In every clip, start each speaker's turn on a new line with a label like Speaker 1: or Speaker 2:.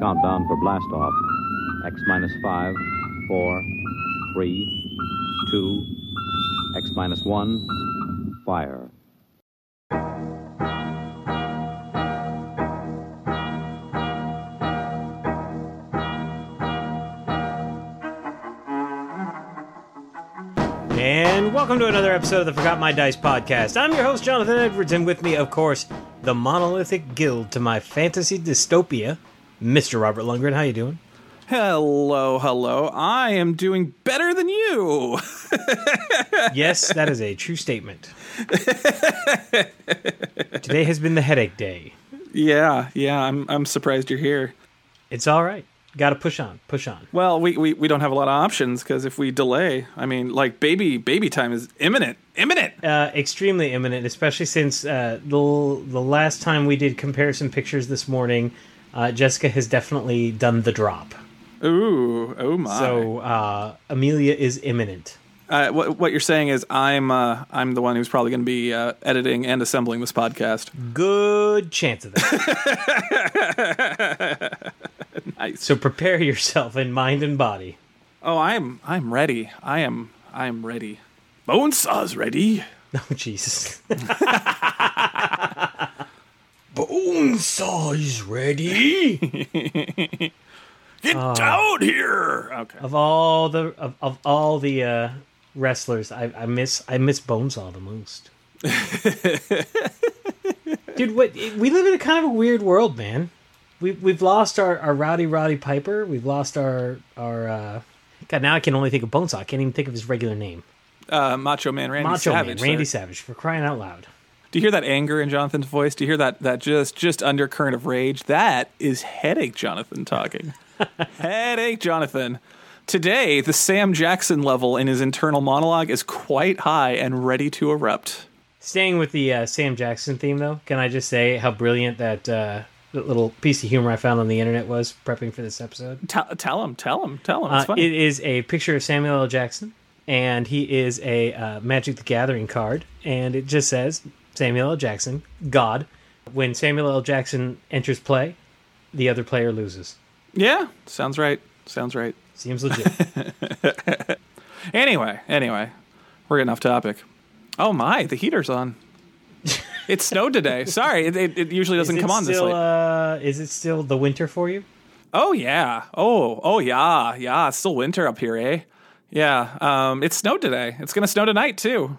Speaker 1: Countdown for blast off. X minus five, four, three, two, X minus one, fire.
Speaker 2: And welcome to another episode of the Forgot My Dice podcast. I'm your host, Jonathan Edwards, and with me, of course, the monolithic guild to my fantasy dystopia, Mr. Robert Lundgren. How you doing?
Speaker 3: Hello, hello. I am doing better than you.
Speaker 2: Yes, that is a true statement. Today has been the headache day.
Speaker 3: yeah, yeah. I'm I'm surprised you're here.
Speaker 2: It's all right. Got to push on, push on.
Speaker 3: Well, we, we, we don't have a lot of options because if we delay, I mean, like baby baby time is imminent, imminent.
Speaker 2: Uh, extremely imminent, especially since uh, the the last time we did comparison pictures this morning, uh, Jessica has definitely done the drop.
Speaker 3: Ooh, oh my.
Speaker 2: So uh, Amelia is imminent.
Speaker 3: uh, what what you're saying is I'm uh, I'm the one who's probably going to be uh, editing and assembling this podcast.
Speaker 2: Good chance of that.
Speaker 3: Nice.
Speaker 2: so prepare yourself in mind and body.
Speaker 3: Oh, I'm I'm ready. I am I am ready. Bonesaw's ready.
Speaker 2: Oh Jesus! Bone saws ready.
Speaker 3: Get down here. Okay.
Speaker 2: of all the of, of all the uh, wrestlers, I, I miss I miss Bonesaw the most. Dude, what we live in a kind of a weird world, man. We we've lost our, our rowdy Roddy Piper. We've lost our our. Uh, God, now I can only think of Bonesaw. I can't even think of his regular name.
Speaker 3: Uh, Macho Man Randy Savage.
Speaker 2: Macho
Speaker 3: Savage.
Speaker 2: Man, Randy
Speaker 3: sir.
Speaker 2: Savage, for crying out loud.
Speaker 3: Do you hear that anger in Jonathan's voice? Do you hear that that just just undercurrent of rage? That is headache Jonathan talking. headache Jonathan. Today, the Sam Jackson level in his internal monologue is quite high and ready to erupt.
Speaker 2: Staying with the uh, Sam Jackson theme, though, can I just say how brilliant that, uh, that little piece of humor I found on the internet was prepping for this episode?
Speaker 3: Tell, tell him, tell him, tell him. It's
Speaker 2: Uh,
Speaker 3: funny.
Speaker 2: it is a picture of Samuel L. Jackson, and he is a uh, Magic the Gathering card, and it just says Samuel L. Jackson, God. When Samuel L. Jackson enters play, the other player loses.
Speaker 3: yeah, sounds right. Sounds right.
Speaker 2: Seems legit.
Speaker 3: Anyway, anyway, we're getting off topic. Oh my, the heater's on. it snowed today. Sorry, it, it, it usually doesn't come on this late.
Speaker 2: Uh, is it still the winter for you?
Speaker 3: Oh yeah. Oh oh yeah. Yeah. It's still winter up here, eh? Yeah. Um, it snowed today. It's gonna snow tonight too.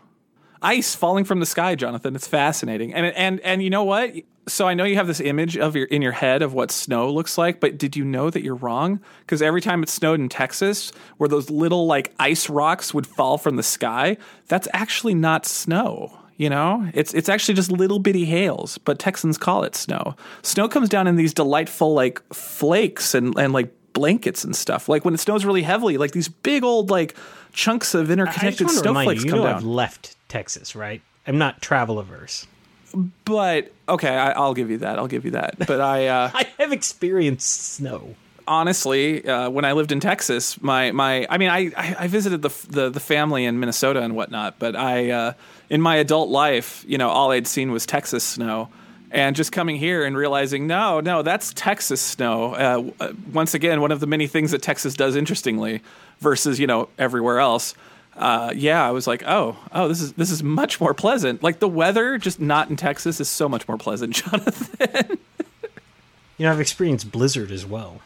Speaker 3: Ice falling from the sky, Jonathan. It's fascinating. And and and you know what? So I know you have this image of your in your head of what snow looks like, but did you know that you're wrong? Because every time it snowed in Texas, where those little like ice rocks would fall from the sky, that's actually not snow. You know, it's it's actually just little bitty hails, but Texans call it snow. Snow comes down in these delightful like flakes and and like blankets and stuff. Like when it snows really heavily, like these big old like chunks of interconnected
Speaker 2: want to remind
Speaker 3: snowflakes
Speaker 2: you, you
Speaker 3: come
Speaker 2: know
Speaker 3: down.
Speaker 2: I've left Texas, right? I'm not travel averse.
Speaker 3: But okay, I, I'll give you that. I'll give you that. But I uh,
Speaker 2: I have experienced snow.
Speaker 3: Honestly, uh, when I lived in Texas, my my I mean, I I, visited the, the the family in Minnesota and whatnot. But I uh, in my adult life, you know, all I'd seen was Texas snow. And just coming here and realizing, no, no, that's Texas snow. Uh, uh, once again, one of the many things that Texas does interestingly, versus you know everywhere else. Uh, yeah, I was like, oh, oh, this is this is much more pleasant. Like the weather, just not in Texas, is so much more pleasant, Jonathan.
Speaker 2: You know, I've experienced Blizzard as well.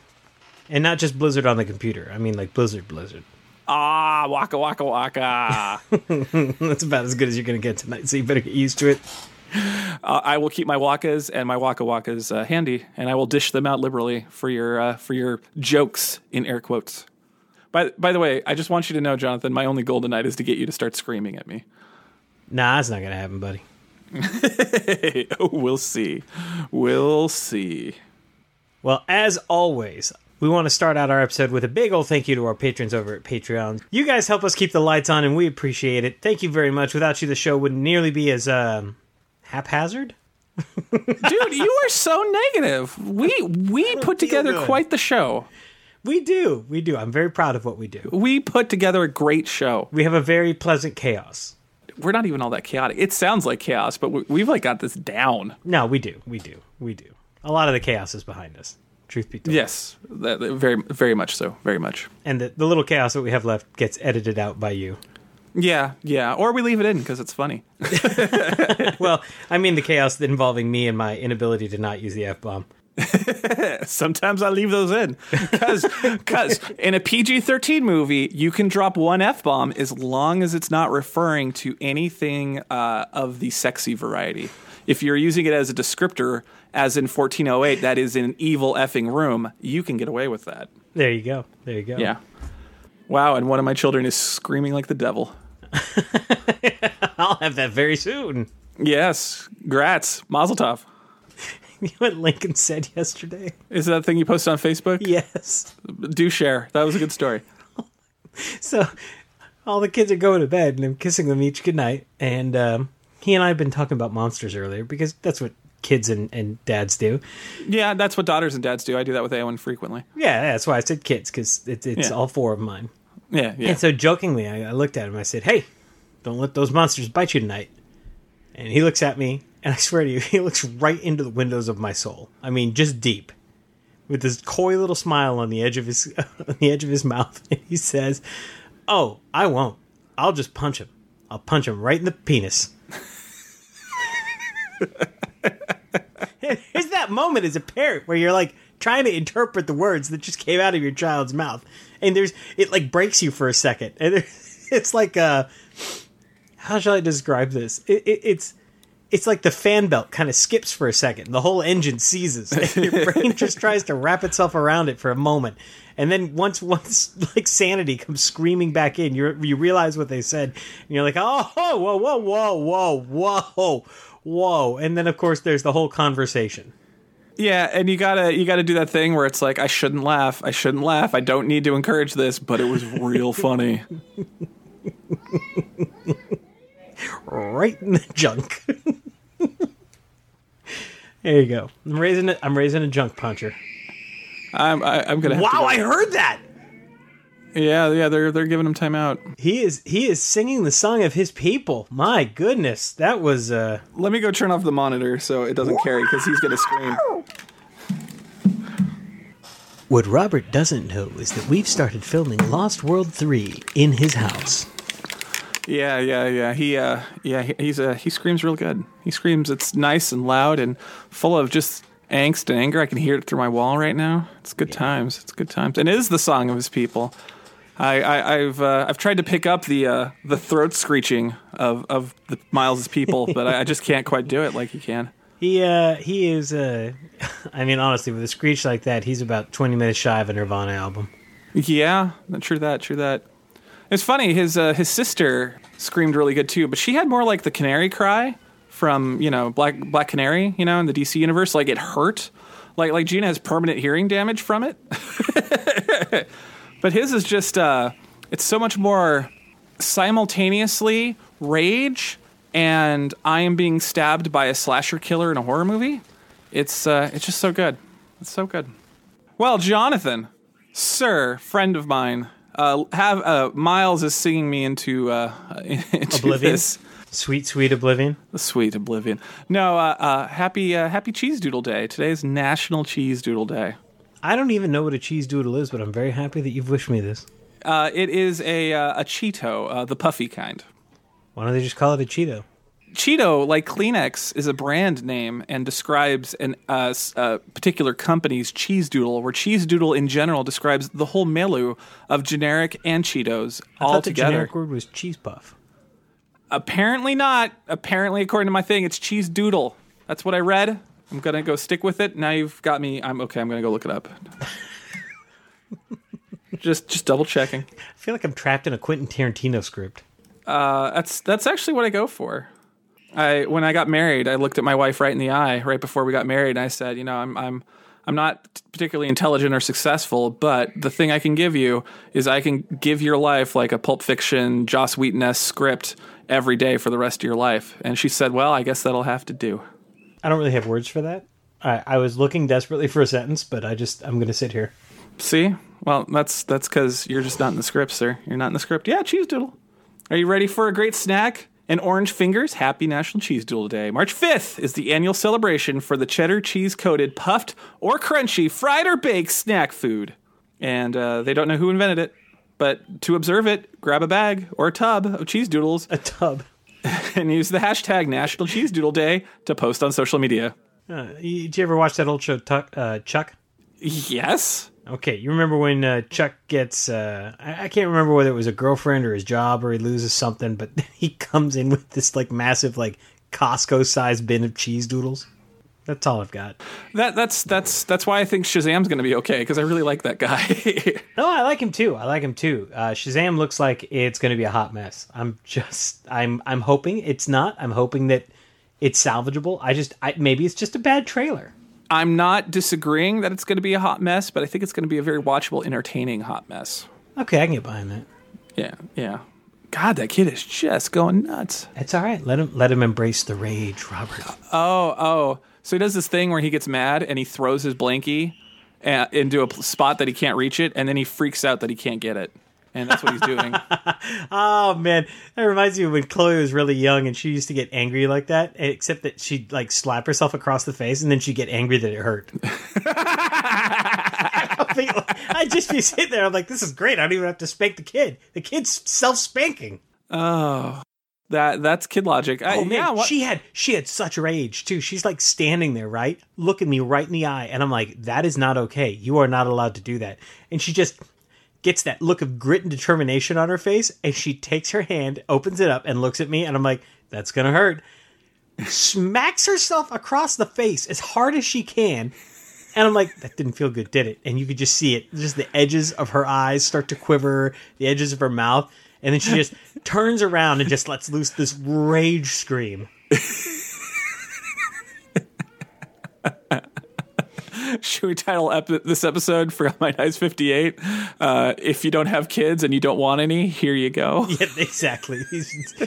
Speaker 2: And not just Blizzard on the computer. I mean, like Blizzard, Blizzard.
Speaker 3: ah, waka waka waka.
Speaker 2: That's about as good as you're going to get tonight, so you better get used to it.
Speaker 3: Uh, I will keep my wakas and my waka wakas uh, handy, and I will dish them out liberally for your uh, for your jokes in air quotes. By by the way, I just want you to know, Jonathan, my only goal tonight is to get you to start screaming at me.
Speaker 2: Nah, that's not going to happen, buddy.
Speaker 3: oh, we'll see, we'll see.
Speaker 2: Well, as always, we want to start out our episode with a big old thank you to our patrons over at Patreon. You guys help us keep the lights on, and we appreciate it. Thank you very much. Without you, the show wouldn't nearly be as um, haphazard.
Speaker 3: Dude, you are so negative. We we put together
Speaker 2: good.
Speaker 3: quite the show.
Speaker 2: We do. We do. I'm very proud of what we do.
Speaker 3: We put together a great show.
Speaker 2: We have a very pleasant chaos.
Speaker 3: we're not even all that chaotic. It sounds like chaos, but we, we've like got this down.
Speaker 2: No, we do. We do. We do. A lot of the chaos is behind us. Truth be told.
Speaker 3: Yes, that, that- very very much so, very much.
Speaker 2: And the, the little chaos that we have left gets edited out by you.
Speaker 3: Yeah, yeah. Or we leave it in because it's funny.
Speaker 2: Well, I mean the chaos involving me and my inability to not use the F bomb.
Speaker 3: Sometimes I leave those in because in a PG thirteen movie, you can drop one f bomb as long as it's not referring to anything uh, of the sexy variety. If you're using it as a descriptor, as in 1408, that is in an evil effing room, you can get away with that.
Speaker 2: There you go. There you go.
Speaker 3: Yeah. Wow, and one of my children is screaming like the devil.
Speaker 2: I'll have that very soon.
Speaker 3: Yes, grats, Mazel Tov.
Speaker 2: You know what Lincoln said yesterday?
Speaker 3: Is that thing you posted on Facebook?
Speaker 2: Yes.
Speaker 3: Do share. That was a good story.
Speaker 2: So all the kids are going to bed and I'm kissing them each goodnight. And um, he and I have been talking about monsters earlier because that's what kids and, and dads do.
Speaker 3: Yeah, that's what daughters and dads do. I do that with Aowen frequently.
Speaker 2: Yeah, that's why I said kids because it's, it's
Speaker 3: Yeah.
Speaker 2: all four of mine.
Speaker 3: Yeah, yeah.
Speaker 2: And so jokingly, I, I looked at him. I said, "Hey, don't let those monsters bite you tonight." And he looks at me, and I swear to you, he looks right into the windows of my soul. I mean, just deep, with this coy little smile on the edge of his on the edge of his mouth. And he says, "Oh, I won't. I'll just punch him. I'll punch him right in the penis." There's that moment as a parent where you're like trying to interpret the words that just came out of your child's mouth, and there's it like breaks you for a second, and it's like uh, how shall I describe this? It, it, it's it's like the fan belt kind of skips for a second, the whole engine seizes, and your brain just tries to wrap itself around it for a moment, and then once once like sanity comes screaming back in, you you realize what they said, and you're like, oh, whoa, whoa, whoa, whoa, whoa, whoa, whoa, and then of course there's the whole conversation.
Speaker 3: Yeah, and you gotta you gotta do that thing where it's like I shouldn't laugh, I shouldn't laugh, I don't need to encourage this, but it was real funny.
Speaker 2: right in the junk. there you go. I'm raising it. I'm raising a junk puncher.
Speaker 3: I'm I, I'm gonna. Have to
Speaker 2: Wow, I heard that.
Speaker 3: Yeah, yeah, they're they're giving him time out.
Speaker 2: He is he is singing the song of his people. My goodness, that was uh
Speaker 3: Let me go turn off the monitor so it doesn't carry because he's gonna scream.
Speaker 2: What Robert doesn't know is that we've started filming Lost World 3 in his house.
Speaker 3: Yeah, yeah, yeah. He uh, yeah, he, he's uh, he screams real good. He screams. It's nice and loud and full of just angst and anger. I can hear it through my wall right now. It's good times. It's good times. And it is the song of his people. I, I, I've uh, I've tried to pick up the uh, the throat screeching of of the Miles's people, but I, I just can't quite do it like he can.
Speaker 2: He uh he is uh I mean honestly with a screech like that, he's about 20 minutes shy of a Nirvana album.
Speaker 3: Yeah, true that. True that. It's funny. His uh, his sister screamed really good too, but she had more like the canary cry from you know Black Black Canary, you know, in the DC universe. Like it hurt. Like like Gina has permanent hearing damage from it. but his is just uh, it's so much more simultaneously rage and I am being stabbed by a slasher killer in a horror movie. It's uh, it's just so good. It's so good. Well, Jonathan, sir, friend of mine, uh, have uh, Miles is singing me into uh, into
Speaker 2: Oblivion?
Speaker 3: this
Speaker 2: Sweet sweet oblivion.
Speaker 3: sweet oblivion. No, uh, uh, happy uh, happy Cheese Doodle Day. Today is National Cheese Doodle Day.
Speaker 2: I don't even know what a cheese doodle is, but I'm very happy that you've wished me this.
Speaker 3: Uh, it is a uh, a Cheeto, uh, the puffy kind.
Speaker 2: Why don't they just call it a Cheeto?
Speaker 3: Cheeto, like Kleenex, is a brand name and describes an uh, s- uh, particular company's cheese doodle, where cheese doodle in general describes the whole milieu of generic and Cheetos
Speaker 2: I
Speaker 3: all
Speaker 2: thought the
Speaker 3: together.
Speaker 2: generic word was cheese puff.
Speaker 3: Apparently not. Apparently, according to my thing, it's cheese doodle. That's what I read. I'm gonna go stick with it. Now you've got me. I'm okay. I'm gonna go look it up. just, just double checking.
Speaker 2: I feel like I'm trapped in a Quentin Tarantino script.
Speaker 3: Uh, that's that's actually what I go for. I when I got married, I looked at my wife right in the eye right before we got married, and I said, you know, I'm I'm I'm not particularly intelligent or successful, but the thing I can give you is I can give your life like a Pulp Fiction, Joss Whedon esque script every day for the rest of your life. And she said, well, I guess that'll have to do.
Speaker 2: I don't really have words for that. I, I was looking desperately for a sentence, but I just I'm going to sit here.
Speaker 3: See? Well, that's that's because you're just not in the script, sir. You're not in the script. Yeah, cheese doodle. Are you ready for a great snack? And Orange Fingers, happy National Cheese Doodle Day. March 5th is the annual celebration for the cheddar cheese coated, puffed, or crunchy, fried or baked snack food. And uh, they don't know who invented it, but to observe it, grab a bag or a tub of cheese doodles
Speaker 2: A tub.
Speaker 3: And use the hashtag National Cheese Doodle Day to post on social media.
Speaker 2: Uh, did you ever watch that old show, Tuck, uh, Chuck?
Speaker 3: Yes.
Speaker 2: Okay, you remember when uh, Chuck gets, uh, I-, I can't remember whether it was a girlfriend or his job or he loses something, but he comes in with this like massive, like Costco sized bin of cheese doodles. That's all I've got.
Speaker 3: That that's that's that's why I think Shazam's going to be okay because I really like that guy.
Speaker 2: No, I like him too. I like him too. Uh, Shazam looks like it's going to be a hot mess. I'm just, I'm, I'm hoping it's not. I'm hoping that it's salvageable. I just, I, maybe it's just a bad trailer.
Speaker 3: I'm not disagreeing that it's going to be a hot mess, but I think it's going to be a very watchable, entertaining hot mess.
Speaker 2: Okay, I can get behind that.
Speaker 3: Yeah, yeah. God, that kid is just going nuts.
Speaker 2: It's all right. Let him, let him embrace the rage, Robert.
Speaker 3: Oh, oh. So he does this thing where he gets mad and he throws his blankie uh, into a spot that he can't reach it, and then he freaks out that he can't get it. And that's what he's doing.
Speaker 2: Oh man, that reminds me of when Chloe was really young and she used to get angry like that. Except that she'd like slap herself across the face and then she'd get angry that it hurt. I'd be like- I'd just be sitting there. I'm like, this is great. I don't even have to spank the kid. The kid's self spanking.
Speaker 3: oh, that that's kid logic. I,
Speaker 2: Oh man,
Speaker 3: yeah, what,
Speaker 2: she had she had such rage too. She's like standing there, right, looking me right in the eye, and I'm like, that is not okay. You are not allowed to do that. And she just gets that look of grit and determination on her face, and she takes her hand, opens it up, and looks at me, and I'm like, that's gonna hurt. Smacks herself across the face as hard as she can. And I'm like, that didn't feel good, did it? And you could just see it. Just the edges of her eyes start to quiver, the edges of her mouth. And then she just turns around and just lets loose this rage scream.
Speaker 3: should we title ep- this episode for My Nice 58? Uh, if you don't have kids and you don't want any, here you go.
Speaker 2: Yeah, exactly.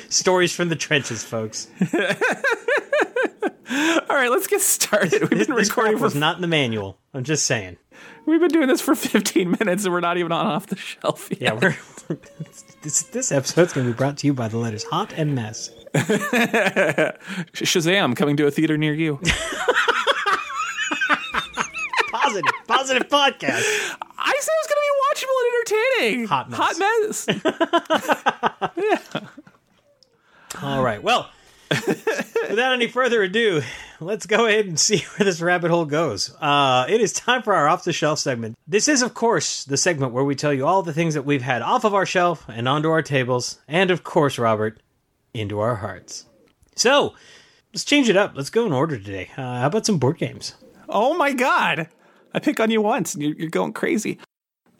Speaker 2: Stories from the trenches, folks.
Speaker 3: All right, let's get started. We've been
Speaker 2: This
Speaker 3: recording for
Speaker 2: was not in the manual. I'm just saying.
Speaker 3: We've been doing this for 15 minutes and we're not even on off the shelf yet.
Speaker 2: Yeah, we're this this episode's going to be brought to you by the letters Hot and Mess.
Speaker 3: Shazam coming to a theater near you.
Speaker 2: Positive, positive podcast.
Speaker 3: I said it was going to be watchable and entertaining.
Speaker 2: Hot mess.
Speaker 3: Hot mess. yeah.
Speaker 2: All right. Well, without any further ado, let's go ahead and see where this rabbit hole goes. Uh, it is time for our off the shelf segment. This is, of course, the segment where we tell you all the things that we've had off of our shelf and onto our tables, and of course, Robert, into our hearts. So let's change it up. Let's go in order today. Uh, how about some board games?
Speaker 3: Oh my god. I pick on you once and you're, you're going crazy.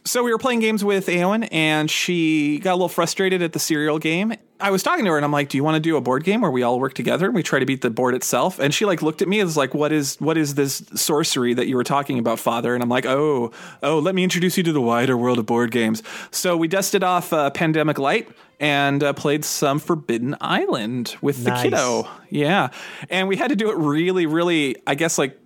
Speaker 3: So we were playing games with Aowen and she got a little frustrated at the cereal game. I was talking to her and I'm like, "Do you want to do a board game where we all work together and we try to beat the board itself?" And she like looked at me and was like, "What is what is this sorcery that you were talking about, father?" And I'm like, "Oh, oh, let me introduce you to the wider world of board games." So we dusted off uh, Pandemic Light and uh, played some Forbidden Island with the kiddo. Yeah. And we had to do it really really I guess like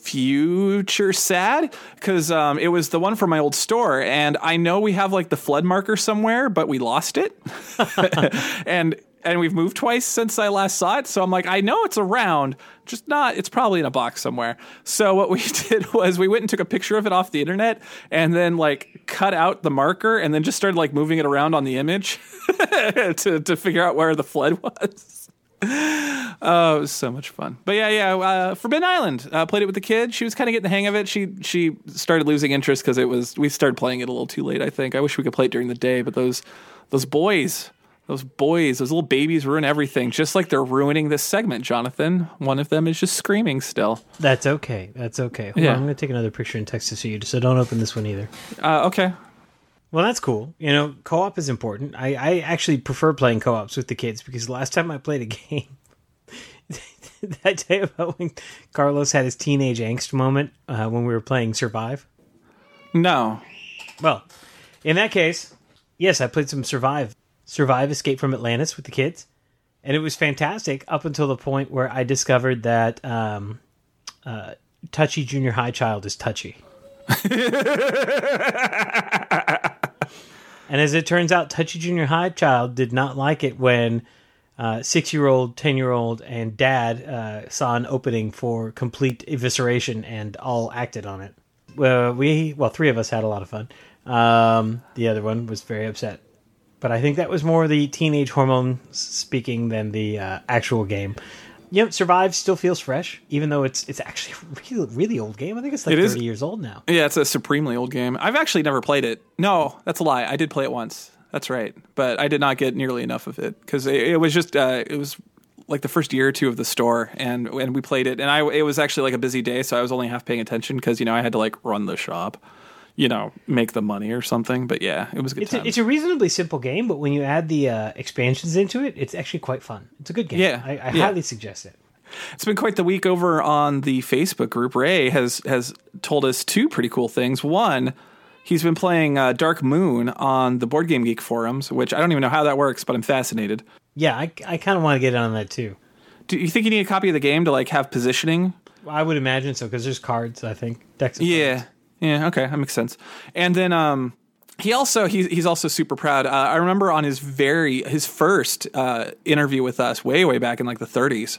Speaker 3: future sad? Because um, it was the one from my old store and i know we have like the flood marker somewhere but we lost it. And and we've moved twice since i last saw it so i'm like i know it's around just not it's probably in a box somewhere. So what we did was we went and took a picture of it off the internet and then like cut out the marker and then just started like moving it around on the image to, to figure out where the flood was Oh, it was so much fun. But yeah, yeah. Uh, Forbidden Island. Uh, played it with the kid. She was kind of getting the hang of it. She she started losing interest because it was we started playing it a little too late. I think. I wish we could play it during the day, but those those boys, those boys, those little babies ruin everything. Just like they're ruining this segment, Jonathan. One of them is just screaming still.
Speaker 2: That's okay. That's okay. Hold
Speaker 3: Yeah.
Speaker 2: on, I'm going to take another picture and text it to you, so don't open this one either.
Speaker 3: Uh, okay.
Speaker 2: Well, that's cool. You know, co-op is important. I, I actually prefer playing co-ops with the kids because the last time I played a game, that day about when Carlos had his teenage angst moment uh, when we were playing Survive?
Speaker 3: No.
Speaker 2: Well, in that case, yes, I played some Survive. Survive Escape from Atlantis with the kids. And it was fantastic up until the point where I discovered that um, uh, Touchy Junior High Child is touchy. And as it turns out, Touchy Junior High Child did not like it when uh, six year old, ten year old, and dad uh, saw an opening for complete evisceration and all acted on it. Well, we well, three of us had a lot of fun. Um, the other one was very upset, but I think that was more the teenage hormone speaking than the uh, actual game. You know, Survive still feels fresh, even though it's it's actually a really really old game. I think it's like
Speaker 3: It is.
Speaker 2: thirty years old now.
Speaker 3: Yeah, it's a supremely old game. I've actually never played it. No, that's a lie. I did play it once. That's right, but I did not get nearly enough of it because it, it was just uh, it was like the first year or two of the store, and and we played it, and I it was actually like a busy day, so I was only half paying attention because you know I had to like run the shop, you know, make the money or something. But yeah, it was a good.
Speaker 2: It's a, it's a reasonably simple game, but when you add the uh, expansions into it, it's actually quite fun. It's a good game.
Speaker 3: Yeah,
Speaker 2: I, I
Speaker 3: yeah.
Speaker 2: highly suggest it.
Speaker 3: It's been quite the week over on the Facebook group. Ray has has told us two pretty cool things. One, he's been playing uh, Dark Moon on the Board Game Geek forums, which I don't even know how that works, but I'm fascinated.
Speaker 2: Yeah, I, I kind of want to get on that too.
Speaker 3: Do you think you need a copy of the game to like have positioning?
Speaker 2: I would imagine so because there's cards. I think decks. Of
Speaker 3: Yeah,
Speaker 2: cards.
Speaker 3: Yeah, okay, that makes sense. And then um, he also he's he's also super proud. Uh, I remember on his very his first uh, interview with us way way back in like the 30s.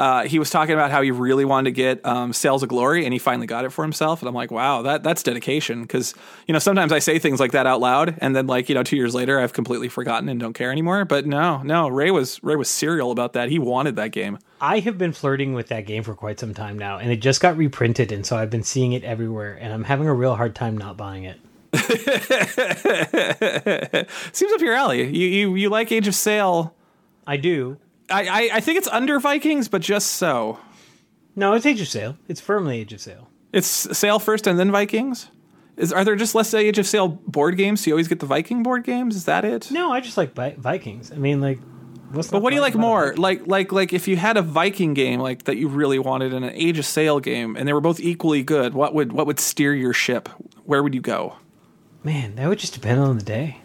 Speaker 3: Uh, he was talking about how he really wanted to get um, Sails of Glory, and he finally got it for himself. And I'm like, wow, that that's dedication. Because you know sometimes I say things like that out loud, and then like you know two years later I've completely forgotten and don't care anymore. But no, no, Ray was Ray was serial about that. He wanted that game.
Speaker 2: I have been flirting with that game for quite some time now, and it just got reprinted, and so I've been seeing it everywhere, and I'm having a real hard time not buying it.
Speaker 3: Seems up your alley. You you you like Age of Sail.
Speaker 2: I do.
Speaker 3: I, I, I think it's under Vikings, but just so.
Speaker 2: No, it's Age of Sail. It's firmly Age of Sail.
Speaker 3: It's Sail first and then Vikings. Is are there just less Age of Sail board games? So you always get the Viking board games. Is that it?
Speaker 2: No, I just like Vi- Vikings. I mean, like, what's the
Speaker 3: But what do you like more? Like like like if you had a Viking game like that you really wanted and an Age of Sail game, and they were both equally good, what would what would steer your ship? Where would you go?
Speaker 2: Man, that would just depend on the day.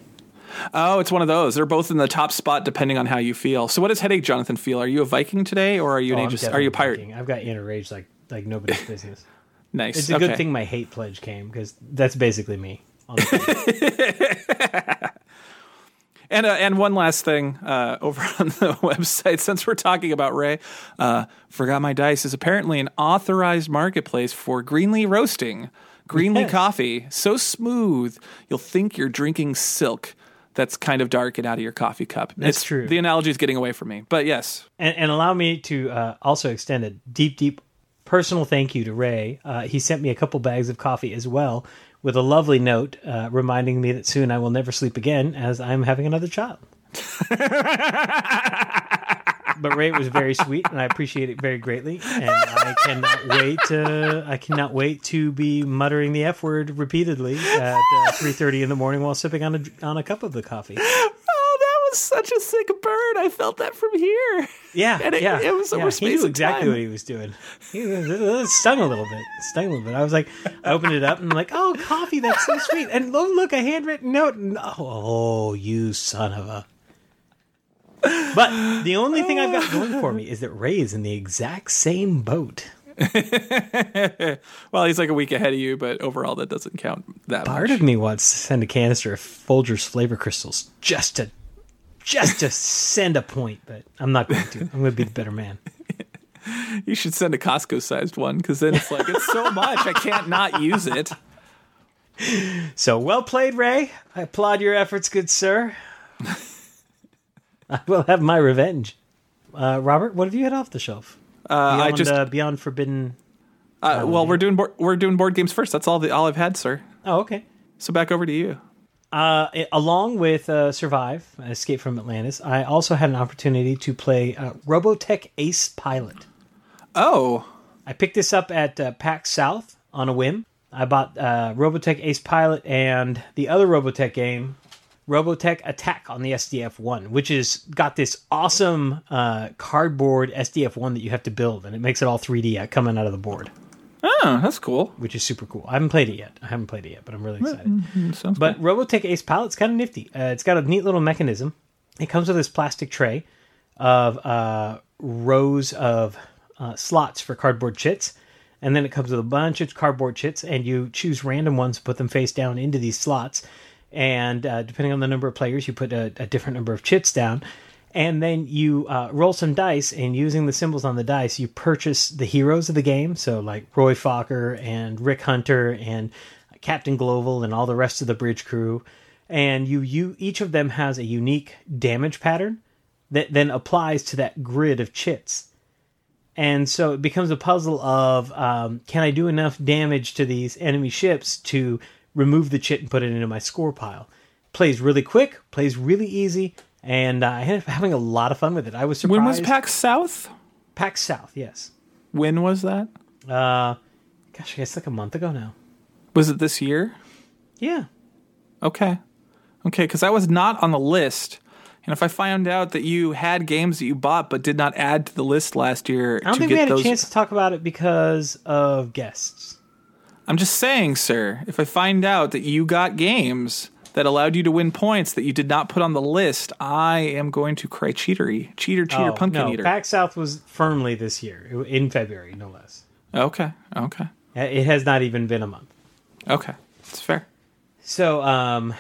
Speaker 3: Oh, it's one of those. They're both in the top spot depending on how you feel. So, what does headache Jonathan feel? Are you a Viking today, or are you an
Speaker 2: Oh, I'm
Speaker 3: Are you a pirate?
Speaker 2: Viking. I've got inner rage like like nobody's business.
Speaker 3: Nice.
Speaker 2: It's a
Speaker 3: okay.
Speaker 2: good thing my hate pledge came because that's basically me.
Speaker 3: And uh, and one last thing uh, over on the website, since we're talking about Ray, uh, forgot my dice is apparently an authorized marketplace for Greenlee roasting. Greenlee
Speaker 2: Yes.
Speaker 3: coffee, so smooth you'll think you're drinking silk. That's kind of dark and out of your coffee cup.
Speaker 2: That's
Speaker 3: It's-
Speaker 2: true.
Speaker 3: The analogy is getting away from me, but yes,
Speaker 2: and, and allow me to uh, also extend a deep, deep personal thank you to Ray. Uh, he sent me a couple bags of coffee as well, with a lovely note uh, reminding me that soon I will never sleep again as I'm having another child. but Ray was very sweet, and I appreciate it very greatly. And I cannot wait to I cannot wait to be muttering the f word repeatedly at uh, three thirty in the morning while sipping on a on a cup of the coffee.
Speaker 3: Oh, that was such a sick burn. I felt that from here.
Speaker 2: Yeah,
Speaker 3: And it-
Speaker 2: yeah,
Speaker 3: it was over
Speaker 2: yeah. He knew exactly
Speaker 3: time.
Speaker 2: what he was doing. He was, it stung a little bit. It stung a little bit. I was like, I opened it up and I'm like, oh, coffee, that's so sweet. And look, look, a handwritten note. And, oh, you son of a. But the only thing I've got going for me is that Ray is in the exact same boat.
Speaker 3: Well, he's like a week ahead of you, but overall, that doesn't count that much.
Speaker 2: Part
Speaker 3: much.
Speaker 2: of me wants to send a canister of Folgers flavor crystals just to, just to send a point, but I'm not going to. I'm going to be the better man.
Speaker 3: You should send a Costco sized one because then it's like it's so much I can't not use it.
Speaker 2: So well played, Ray. I applaud your efforts, good sir. I will have my revenge. Uh, Robert, what have you had off the shelf?
Speaker 3: Uh,
Speaker 2: Beyond,
Speaker 3: I just
Speaker 2: uh, beyond forbidden.
Speaker 3: uh, well, we're doing board, we're doing board games first. That's all the all I've had, sir.
Speaker 2: Oh, okay.
Speaker 3: So back over to you.
Speaker 2: Uh, i- along with uh, Survive, Escape from Atlantis, I also had an opportunity to play uh, Robotech Ace Pilot.
Speaker 3: Oh,
Speaker 2: I picked this up at uh, PAX South on a whim. I bought uh, Robotech Ace Pilot and the other Robotech game, Robotech Attack on the SDF One, which is got this awesome uh, cardboard SDF One that you have to build, and it makes it all 3D out- coming out of the board,
Speaker 3: oh, that's cool.
Speaker 2: which is super cool. I haven't played it yet. I haven't played it yet, but I'm really excited.
Speaker 3: Sounds
Speaker 2: But Robotech Ace Pilot's kind of nifty. Uh, it's got a neat little mechanism. It comes with this plastic tray of uh, rows of uh, slots for cardboard chits, and then it comes with a bunch of cardboard chits, and you choose random ones, and put them face down into these slots, and uh, depending on the number of players, you put a, a different number of chits down. and then you uh, roll some dice, and using the symbols on the dice, you purchase the heroes of the game. So like Roy Fokker and Rick Hunter and Captain Gloval and all the rest of the bridge crew, and you you each of them has a unique damage pattern that then applies to that grid of chits. And so it becomes a puzzle of um, can I do enough damage to these enemy ships to remove the chit and put it into my score pile? Plays really quick, plays really easy, and uh, I ended up having a lot of fun with it. I was surprised.
Speaker 3: When was PAX South?
Speaker 2: PAX South? Yes.
Speaker 3: When was that?
Speaker 2: Uh, gosh, I guess like a month ago now.
Speaker 3: Was it this year?
Speaker 2: Yeah.
Speaker 3: Okay. Okay, because I was not on the list. And if I found out that you had games that you bought but did not add to the list last year,
Speaker 2: I don't
Speaker 3: to
Speaker 2: think
Speaker 3: get
Speaker 2: we had
Speaker 3: those,
Speaker 2: a chance to talk about it because of guests.
Speaker 3: I'm just saying, sir, if I find out that you got games that allowed you to win points that you did not put on the list, I am going to cry cheatery, cheater, cheater,
Speaker 2: Oh,
Speaker 3: pumpkin
Speaker 2: no,
Speaker 3: eater.
Speaker 2: PAX South was firmly this year, in February, no less.
Speaker 3: okay, okay,
Speaker 2: It has not even been a month.
Speaker 3: okay, it's fair.
Speaker 2: So, um,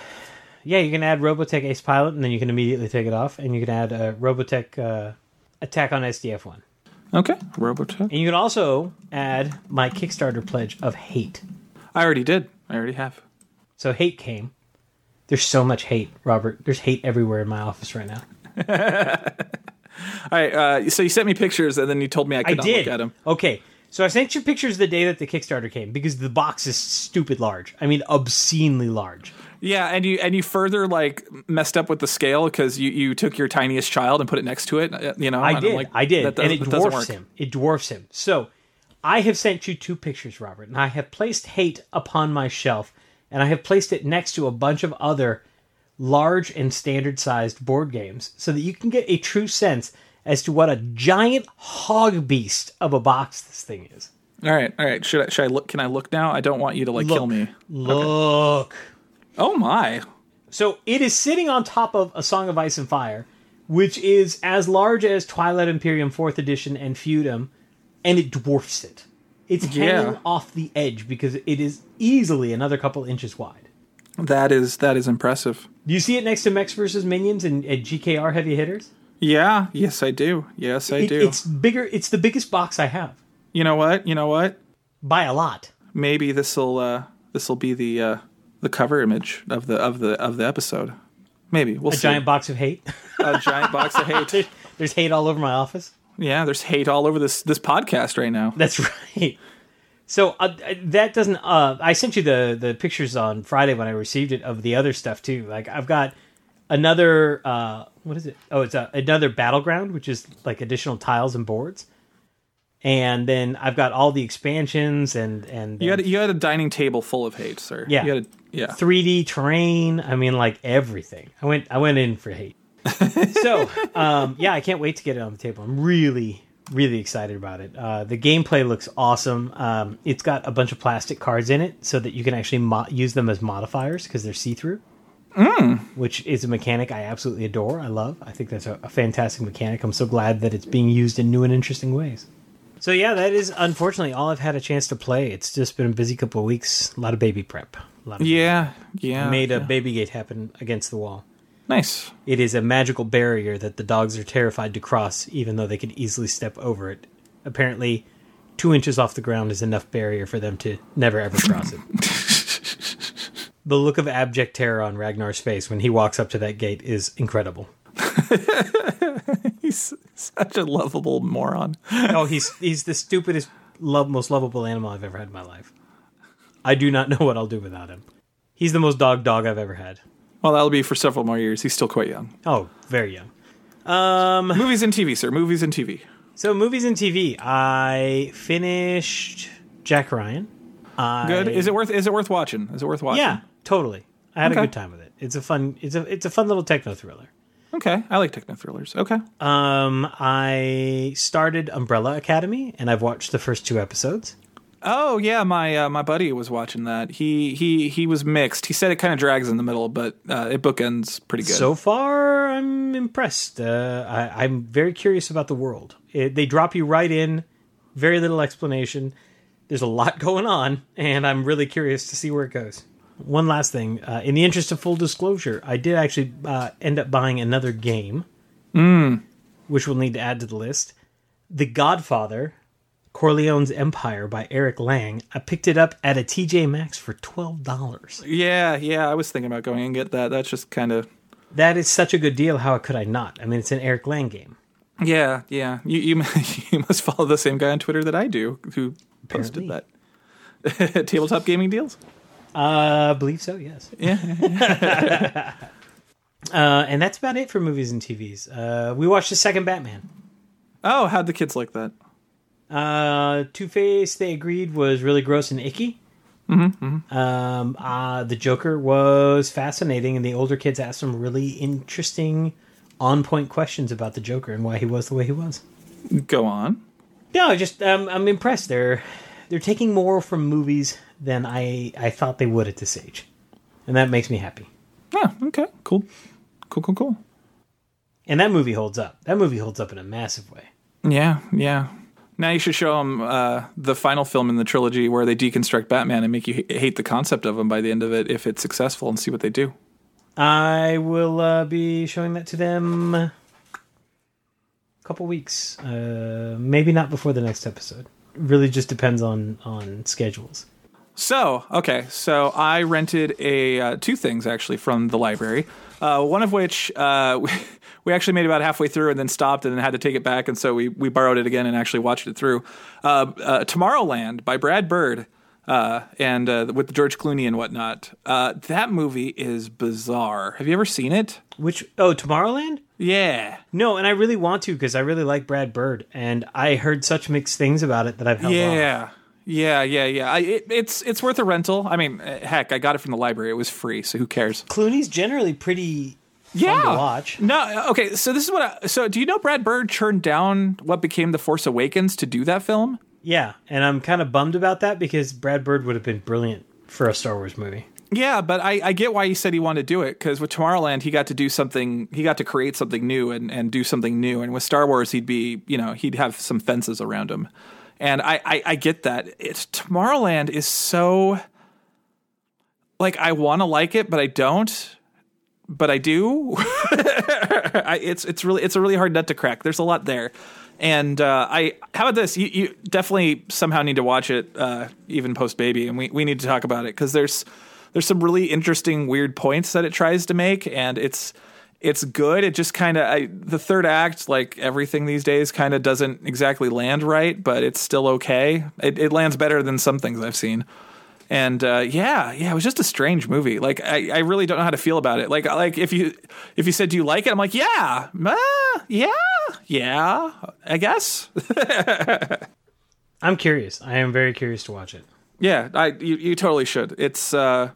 Speaker 2: yeah, you can add Robotech Ace Pilot, and then you can immediately take it off, and you can add uh, Robotech uh, Attack on SDF One,
Speaker 3: Okay, Robotech.
Speaker 2: and you can also add my Kickstarter pledge of hate.
Speaker 3: I already did. I already have.
Speaker 2: So hate came. There's so much hate, Robert. There's hate everywhere in my office right now.
Speaker 3: All right. Uh, so you sent me pictures, and then you told me I could
Speaker 2: I
Speaker 3: not
Speaker 2: did.
Speaker 3: look at them.
Speaker 2: Okay. So I sent you pictures the day that the Kickstarter came because the box is stupid large. I mean, obscenely large.
Speaker 3: Yeah, and you and you further like messed up with the scale because you, you took your tiniest child and put it next to it. uh, You know,
Speaker 2: I did.
Speaker 3: like,
Speaker 2: I did.
Speaker 3: that
Speaker 2: and it
Speaker 3: that
Speaker 2: dwarfs him. It dwarfs him. So I have sent you two pictures, Robert, and I have placed hate upon my shelf, and I have placed it next to a bunch of other large and standard sized board games so that you can get a true sense as to what a giant hog beast of a box this thing is.
Speaker 3: All right, all right. Should I should I look? Can I look now? I don't want you to like kill me.
Speaker 2: Look.
Speaker 3: Oh my!
Speaker 2: So it is sitting on top of A Song of Ice and Fire, which is as large as Twilight Imperium 4th Edition and Feudum, and it dwarfs it. It's hanging
Speaker 3: Yeah.
Speaker 2: off the edge because it is easily another couple inches wide.
Speaker 3: That is that is impressive.
Speaker 2: Do you see it next to Mechs versus Minions and, and GKR Heavy Hitters?
Speaker 3: Yeah. Yes, I do. Yes, I
Speaker 2: It-
Speaker 3: do.
Speaker 2: It's bigger. It's the biggest box I have
Speaker 3: You know what? You know what?
Speaker 2: by a lot.
Speaker 3: Maybe this will uh, this will be the uh, the cover image of the of the of the episode. Maybe we'll
Speaker 2: A
Speaker 3: see.
Speaker 2: giant box of hate.
Speaker 3: a giant box of hate.
Speaker 2: There's hate all over my office.
Speaker 3: Yeah, there's hate all over this this podcast right now.
Speaker 2: That's right. So uh, that doesn't. Uh, I sent you the the pictures on Friday when I received it of the other stuff too. Like I've got another. Uh, what is it? Oh, it's a, another battleground, which is like additional tiles and boards. And then I've got all the expansions and and
Speaker 3: You had you had a dining table full of hate, sir.
Speaker 2: Yeah.
Speaker 3: You had a, yeah.
Speaker 2: 3D terrain. I mean, like everything. I went I went in for hate. so um, yeah, I can't wait to get it on the table. I'm really really excited about it. Uh, the gameplay looks awesome. Um, it's got a bunch of plastic cards in it so that you can actually mo- use them as modifiers because they're see through. Which is a mechanic I absolutely adore. I love. I think that's a, a fantastic mechanic. I'm so glad that it's being used in new and interesting ways. So yeah, that is unfortunately all I've had a chance to play. It's just been a busy couple of weeks. A lot of baby prep. A lot of
Speaker 3: Yeah. Yeah.
Speaker 2: made a baby gate happen against the wall.
Speaker 3: nice.
Speaker 2: It is a magical barrier that the dogs are terrified to cross, even though they could easily step over it. Apparently, two inches off the ground is enough barrier for them to never ever cross it. the look of abject terror on Ragnar's face when he walks up to that gate is incredible.
Speaker 3: He's such a lovable moron.
Speaker 2: Oh, he's he's the stupidest, love, most lovable animal I've ever had in my life. I do not know what I'll do without him. He's the most dog dog I've ever had.
Speaker 3: Well, that'll be for several more years. He's still quite young.
Speaker 2: Oh, very young. Um,
Speaker 3: Movies and TV, sir. Movies and TV.
Speaker 2: So movies and TV. I finished Jack Ryan. I,
Speaker 3: Good. Is it worth? Is it worth watching? Is it worth watching?
Speaker 2: Yeah, totally. I had a good time with it. It's a fun. It's a it's a fun little techno thriller.
Speaker 3: Okay. I like techno thrillers. Okay.
Speaker 2: Um, I started Umbrella Academy, and I've watched the first two episodes.
Speaker 3: Oh yeah, my uh, my buddy was watching that. He he he was mixed. He said it kind of drags in the middle, but uh, it bookends pretty good.
Speaker 2: So far, I'm impressed. Uh, I, I'm very curious about the world. It, they drop you right in, very little explanation. There's a lot going on, and I'm really curious to see where it goes. One last thing, uh, in the interest of full disclosure, I did actually uh, end up buying another game which we'll need to add to the list. The Godfather, Corleone's Empire by Eric Lang. I picked it up at a TJ Maxx for twelve dollars.
Speaker 3: Yeah, yeah. I was thinking about going and get that. That's just kind of.
Speaker 2: That is such a good deal. How could I not? I mean, it's an Eric Lang game.
Speaker 3: Yeah, yeah. You, you you must follow the same guy on Twitter that I do, who posted
Speaker 2: Apparently.
Speaker 3: that. Tabletop gaming deals.
Speaker 2: Uh, I believe so. Yes.
Speaker 3: Yeah.
Speaker 2: Uh, and that's about it for movies and TVs. Uh, we watched the second Batman.
Speaker 3: Oh, how'd the kids like that?
Speaker 2: Uh, Two Face, they agreed, was really gross and icky. Mm-hmm, Um, uh, the Joker was fascinating, and the older kids asked some really interesting, on point questions about the Joker and why he was the way he was.
Speaker 3: Go on.
Speaker 2: No, just um, I'm impressed. They're they're taking more from movies than I I thought they would at this age, and that makes me happy.
Speaker 3: Yeah. Okay. Cool. Cool. Cool. Cool.
Speaker 2: And that movie holds up. That movie holds up in a massive way.
Speaker 3: Yeah. Yeah. Now you should show them uh, the final film in the trilogy where they deconstruct Batman and make you h- hate the concept of him by the end of it if it's successful and see what they do.
Speaker 2: I will uh, be showing that to them a couple weeks. Uh, maybe not before the next episode. Really just depends on on schedules.
Speaker 3: So, okay, so I rented a uh, two things actually from the library. Uh, one of which uh, we, we actually made about halfway through and then stopped and then had to take it back, and so we we borrowed it again and actually watched it through. Uh, uh, Tomorrowland by Brad Bird. Uh, and uh, with George Clooney and whatnot, uh, that movie is bizarre. Have you ever seen it?
Speaker 2: Which oh Tomorrowland?
Speaker 3: Yeah,
Speaker 2: No, and I really want to because I really like Brad Bird, and I heard such mixed things about it that I've held off.
Speaker 3: Yeah, yeah, yeah. I, it, it's it's worth a rental. I mean, eh, heck, I got it from the library. It was free, so who cares?
Speaker 2: Clooney's generally pretty
Speaker 3: yeah.
Speaker 2: fun to watch.
Speaker 3: No, okay. So this is what. I, so do you know Brad Bird turned down what became The Force Awakens to do that film?
Speaker 2: Yeah, and I'm kind of bummed about that because Brad Bird would have been brilliant for a Star Wars movie.
Speaker 3: Yeah, but I, I get why he said he wanted to do it because with Tomorrowland he got to do something. He got to create something new and, and do something new. And with Star Wars he'd be you know he'd have some fences around him. And I I, I get that. It's Tomorrowland is so like I want to like it, but I don't. But I do. I, it's it's really it's a really hard nut to crack. There's a lot there, and uh, I how about this? You, you definitely somehow need to watch it, uh, even post baby, and we, we need to talk about it because there's there's some really interesting weird points that it tries to make, and it's it's good. It just kind of the third act, like everything these days, kind of doesn't exactly land right, but it's still okay. It, it lands better than some things I've seen. And uh, yeah, yeah, it was just a strange movie. Like I, I really don't know how to feel about it. Like like if you if you said do you like it, I'm like yeah, uh, yeah, yeah, I guess.
Speaker 2: I'm curious. I am very curious to watch it.
Speaker 3: yeah, I you, you totally should. It's uh,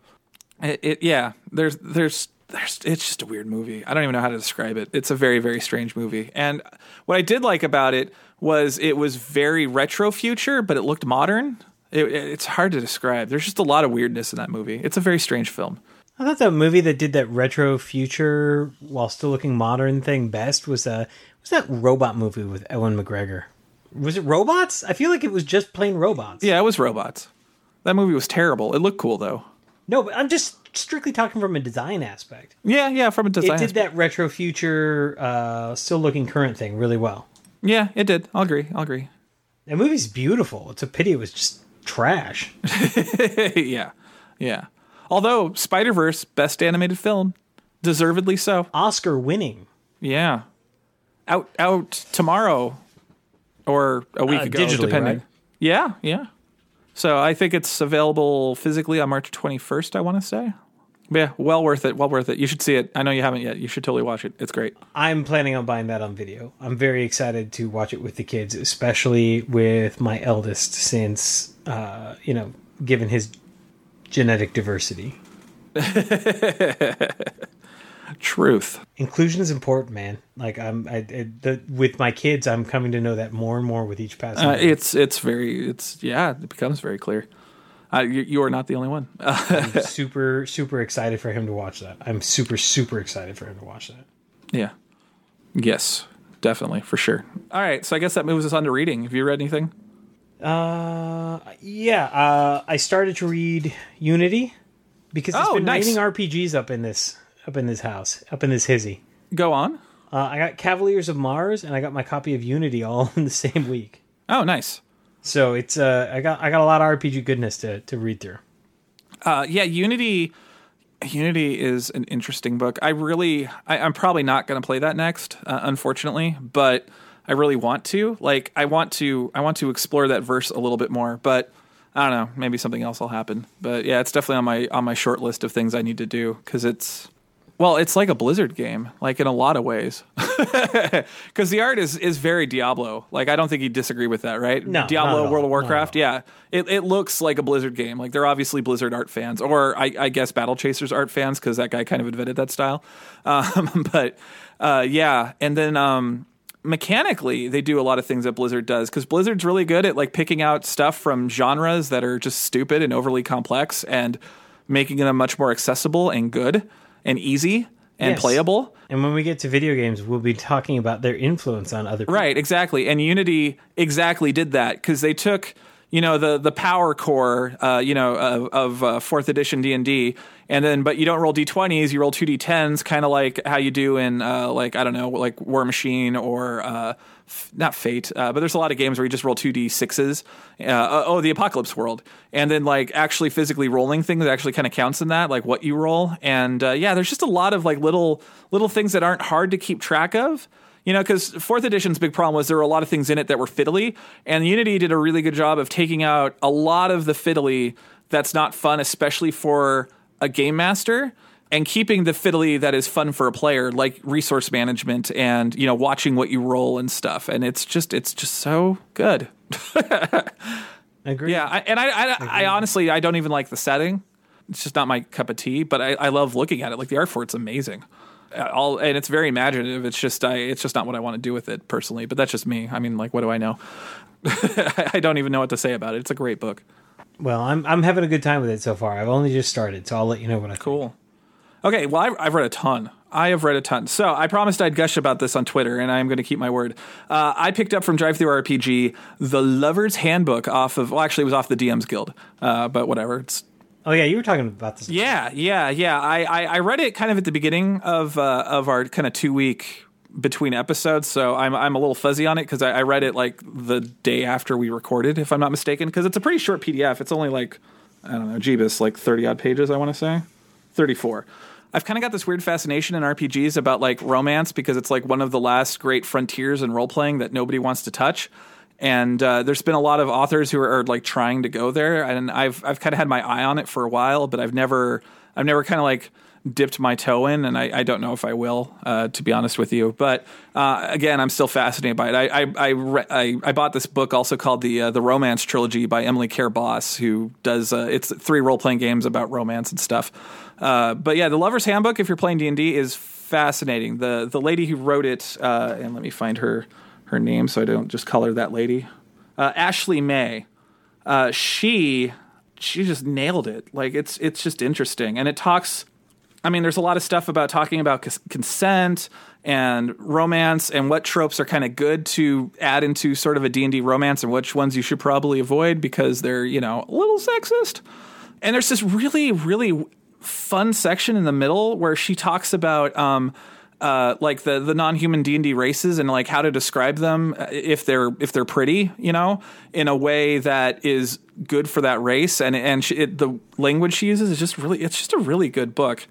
Speaker 3: it, it yeah. There's there's there's it's just a weird movie. I don't even know how to describe it. It's a very very strange movie. And what I did like about it was it was very retro future, but it looked modern. It, it- it's hard to describe. There's just a lot of weirdness in that movie. It's a very strange film.
Speaker 2: I thought that movie that did that retro future while still looking modern thing best was uh was that robot movie with Ewan McGregor. Was it robots? I feel like it was just plain robots.
Speaker 3: Yeah, it was robots. That movie was terrible. It looked cool though.
Speaker 2: No, but I'm just strictly talking from a design aspect.
Speaker 3: Yeah, yeah, from a design.
Speaker 2: It did
Speaker 3: aspect.
Speaker 2: that retro future, uh, still looking current thing really well.
Speaker 3: Yeah, it did. I'll agree. I'll agree.
Speaker 2: That movie's beautiful. It's a pity it was just trash.
Speaker 3: yeah, yeah. Although Spider Verse, best animated film, deservedly so.
Speaker 2: Oscar winning.
Speaker 3: Yeah, out out tomorrow or a week
Speaker 2: Uh,
Speaker 3: ago, depending.
Speaker 2: right?
Speaker 3: Yeah, yeah. So I think it's available physically on March twenty first. I want to say. Yeah, well worth it. Well worth it. You should see it. I know you haven't yet. You should totally watch it. It's great.
Speaker 2: I'm planning on buying that on video. I'm very excited to watch it with the kids, especially with my eldest, since uh, you know, given his genetic diversity.
Speaker 3: Truth.
Speaker 2: Inclusion is important, man. Like I'm, I, I the, with my kids, I'm coming to know that more and more with each passing.
Speaker 3: Uh, it's it's very it's yeah. It becomes very clear. Uh, you, you are not the only one.
Speaker 2: I'm super, super excited for him to watch that. I'm super, super excited for him to watch that.
Speaker 3: yeah. Yes, definitely for sure. All right, so I guess that moves us on to reading. Have you read anything?
Speaker 2: Uh, yeah. Uh, I started to read Unity because it's
Speaker 3: Oh,
Speaker 2: been
Speaker 3: nice.
Speaker 2: raining RPGs up in this up in this house, up in this hizzy.
Speaker 3: Go on.
Speaker 2: Uh, I got Cavaliers of Mars and I got my copy of Unity all in the same week.
Speaker 3: Oh, nice.
Speaker 2: So it's uh, I got I got a lot of RPG goodness to to read through.
Speaker 3: Uh, yeah, Unity. Unity is an interesting book. I really, I, I'm probably not going to play that next, uh, unfortunately, but I really want to. Like, I want to, I want to explore that verse a little bit more. But I don't know, maybe something else will happen. But yeah, it's definitely on my on my short list of things I need to do because it's well, it's like a Blizzard game, like in a lot of ways. Because the art is is very Diablo. Like I don't think you'd disagree with that, right?
Speaker 2: No,
Speaker 3: Diablo. World of Warcraft. Yeah, it it looks like a Blizzard game. Like they're obviously Blizzard art fans, or I, I guess Battle Chasers art fans because that guy kind of invented that style. Um, but uh, yeah, and then um, mechanically they do a lot of things that Blizzard does because Blizzard's really good at like picking out stuff from genres that are just stupid and overly complex and making them much more accessible and good and easy and
Speaker 2: Yes.
Speaker 3: playable.
Speaker 2: And when we get to video games, we'll be talking about their influence on other people.
Speaker 3: Right, exactly. And Unity exactly did that because they took you know the the power core uh, you know of, of uh, fourth edition D and D, and then but you don't roll d20s, you roll two d10s, kind of like how you do in uh, like I don't know like Warmachine or. Not Fate, uh, but there's a lot of games where you just roll two d sixes. Uh, oh, the Apocalypse World, and then like actually physically rolling things actually kind of counts in that, like what you roll. And uh, yeah, there's just a lot of like little little things that aren't hard to keep track of. You know, because fourth edition's big problem was there were a lot of things in it that were fiddly, and Unity did a really good job of taking out a lot of the fiddly that's not fun, especially for a game master, and keeping the fiddly that is fun for a player, like resource management and you know watching what you roll and stuff. And it's just it's just so good.
Speaker 2: Agree.
Speaker 3: Yeah, I, and I, I, I honestly I don't even like the setting. It's just not my cup of tea. But I, I love looking at it. Like the art for it's amazing. Uh, All and it's very imaginative. It's just I it's just not what I want to do with it personally. But that's just me. I mean, like what do I know? I don't even know what to say about it. It's a great book.
Speaker 2: Well, I'm I'm having a good time with it so far. I've only just started, so I'll let you know what I think.
Speaker 3: Okay, well, I've, I've read a ton. I have read a ton. So I promised I'd gush about this on Twitter, and I am going to keep my word. Uh, I picked up from DriveThruRPG the Lover's Handbook off of, well, actually, it was off the DM's Guild, uh, but whatever. It's
Speaker 2: Oh yeah, you were talking about this.
Speaker 3: yeah, yeah, yeah. I, I, I read it kind of at the beginning of uh, of our kind of two week between episodes, so I'm I'm a little fuzzy on it because I, I read it like the day after we recorded, if I'm not mistaken, because it's a pretty short PDF. It's only like I don't know, Jeebus, like thirty odd pages. I want to say thirty four. I've kind of got this weird fascination in RPGs about like romance because it's like one of the last great frontiers in role playing that nobody wants to touch. And uh, there's been a lot of authors who are, are like trying to go there and i've i've kind of had my eye on it for a while but i've never i've never kind of like dipped my toe in and i, I don't know if i will uh, to be honest with you. But uh, again i'm still fascinated by it. I i I, re- I, I bought this book also called the uh, the romance trilogy by emily care boss who does uh, it's three role-playing games about romance and stuff uh, but yeah the lover's handbook if you're playing d&d is fascinating the the lady who wrote it uh, and let me find her her name so I don't just call her that lady. Uh, Ashley May. Uh, she she just nailed it. Like it's it's just interesting, and it talks. I mean, there's a lot of stuff about talking about cons- consent and romance and what tropes are kind of good to add into sort of a D&D romance and which ones you should probably avoid because they're, you know, a little sexist. And there's this really really fun section in the middle where she talks about um uh, like the the non-human D and D races and like how to describe them uh, if they're if they're pretty, you know, in a way that is good for that race. And and she, it, the language she uses is just really it's just a really good book,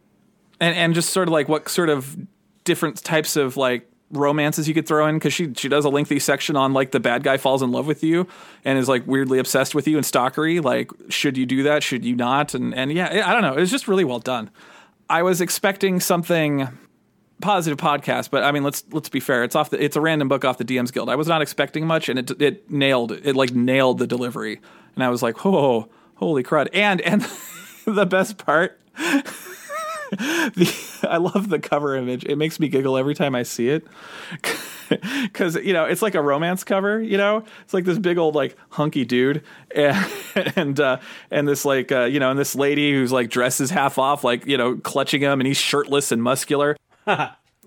Speaker 3: and and just sort of like what sort of different types of like romances you could throw in because she she does a lengthy section on like the bad guy falls in love with you and is like weirdly obsessed with you and stalkery like should you do that should you not and and yeah I don't know it was just really well done. I was expecting something positive podcast, but I mean, let's let's be fair. It's off the it's a random book off the DM's Guild. I was not expecting much, and it it nailed it like nailed the delivery, and I was like, oh, holy crud! And and the best part. the, I love the cover image. It makes me giggle every time I see it. Cause you know, it's like a romance cover, you know? It's like this big old like hunky dude and and uh and this like uh you know, and this lady who's like dresses half off, like, you know, clutching him and he's shirtless and muscular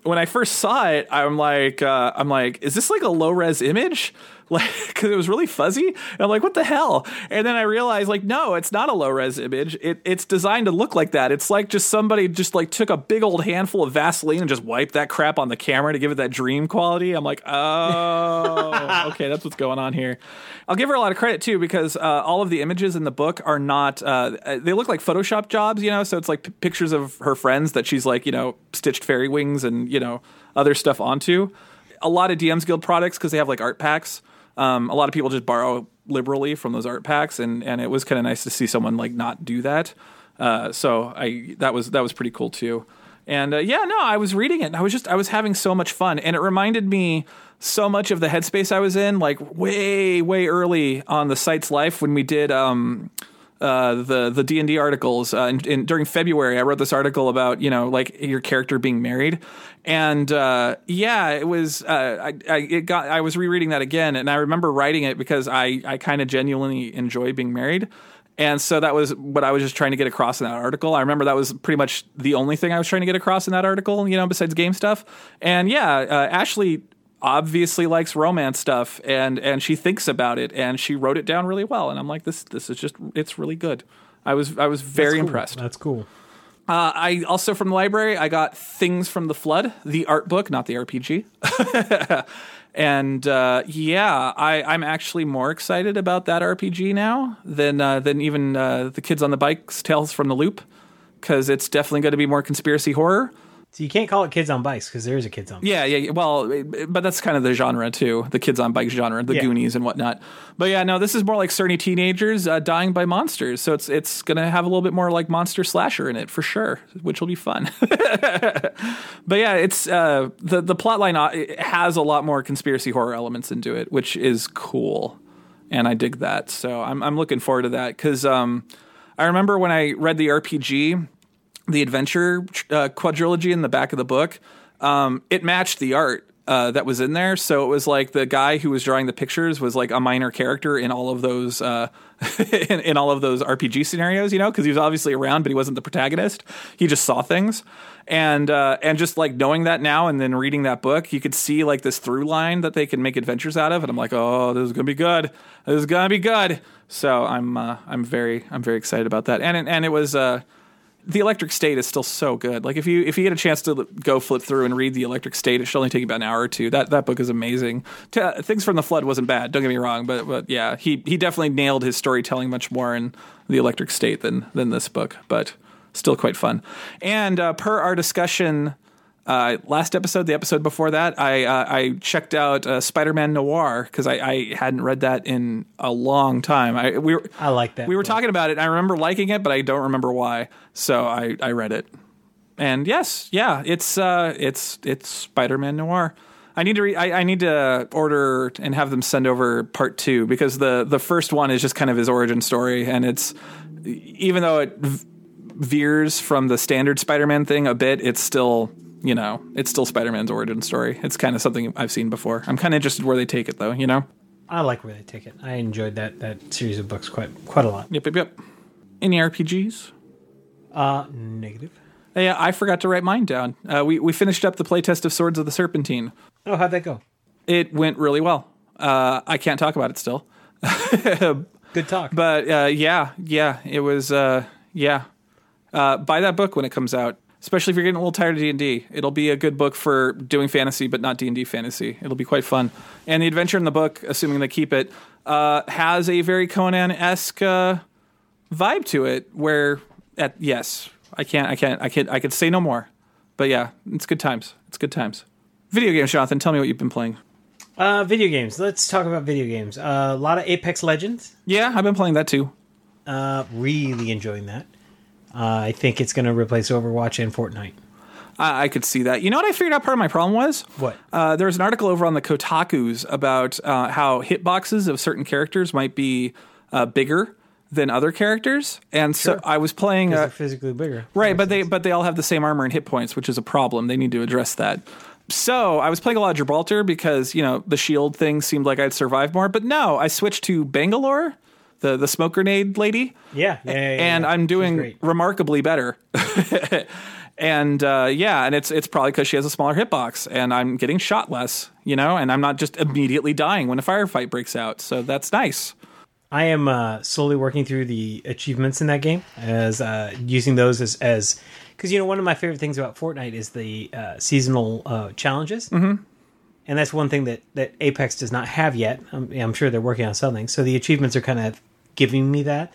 Speaker 3: when I first saw it, I'm like, uh, I'm like, is this like a low res image? Like because it was really fuzzy. And I'm like, what the hell? And then I realized, like, no, it's not a low res image. It, it's designed to look like that. It's like just somebody just like took a big old handful of Vaseline and just wiped that crap on the camera to give it that dream quality. I'm like, oh, okay, that's what's going on here. I'll give her a lot of credit too because uh, all of the images in the book are not. Uh, they look like Photoshop jobs, you know. So it's like p- pictures of her friends that she's like, you know, stitched fairy wings and you know other stuff onto. A lot of DM's Guild products because they have like art packs. Um, a lot of people just borrow liberally from those art packs, and and it was kind of nice to see someone like not do that. Uh, so I that was that was pretty cool too. And uh, yeah, no, I was reading it and I was just I was having so much fun, and it reminded me so much of the headspace I was in, like way way early on the site's life when we did um, uh, the the D and D articles. Uh, in, in, during February, I wrote this article about you know like your character being married, and uh, yeah, it was. Uh, I, I it got. I was rereading that again, and I remember writing it because I I kind of genuinely enjoy being married. And so that was what I was just trying to get across in that article. I remember that was pretty much the only thing I was trying to get across in that article, you know, besides game stuff. And yeah, uh, Ashley obviously likes romance stuff and and she thinks about it and she wrote it down really well and I'm like this this is just it's really good. I was I was very
Speaker 2: That's cool.
Speaker 3: impressed.
Speaker 2: That's cool.
Speaker 3: Uh, I also from the library I got Things from the Flood, the art book, not the RPG. and uh, yeah, I, I'm actually more excited about that RPG now than uh, than even uh, the Kids on the Bikes Tales from the Loop because it's definitely going to be more conspiracy horror.
Speaker 2: So you can't call it kids on bikes because there is a kids on. Bikes.
Speaker 3: Yeah, yeah. Well, but that's kind of the genre too, the kids on bikes genre, the
Speaker 2: Yeah.
Speaker 3: Goonies and whatnot. But yeah, no, this is more like cerny teenagers uh, dying by monsters. So it's it's gonna have a little bit more like monster slasher in it for sure, which will be fun. but yeah, it's uh, the the plot line uh, has a lot more conspiracy horror elements into it, which is cool, and I dig that. So I'm I'm looking forward to that because um, I remember when I read the RPG the adventure uh, quadrilogy in the back of the book, um, it matched the art uh, that was in there. So it was like the guy who was drawing the pictures was like a minor character in all of those uh, in, in all of those RPG scenarios, you know, because he was obviously around, but he wasn't the protagonist. He just saw things, and uh, and just like knowing that now, and then reading that book, you could see like this through line that they can make adventures out of, and I'm like, oh, this is gonna be good. This is gonna be good. So I'm uh, I'm very I'm very excited about that, and and it was. Uh, the electric state is still so good. Like if you if you get a chance to go flip through and read the electric state, it should only take you about an hour or two. That that book is amazing. T- Things from the Flood wasn't bad. Don't get me wrong, but but yeah, he he definitely nailed his storytelling much more in the electric state than than this book. But still quite fun. And uh, per our discussion. Uh, last episode, the episode before that, I uh, I checked out uh, Spider-Man Noir because I, I hadn't read that in a long time. I we were
Speaker 2: I like that.
Speaker 3: we were
Speaker 2: book.
Speaker 3: talking about it. I remember liking it, but I don't remember why. So I, I read it. And yes, yeah, it's uh, it's it's Spider-Man Noir. I need to re- I, I need to order and have them send over part two because the the first one is just kind of his origin story, and it's even though it v- veers from the standard Spider-Man thing a bit, it's still you know it's still Spider-Man's origin story. It's kind of something I've seen before. I'm kind of interested where they take it though. You know.
Speaker 2: I like where they take it. I enjoyed that that series of books quite quite a lot.
Speaker 3: Yep, yep, yep. Any RPGs?
Speaker 2: Uh, negative.
Speaker 3: Yeah, I forgot to write mine down. Uh, we we finished up the playtest of Swords of the Serpentine.
Speaker 2: Oh, how'd that go?
Speaker 3: It went really well. Uh, I can't talk about it still,
Speaker 2: Good talk.
Speaker 3: but uh, yeah, yeah, it was. Uh, yeah, uh, buy that book when it comes out. Especially if you're getting a little tired of D and D, it'll be a good book for doing fantasy, but not D and D fantasy. It'll be quite fun. And the adventure in the book, assuming they keep it, uh, has a very Conan esque uh, vibe to it. Where, at yes, I can't, I can't, I can't, I could say no more. But yeah, it's good times. It's good times. Video games, Jonathan. Tell me what you've been playing.
Speaker 2: Uh, video games. Let's talk about video games. Uh, a lot of Apex Legends.
Speaker 3: Yeah, I've been playing that too.
Speaker 2: Uh, really enjoying that. Uh, I think it's going to replace Overwatch and Fortnite.
Speaker 3: I, I could see that. You know what I figured out part of my problem was?
Speaker 2: What?
Speaker 3: Uh, there was an article over on the Kotakus about uh, how hitboxes of certain characters might be uh, bigger than other characters, and so I was playing. Uh,
Speaker 2: they're physically bigger.
Speaker 3: right, but they but they all have the same armor and hit points, which is a problem. They need to address that. So I was playing a lot of Gibraltar because you know the shield thing seemed like I'd survive more, but no, I switched to Bangalore, the the smoke grenade lady
Speaker 2: Yeah, yeah, yeah,
Speaker 3: and
Speaker 2: yeah.
Speaker 3: I'm doing remarkably better. And uh, yeah, and it's it's probably because she has a smaller hitbox, and I'm getting shot less, you know, and I'm not just immediately dying when a firefight breaks out. So that's nice.
Speaker 2: I am uh, slowly working through the achievements in that game as uh, using those as as because you know one of my favorite things about Fortnite is the uh, seasonal uh, challenges, mm-hmm. and that's one thing that that Apex does not have yet. I'm, I'm sure they're working on something, so the achievements are kind of giving me that.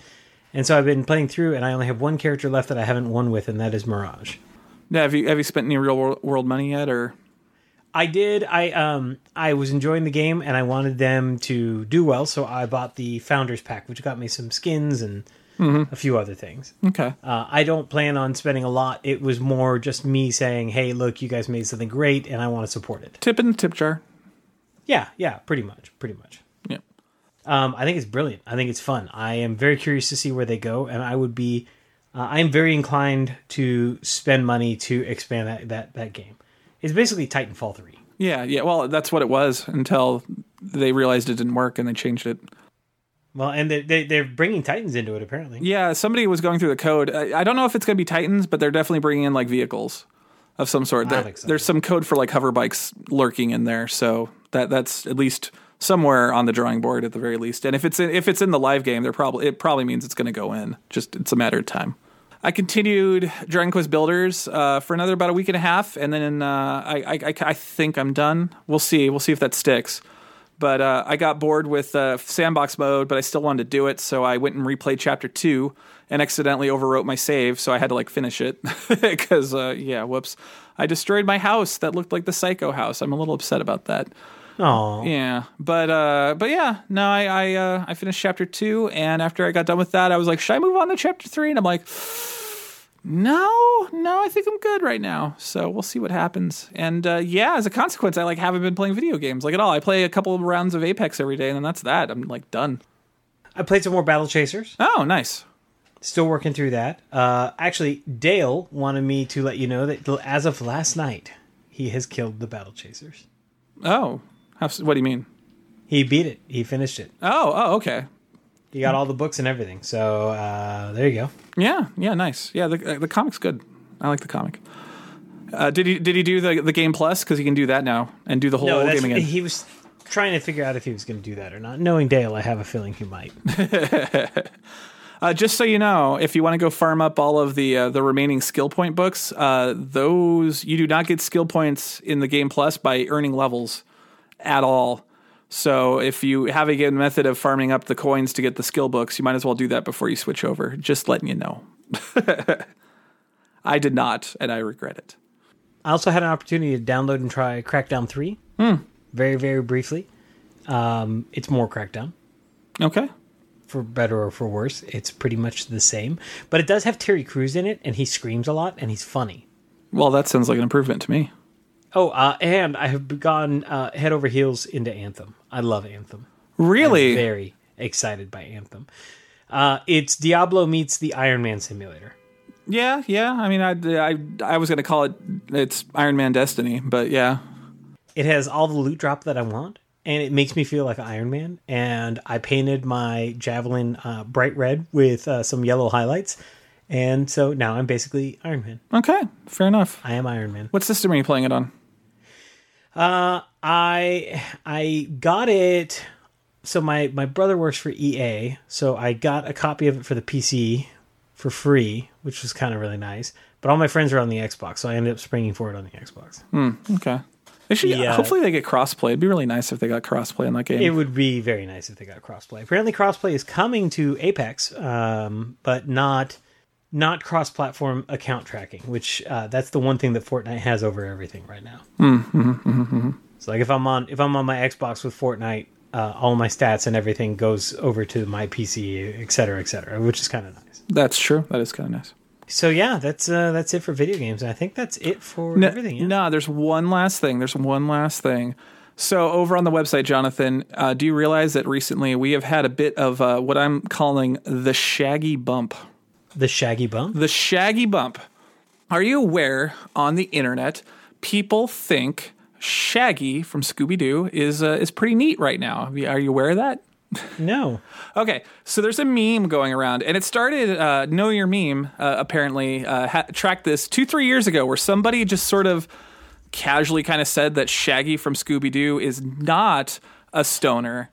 Speaker 2: And so I've been playing through, and I only have one character left that I haven't won with, and that is Mirage.
Speaker 3: Now, have you have you spent any real world money yet, or
Speaker 2: I did. I um I was enjoying the game and I wanted them to do well, so I bought the founders pack, which got me some skins and a few other things.
Speaker 3: okay?
Speaker 2: Uh, I don't plan on spending a lot. It was more just me saying, "Hey, look, you guys made something great, and I want to support it."
Speaker 3: Tip in the tip jar.
Speaker 2: Yeah, yeah, pretty much, pretty much. Um, I think it's brilliant. I think it's fun. I am very curious to see where they go, and I would be, uh, I am very inclined to spend money to expand that that that game. It's basically Titanfall three.
Speaker 3: Yeah, yeah. Well, that's what it was until they realized it didn't work and they changed it.
Speaker 2: Well, and they, they they're bringing Titans into it apparently.
Speaker 3: Yeah, somebody was going through the code. I, I don't know if it's going to be Titans, but they're definitely bringing in like vehicles of some sort. There-
Speaker 2: I'm
Speaker 3: there's some code for like hover bikes lurking in there, so that that's at least somewhere on the drawing board at the very least. And if it's in, if it's in the live game, they're probably it probably means it's going to go in. Just it's a matter of time. I continued Dragon Quest Builders uh, for another about a week and a half, and then uh, I, I, I, think I'm done. We'll see. We'll see if that sticks. But uh, I got bored with uh, sandbox mode, but I still wanted to do it, so I went and replayed chapter two and accidentally overwrote my save, so I had to like finish it because uh, yeah, whoops, I destroyed my house that looked like the Psycho house. I'm a little upset about that.
Speaker 2: Oh,
Speaker 3: Yeah, but uh, but yeah, no, I I uh, I finished chapter two, and after I got done with that, I was like, should I move on to chapter three? And I'm like, no, no, I think I'm good right now. So we'll see what happens. And uh, yeah, as a consequence, I like haven't been playing video games like at all. I play a couple of rounds of Apex every day, and then that's that. I'm like done.
Speaker 2: I played some more Battle Chasers.
Speaker 3: Oh, nice.
Speaker 2: Still working through that. Uh, actually, Dale wanted me to let you know that as of last night, he has killed the Battle Chasers.
Speaker 3: Oh, how, what do you mean?
Speaker 2: He beat it. He finished it.
Speaker 3: Oh, oh, okay.
Speaker 2: He got all the books and everything. So uh, there you go.
Speaker 3: Yeah, yeah, nice. Yeah, the the comic's good. I like the comic. Uh, did he did he do the the game plus because he can do that now and do the whole
Speaker 2: No,
Speaker 3: game again?
Speaker 2: he was trying to figure out if he was going to do that or not. Knowing Dale, I have a feeling he might.
Speaker 3: Uh, just so you know, if you want to go farm up all of the uh, the remaining skill point books, uh, those you do not get skill points in the game plus by earning levels at all. So if you have a good method of farming up the coins to get the skill books, you might as well do that before you switch over. Just letting you know. I did not, and I regret it.
Speaker 2: I also had an opportunity to download and try Crackdown 3 very, very briefly. Um, it's more Crackdown.
Speaker 3: Okay.
Speaker 2: for better or for worse. It's pretty much the same, but it does have Terry Crews in it, and he screams a lot, and he's funny.
Speaker 3: Well, that sounds like an improvement to me.
Speaker 2: Oh, uh, and I have gone uh, head over heels into Anthem. I love Anthem.
Speaker 3: Really?
Speaker 2: I'm very excited by Anthem. Uh, it's Diablo meets the Iron Man simulator.
Speaker 3: Yeah, yeah. I mean, I, I, I was going to call it it's Iron Man Destiny, but yeah.
Speaker 2: It has all the loot drop that I want, and it makes me feel like Iron Man. And I painted my javelin uh, bright red with uh, some yellow highlights, and so now I'm basically Iron Man.
Speaker 3: Okay, fair enough.
Speaker 2: I am Iron Man.
Speaker 3: What system are you playing it on?
Speaker 2: Uh, I I got it. So my my brother works for EA, so I got a copy of it for the PC for free, which was kind of really nice. But all my friends are on the Xbox, so I ended up springing for it on the Xbox.
Speaker 3: Mm, Okay. They should,
Speaker 2: uh,
Speaker 3: hopefully they get crossplay. It'd be really nice if they got crossplay in that game.
Speaker 2: It would be very nice if they got crossplay. Apparently, crossplay is coming to Apex, um, but not not cross-platform account tracking, which uh, that's the one thing that Fortnite has over everything right now. So, like if I'm on if I'm on my Xbox with Fortnite, uh, all my stats and everything goes over to my PC, et cetera, et cetera, which is kind of nice.
Speaker 3: That's true. That is kind of nice.
Speaker 2: So yeah, that's uh, that's it for video games. I think that's it for
Speaker 3: No,
Speaker 2: everything. Yeah.
Speaker 3: no, there's one last thing. There's one last thing. So over on the website, Jonathan, uh, do you realize that recently we have had a bit of uh, what I'm calling the shaggy bump?
Speaker 2: The Shaggy Bump.
Speaker 3: The shaggy bump. Are you aware on the internet people think Shaggy from Scooby Doo is uh, is pretty neat right now? Are you aware of that?
Speaker 2: No.
Speaker 3: Okay, so there's a meme going around, and it started. Uh, know your meme uh, apparently uh, ha- tracked this two three years ago, where somebody just sort of casually kind of said that Shaggy from Scooby Doo is not a stoner,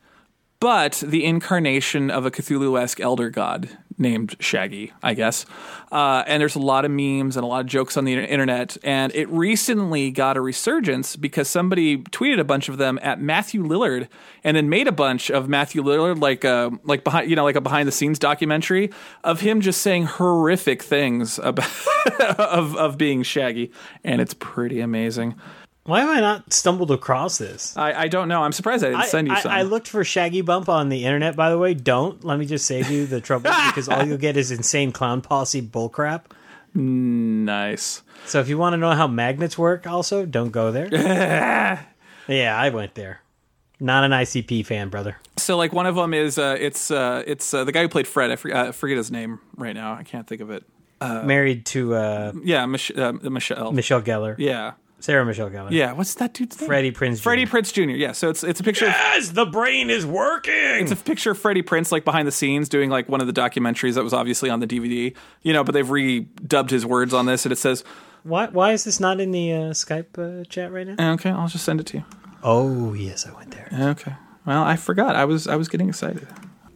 Speaker 3: but the incarnation of a Cthulhu esque elder god named Shaggy, I guess. Uh, and there's a lot of memes and a lot of jokes on the internet. And it recently got a resurgence because somebody tweeted a bunch of them at Matthew Lillard and then made a bunch of Matthew Lillard, like a, like behind, you know, like a behind the scenes documentary of him just saying horrific things about of, of being Shaggy. And it's pretty amazing.
Speaker 2: Why have I not stumbled across this?
Speaker 3: I, I don't know. I'm surprised I didn't
Speaker 2: I,
Speaker 3: send you
Speaker 2: I-
Speaker 3: some.
Speaker 2: I looked for Shaggy Bump on the internet, by the way. Don't. Let me just save you the trouble because all you'll get is insane clown posse bullcrap.
Speaker 3: nice.
Speaker 2: So if you want to know how magnets work, also, don't go there. yeah, I went there. Not an ICP fan, brother.
Speaker 3: So like one of them is uh, it's uh, it's uh, the guy who played Fred. I forget, I forget his name right now. I can't think of it.
Speaker 2: Married to uh,
Speaker 3: Yeah, Mich- uh, Michelle.
Speaker 2: Michelle Gellar.
Speaker 3: yeah,
Speaker 2: Sarah Michelle Gellar.
Speaker 3: yeah. What's that dude's name?
Speaker 2: Freddie Prinze Jr.
Speaker 3: Freddie Prinze Jr. Yeah. So it's it's a picture. Of,
Speaker 2: Yes, the brain is working.
Speaker 3: it's a picture of Freddie Prinze like behind the scenes doing like one of the documentaries that was obviously on the DVD. You know, but they've redubbed his words on this, and it says,
Speaker 2: why, why is this not in the uh, Skype uh, chat right now?
Speaker 3: "Okay, I'll just send it to you."
Speaker 2: Oh, yes, I went there.
Speaker 3: Okay. Well, I forgot. I was I was getting excited.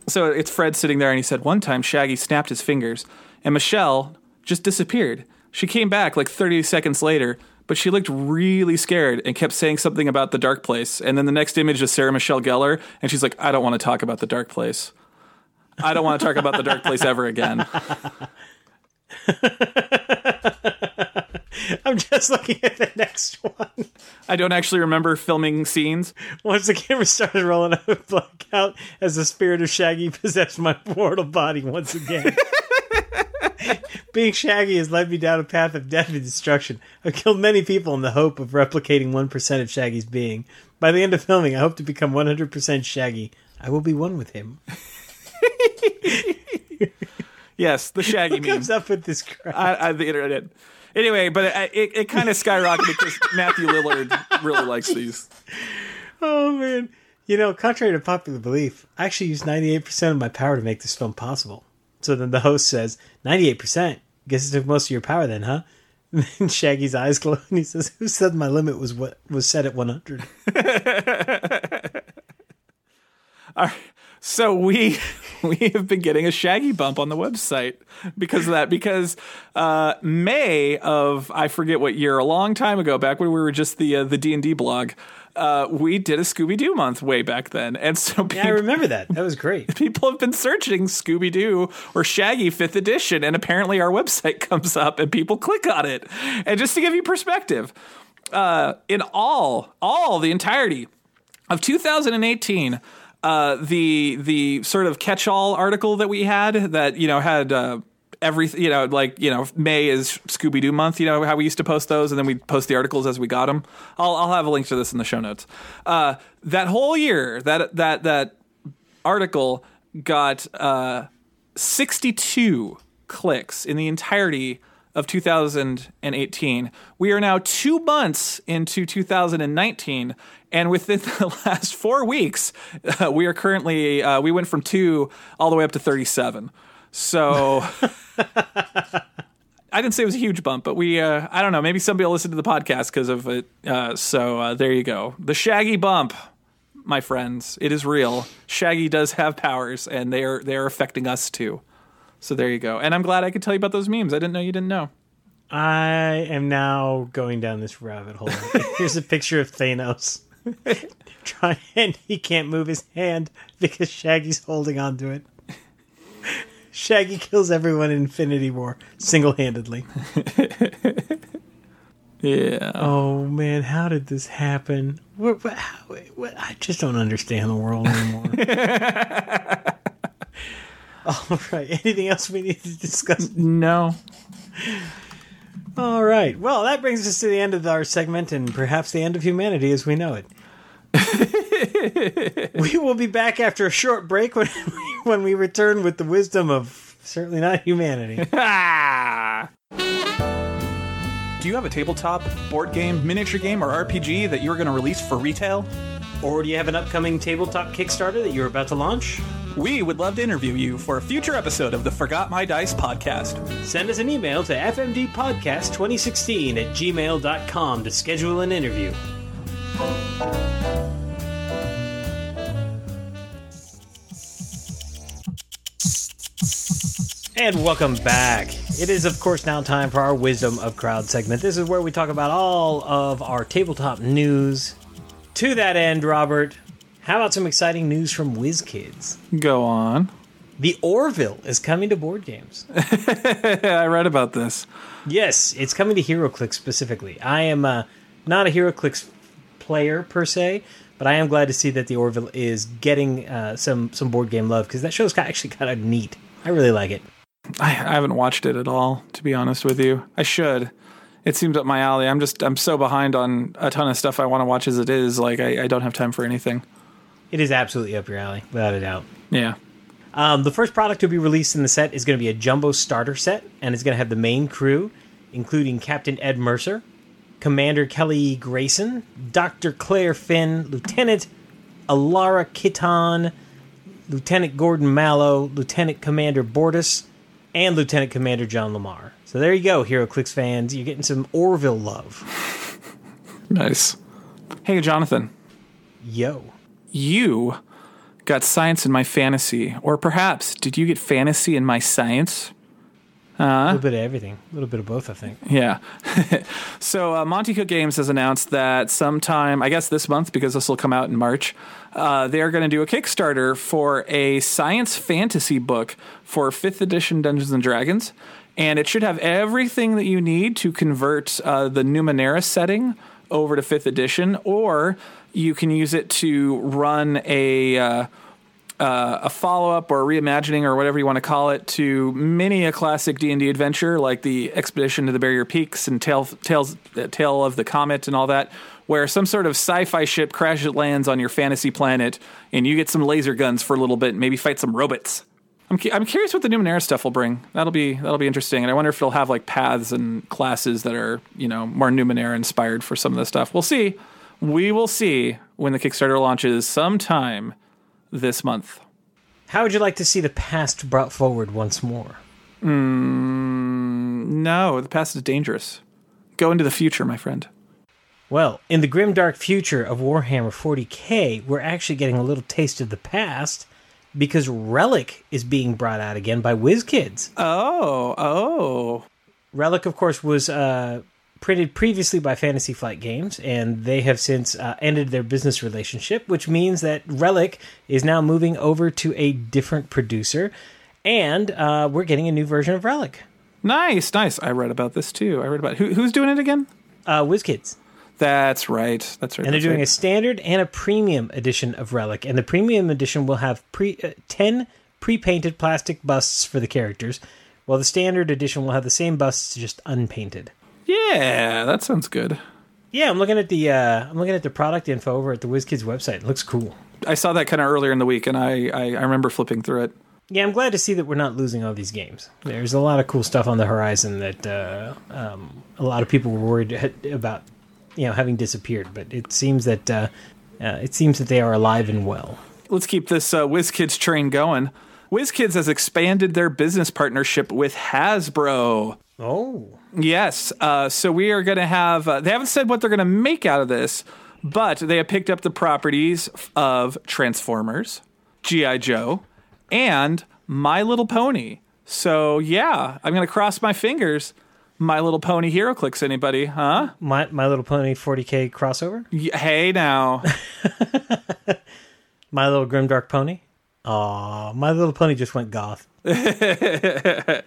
Speaker 3: So it's Fred sitting there, and he said one time Shaggy snapped his fingers, and Michelle just disappeared. She came back like 30 seconds later, but she looked really scared and kept saying something about the dark place. And then the next image is Sarah Michelle Gellar, and she's like, "I don't want to talk about the dark place. I don't want to talk about the dark place ever again."
Speaker 2: I'm just looking at the next one.
Speaker 3: I don't actually remember filming scenes.
Speaker 2: Once the camera started rolling, I would black out as the spirit of Shaggy possessed my mortal body once again. Being Shaggy has led me down a path of death and destruction. I've killed many people in the hope of replicating 1% of Shaggy's being. By the end of filming, I hope to become 100% Shaggy. I will be one with him.
Speaker 3: Yes, the Shaggy
Speaker 2: Who
Speaker 3: meme.
Speaker 2: comes up with this crap?
Speaker 3: I, I, the internet. Anyway, but it, it, it kind of skyrocketed because Matthew Lillard really likes these.
Speaker 2: Oh man. You know, contrary to popular belief, I actually used 98% of my power to make this film possible. So then the host says, 98%? Guess it took most of your power then, huh? And then Shaggy's eyes glow and he says, Who said my limit was what was set at 100?
Speaker 3: So we we have been getting a Shaggy bump on the website because of that. Because uh, May of I forget what year, a long time ago, back when we were just the uh, the D and D blog, uh, we did a Scooby Doo month way back then, and so
Speaker 2: Yeah, I remember that. That was great.
Speaker 3: people have been searching Scooby Doo or Shaggy Fifth Edition, and apparently our website comes up, and people click on it. And just to give you perspective, uh, in all all the entirety of 2018 uh, the the sort of catch-all article that we had that you know had everything you know like you know May is Scooby Doo month you know how we used to post those and then we post the articles as we got them I'll I'll have a link to this in the show notes uh, that whole year that that that article got uh, 62 clicks in the entirety of 2018. We are now two months into 2019, and within the last four weeks, uh, we are currently uh, we went from two all the way up to 37. So. I didn't say it was a huge bump, but we, uh, I don't know, maybe somebody will listen to the podcast because of it. Uh, so uh, there you go. The Shaggy bump, my friends. It is real. Shaggy does have powers, and they are, they are affecting us too. So there you go. And I'm glad I could tell you about those memes. I didn't know you didn't know.
Speaker 2: I am now going down this rabbit hole. Here's a picture of Thanos. Trying, and he can't move his hand because Shaggy's holding on to it. Shaggy kills everyone in Infinity War single handedly.
Speaker 3: Yeah.
Speaker 2: Oh man, how did this happen? What, what, how, what, I just don't understand the world anymore. All right, anything else we need to discuss?
Speaker 3: No.
Speaker 2: All right, well, that brings us to the end of our segment and perhaps the end of humanity as we know it. we will be back after a short break when, when we return with the wisdom of certainly not humanity.
Speaker 3: Do you have a tabletop, board game, miniature game, or RPG that you're going to release for retail?
Speaker 2: Or do you have an upcoming tabletop Kickstarter that you're about to launch?
Speaker 3: We would love to interview you for a future episode of the Forgot My Dice podcast.
Speaker 2: Send us an email to fmdpodcast2016 at gmail.com to schedule an interview. And welcome back. It is, of course, now time for our Wisdom of Crowd segment. This is where we talk about all of our tabletop news. To that end, Robert, how about some exciting news from WizKids?
Speaker 3: Go on.
Speaker 2: The Orville is coming to board games.
Speaker 3: I read about this.
Speaker 2: Yes, it's coming to HeroClix specifically. I am uh, not a HeroClix player per se, but I am glad to see that the Orville is getting uh, some some board game love because that show's ki- actually kind of neat. I really like it.
Speaker 3: I, I haven't watched it at all, to be honest with you. I should. It seems up my alley. I'm just I'm so behind on a ton of stuff I want to watch as it is. Like I, I don't have time for anything.
Speaker 2: It is absolutely up your alley, without a doubt.
Speaker 3: Yeah.
Speaker 2: Um, the first product to be released in the set is going to be a jumbo starter set, and it's going to have the main crew, including Captain Ed Mercer, Commander Kelly Grayson, Dr. Claire Finn, Lieutenant Alara Kitan, Lieutenant Gordon Malloy, Lieutenant Commander Bortus, and Lieutenant Commander John Lamar. So there you go, HeroClix fans. You're getting some Orville love.
Speaker 3: Nice. Hey, Jonathan.
Speaker 2: Yo.
Speaker 3: You got science in my fantasy, or perhaps did you get fantasy in my science?
Speaker 2: A little bit of everything. A little bit of both, I think.
Speaker 3: Yeah. so uh, Monte Cook Games has announced that sometime, I guess this month, because this will come out in March, uh, they're going to do a Kickstarter for a science fantasy book for fifth edition Dungeons and Dragons, and it should have everything that you need to convert uh, the Numenera setting over to fifth edition, or you can use it to run a. Uh, a follow up or a reimagining or whatever you want to call it to many a classic D and D adventure like the Expedition to the Barrier Peaks and Tale, Tales, uh, Tale of the Comet and all that, where some sort of sci-fi ship crashes lands on your fantasy planet and you get some laser guns for a little bit, and maybe fight some robots. I'm, cu- I'm curious what the Numenera stuff will bring. That'll be that'll be interesting, and I wonder if it'll have like paths and classes that are you know more Numenera inspired for some of the stuff. We'll see. We will see when the Kickstarter launches sometime this month.
Speaker 2: How would you like to see the past brought forward once more?
Speaker 3: No, the past is dangerous. Go into the future, my friend.
Speaker 2: Well, in the grim dark future of Warhammer 40k, we're actually getting a little taste of the past because Relic is being brought out again by WizKids.
Speaker 3: Oh, oh.
Speaker 2: Relic, of course, was uh, printed previously by Fantasy Flight Games, and they have since uh, ended their business relationship, which means that Relic is now moving over to a different producer, and uh, we're getting a new version of Relic.
Speaker 3: Nice, nice. I read about this too. I read about who, who's doing it again.
Speaker 2: Uh, WizKids.
Speaker 3: That's right. That's right.
Speaker 2: And they're doing
Speaker 3: right.
Speaker 2: a standard and a premium edition of Relic. And the premium edition will have pre uh, 10 pre-painted plastic busts for the characters, while the standard edition will have the same busts just unpainted.
Speaker 3: Yeah, that sounds good.
Speaker 2: Yeah, I'm looking at the uh, I'm looking at the product info over at the WizKids website. It looks cool.
Speaker 3: I saw that kind of earlier in the week, and I, I I remember flipping through it.
Speaker 2: Yeah, I'm glad to see that we're not losing all these games. There's a lot of cool stuff on the horizon that uh, um, a lot of people were worried about, you know, having disappeared. But it seems that uh, uh, it seems that they are alive and well.
Speaker 3: Let's keep this uh, WizKids train going. WizKids has expanded their business partnership with Hasbro.
Speaker 2: Oh,
Speaker 3: Yes. Uh, so we are going to have, uh, they haven't said what they're going to make out of this, but they have picked up the properties of Transformers, G.I. Joe, and My Little Pony. So yeah, I'm going to cross my fingers. My Little Pony HeroClix anybody, huh?
Speaker 2: my My Little Pony 40k crossover.
Speaker 3: Y- Hey now.
Speaker 2: My Little Grimdark Pony. Aw, My Little Pony just went goth.
Speaker 3: my,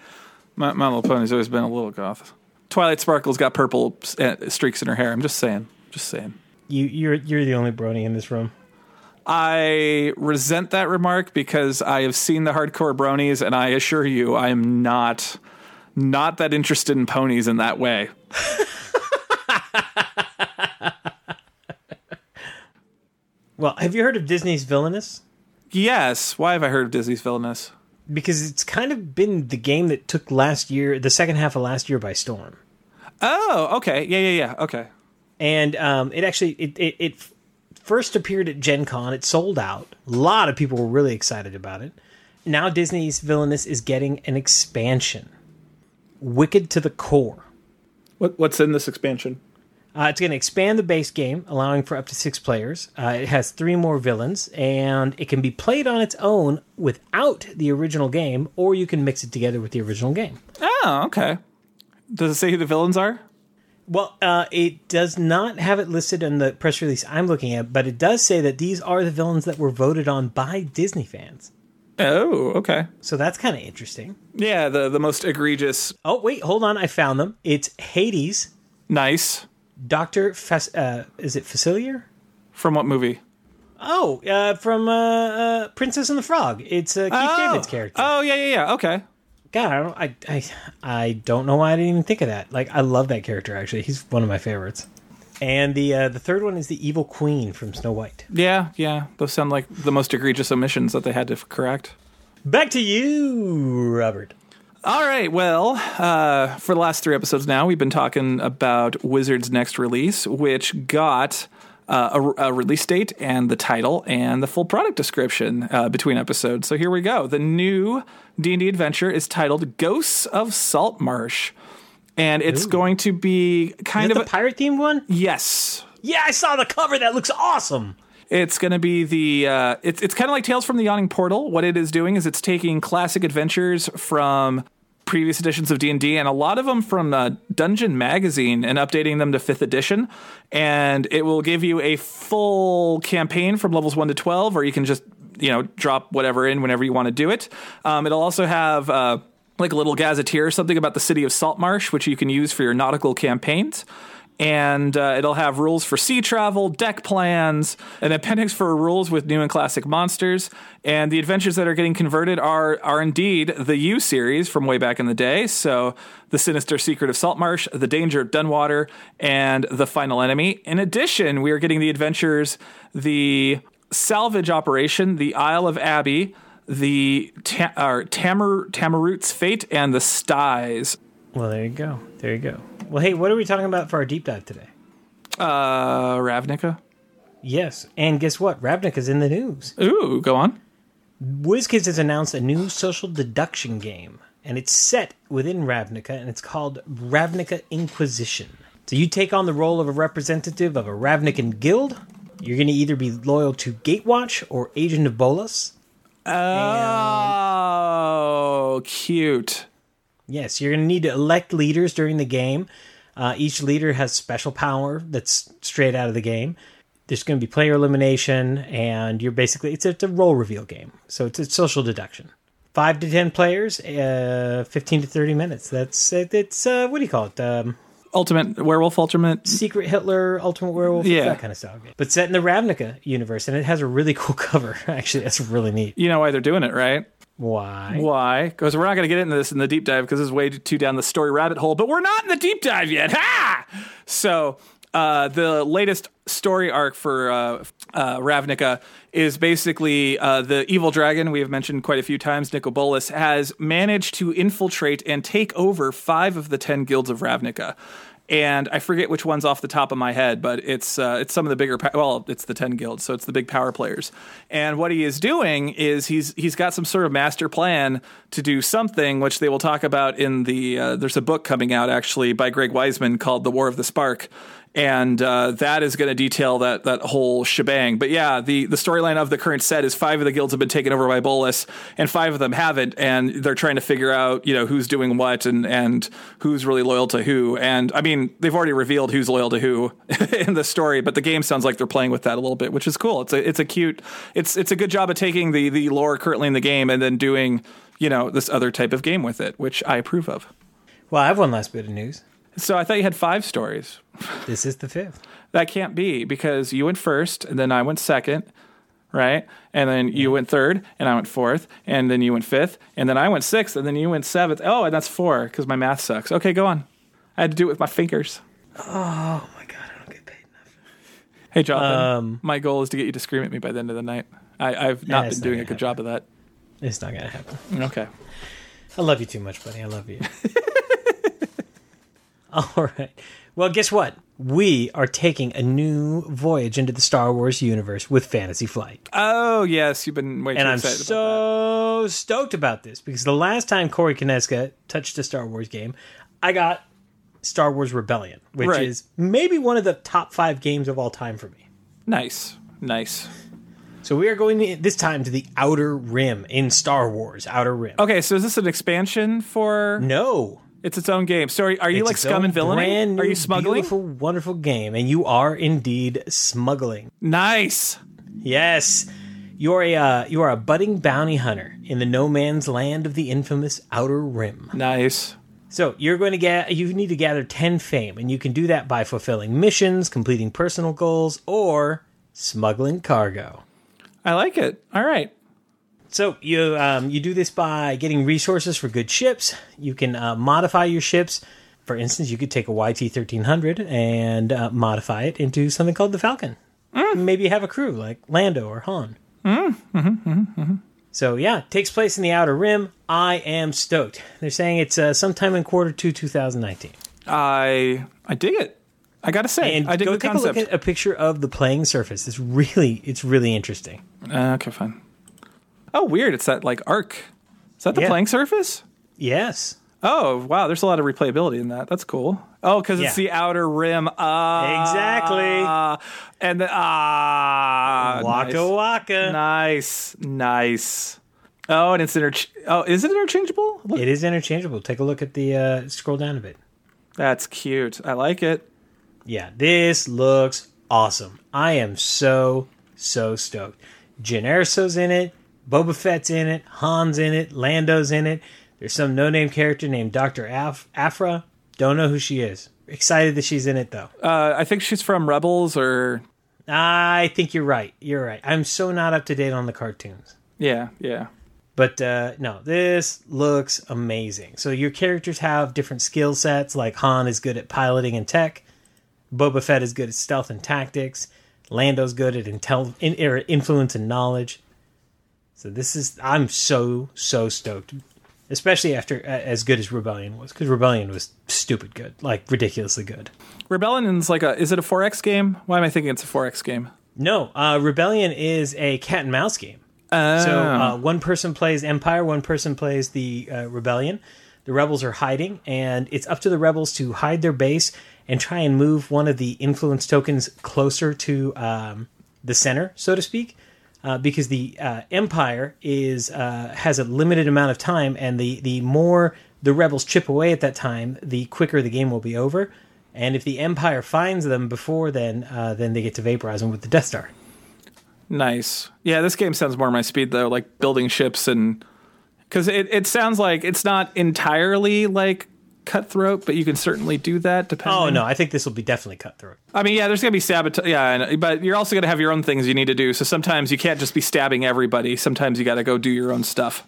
Speaker 3: my Little Pony's always been a little goth. Twilight Sparkle's got purple uh, streaks in her hair. I'm just saying. Just saying.
Speaker 2: You you're you're the only brony in this room.
Speaker 3: I resent that remark because I have seen the hardcore bronies, and I assure you, I am not not that interested in ponies in that way.
Speaker 2: Well, have you heard of Disney's Villainous?
Speaker 3: Yes, why have I heard of Disney's villainous?
Speaker 2: Because it's kind of been the game that took last year, the second half of last year by storm.
Speaker 3: Oh, okay, yeah, yeah, yeah, okay.
Speaker 2: and um, it actually it, it, it first appeared at Gen Con. It sold out. A lot of people were really excited about it. Now Disney's Villainous is getting an expansion. Wicked to the Core.
Speaker 3: What, what's in this expansion?
Speaker 2: Uh, it's going to expand the base game, allowing for up to six players. Uh, it has three more villains, and it can be played on its own without the original game, or you can mix it together with the original game.
Speaker 3: Oh, okay. Does it say who the villains are?
Speaker 2: Well, uh, it does not have it listed in the press release I'm looking at, but it does say that these are the villains that were voted on by Disney fans.
Speaker 3: Oh, okay.
Speaker 2: So that's kind of interesting.
Speaker 3: Yeah, the the most egregious.
Speaker 2: Oh, wait, hold on. I found them. It's Hades,
Speaker 3: Nice.
Speaker 2: Dr. Fas- uh, is it Facilier?
Speaker 3: From what movie?
Speaker 2: Oh, uh, from uh, uh, Princess and the Frog. It's uh, Keith
Speaker 3: oh.
Speaker 2: David's character.
Speaker 3: Oh, yeah, yeah, yeah. Okay.
Speaker 2: God, I don't, I, I, I don't know why I didn't even think of that. Like, I love that character. Actually, he's one of my favorites. And the uh, the third one is the Evil Queen from Snow White.
Speaker 3: Yeah, yeah. Those sound like the most egregious omissions that they had to correct.
Speaker 2: Back to you, Robert.
Speaker 3: All right. Well, uh, for the last three episodes now, we've been talking about Wizard's next release, which got uh, a, a release date and the title and the full product description uh, between episodes. So here we go. The new D and D adventure is titled Ghosts of Saltmarsh, and it's going to be kind of a,
Speaker 2: pirate themed one?
Speaker 3: yes.
Speaker 2: Yeah, I saw the cover. That looks awesome.
Speaker 3: It's going to be the uh, it's it's kind of like Tales from the Yawning Portal. What it is doing is it's taking classic adventures from previous editions of D&D and a lot of them from uh, Dungeon Magazine and updating them to 5th edition and it will give you a full campaign from levels 1 to 12 or you can just you know drop whatever in whenever you want to do it. Um, it'll also have uh, like a little gazetteer or something about the city of Saltmarsh which you can use for your nautical campaigns and uh, it'll have rules for sea travel, deck plans, an appendix for rules with new and classic monsters, and the adventures that are getting converted are are indeed the U series from way back in the day. So, the sinister secret of Saltmarsh, the danger of Dunwater, and the final enemy. In addition, we are getting the adventures, the salvage operation, the Isle of Abbey. The ta- or Tamar Tammeraut's fate and the Styes.
Speaker 2: Well, there you go. There you go. Well, hey, what are we talking about for our deep dive today?
Speaker 3: Uh, Ravnica.
Speaker 2: Yes, and guess what? Ravnica's in the news.
Speaker 3: Ooh, go on.
Speaker 2: WizKids has announced a new social deduction game, and it's set within Ravnica, and it's called Ravnica Inquisition. So you take on the role of a representative of a Ravnican guild. You're going to either be loyal to Gatewatch or Agent of Bolas.
Speaker 3: Oh, cute.
Speaker 2: Yes, you're going to need to elect leaders during the game. Uh, each leader has special power that's straight out of the game. There's going to be player elimination, and you're basically it's a, it's a role reveal game. So it's a social deduction. Five to ten players, uh, fifteen to thirty minutes. That's it, it's uh, what do you call it? Um,
Speaker 3: Ultimate Werewolf Ultimate.
Speaker 2: Secret Hitler, Ultimate Werewolf,
Speaker 3: Yeah.
Speaker 2: that kind of style game. But set in the Ravnica universe, and it has a really cool cover. Actually, that's really neat.
Speaker 3: You know why they're doing it, right?
Speaker 2: Why?
Speaker 3: Why? Because we're not going to get into this in the deep dive because this is way too down the story rabbit hole. But we're not in the deep dive yet. Ha! So uh, the latest story arc for uh, uh, Ravnica is basically uh, the evil dragon we have mentioned quite a few times. Nicol Bolas has managed to infiltrate and take over five of the ten guilds of Ravnica. And I forget which one's off the top of my head, but it's uh, it's some of the bigger. Well, it's the ten guilds, so it's the big power players. And what he is doing is he's he's got some sort of master plan to do something, which they will talk about in the. Uh, there's a book coming out actually by Greg Weisman called "The War of the Spark," and uh, that is going to detail that that whole shebang. But yeah, the the storyline of the current set is five of the guilds have been taken over by Bolas, and five of them haven't, and they're trying to figure out you know who's doing what and and who's really loyal to who. And I mean, they've already revealed who's loyal to who in the story, but the game sounds like they're playing with that a little bit, which is cool. It's a it's a cute it's it's a good job of taking the the lore currently in the game and then doing you know this other type of game with it, which I approve of.
Speaker 2: Well, I have one last bit of news.
Speaker 3: So I thought you had five stories.
Speaker 2: This is the fifth.
Speaker 3: That can't be because you went first, and then I went second, right? And then you went third, and I went fourth, and then you went fifth, and then I went sixth, and then you went seventh. Oh, and that's four because my math sucks. Okay, go on. I had to do it with my fingers.
Speaker 2: Oh my god, I don't get paid enough.
Speaker 3: Hey, Jonathan.
Speaker 2: Um,
Speaker 3: my goal is to get you to scream at me by the end of the night. I, I've not been
Speaker 2: not
Speaker 3: doing a good job of that.
Speaker 2: It's not gonna happen.
Speaker 3: Okay.
Speaker 2: I love you too much, buddy. I love you. All right. Well, guess what? We are taking a new voyage into the Star Wars universe with Fantasy Flight.
Speaker 3: Oh yes, you've been way
Speaker 2: And I'm so stoked about this because the last time Corey Konieczka touched a Star Wars game, I got Star Wars Rebellion, which
Speaker 3: Right.
Speaker 2: is maybe one of the top five games of all time for me.
Speaker 3: Nice, nice.
Speaker 2: So we are going this time to the Outer Rim in Star Wars Outer Rim.
Speaker 3: Okay, so is this an expansion for?
Speaker 2: No.
Speaker 3: It's its own game. So are, are you
Speaker 2: It's
Speaker 3: like scum and villainy?
Speaker 2: Brand new,
Speaker 3: Are you smuggling?
Speaker 2: Beautiful, wonderful game, and you are indeed smuggling.
Speaker 3: Nice.
Speaker 2: Yes, you're a uh, you are a budding bounty hunter in the no man's land of the infamous Outer Rim.
Speaker 3: Nice.
Speaker 2: So you're going to get you need to gather ten fame, and you can do that by fulfilling missions, completing personal goals, or smuggling cargo.
Speaker 3: I like it. All right.
Speaker 2: So you um, you do this by getting resources for good ships. You can uh, modify your ships. For instance, you could take a YT thirteen hundred and uh, modify it into something called the Falcon. Maybe have a crew like Lando or Han. So yeah, it takes place in the Outer Rim. I am stoked. They're saying it's uh, sometime in quarter two, two thousand nineteen.
Speaker 3: I I dig it. I gotta say,
Speaker 2: And
Speaker 3: I dig
Speaker 2: go
Speaker 3: the
Speaker 2: take
Speaker 3: concept.
Speaker 2: a look at a picture of the playing surface. It's really, it's really interesting.
Speaker 3: Uh, okay, fine. Oh, weird. It's that like arc. Is that the
Speaker 2: Yeah.
Speaker 3: playing surface?
Speaker 2: Yes,
Speaker 3: Oh, wow. There's a lot of replayability in that. That's cool. Oh, because it's the outer rim. Ah,
Speaker 2: Exactly.
Speaker 3: And the ah,
Speaker 2: waka
Speaker 3: nice.
Speaker 2: waka.
Speaker 3: Nice, nice. Oh, and it's inter. Oh, is it interchangeable? Look,
Speaker 2: It is interchangeable. Take a look at the uh, scroll down a bit.
Speaker 3: that's cute. I like it.
Speaker 2: Yeah, this looks awesome. I am so so stoked. Jyn Erso's in it, Boba Fett's in it, Han's in it, Lando's in it. There's some no-name character named Doctor Af- Aphra. Don't know who she is. Excited that she's in it though.
Speaker 3: Uh, I think she's from Rebels, or
Speaker 2: I think you're right. You're right. I'm so not up to date on the cartoons.
Speaker 3: yeah, yeah.
Speaker 2: But uh, no, this looks amazing. So your characters have different skill sets. Like Han is good at piloting and tech. Boba Fett is good at stealth and tactics. Lando's good at intel, in, er, influence and knowledge. So this is I'm so so stoked, especially after as good as Rebellion was, because Rebellion was stupid good, like ridiculously good.
Speaker 3: Rebellion is like a. Is it a 4X game? Why am I thinking it's a 4X game?
Speaker 2: No, uh, Rebellion is a cat and mouse game.
Speaker 3: Oh.
Speaker 2: So uh, one person plays Empire, one person plays the uh, Rebellion. The rebels are hiding, and it's up to the rebels to hide their base and try and move one of the influence tokens closer to um, the center, so to speak. Uh, because the uh, Empire is uh, has a limited amount of time, and the the more the rebels chip away at that time, the quicker the game will be over. And if the Empire finds them before then, uh, then they get to vaporize them with the Death Star.
Speaker 3: Nice. Yeah, this game sounds more my speed though, like building ships and because it, it sounds like it's not entirely like cutthroat, but you can certainly do that. Depending.
Speaker 2: Oh no, I think this will be definitely cutthroat.
Speaker 3: I mean, yeah, there's gonna be sabotage. Yeah, but you're also gonna have your own things you need to do. So sometimes you can't just be stabbing everybody. Sometimes you got to go do your own stuff.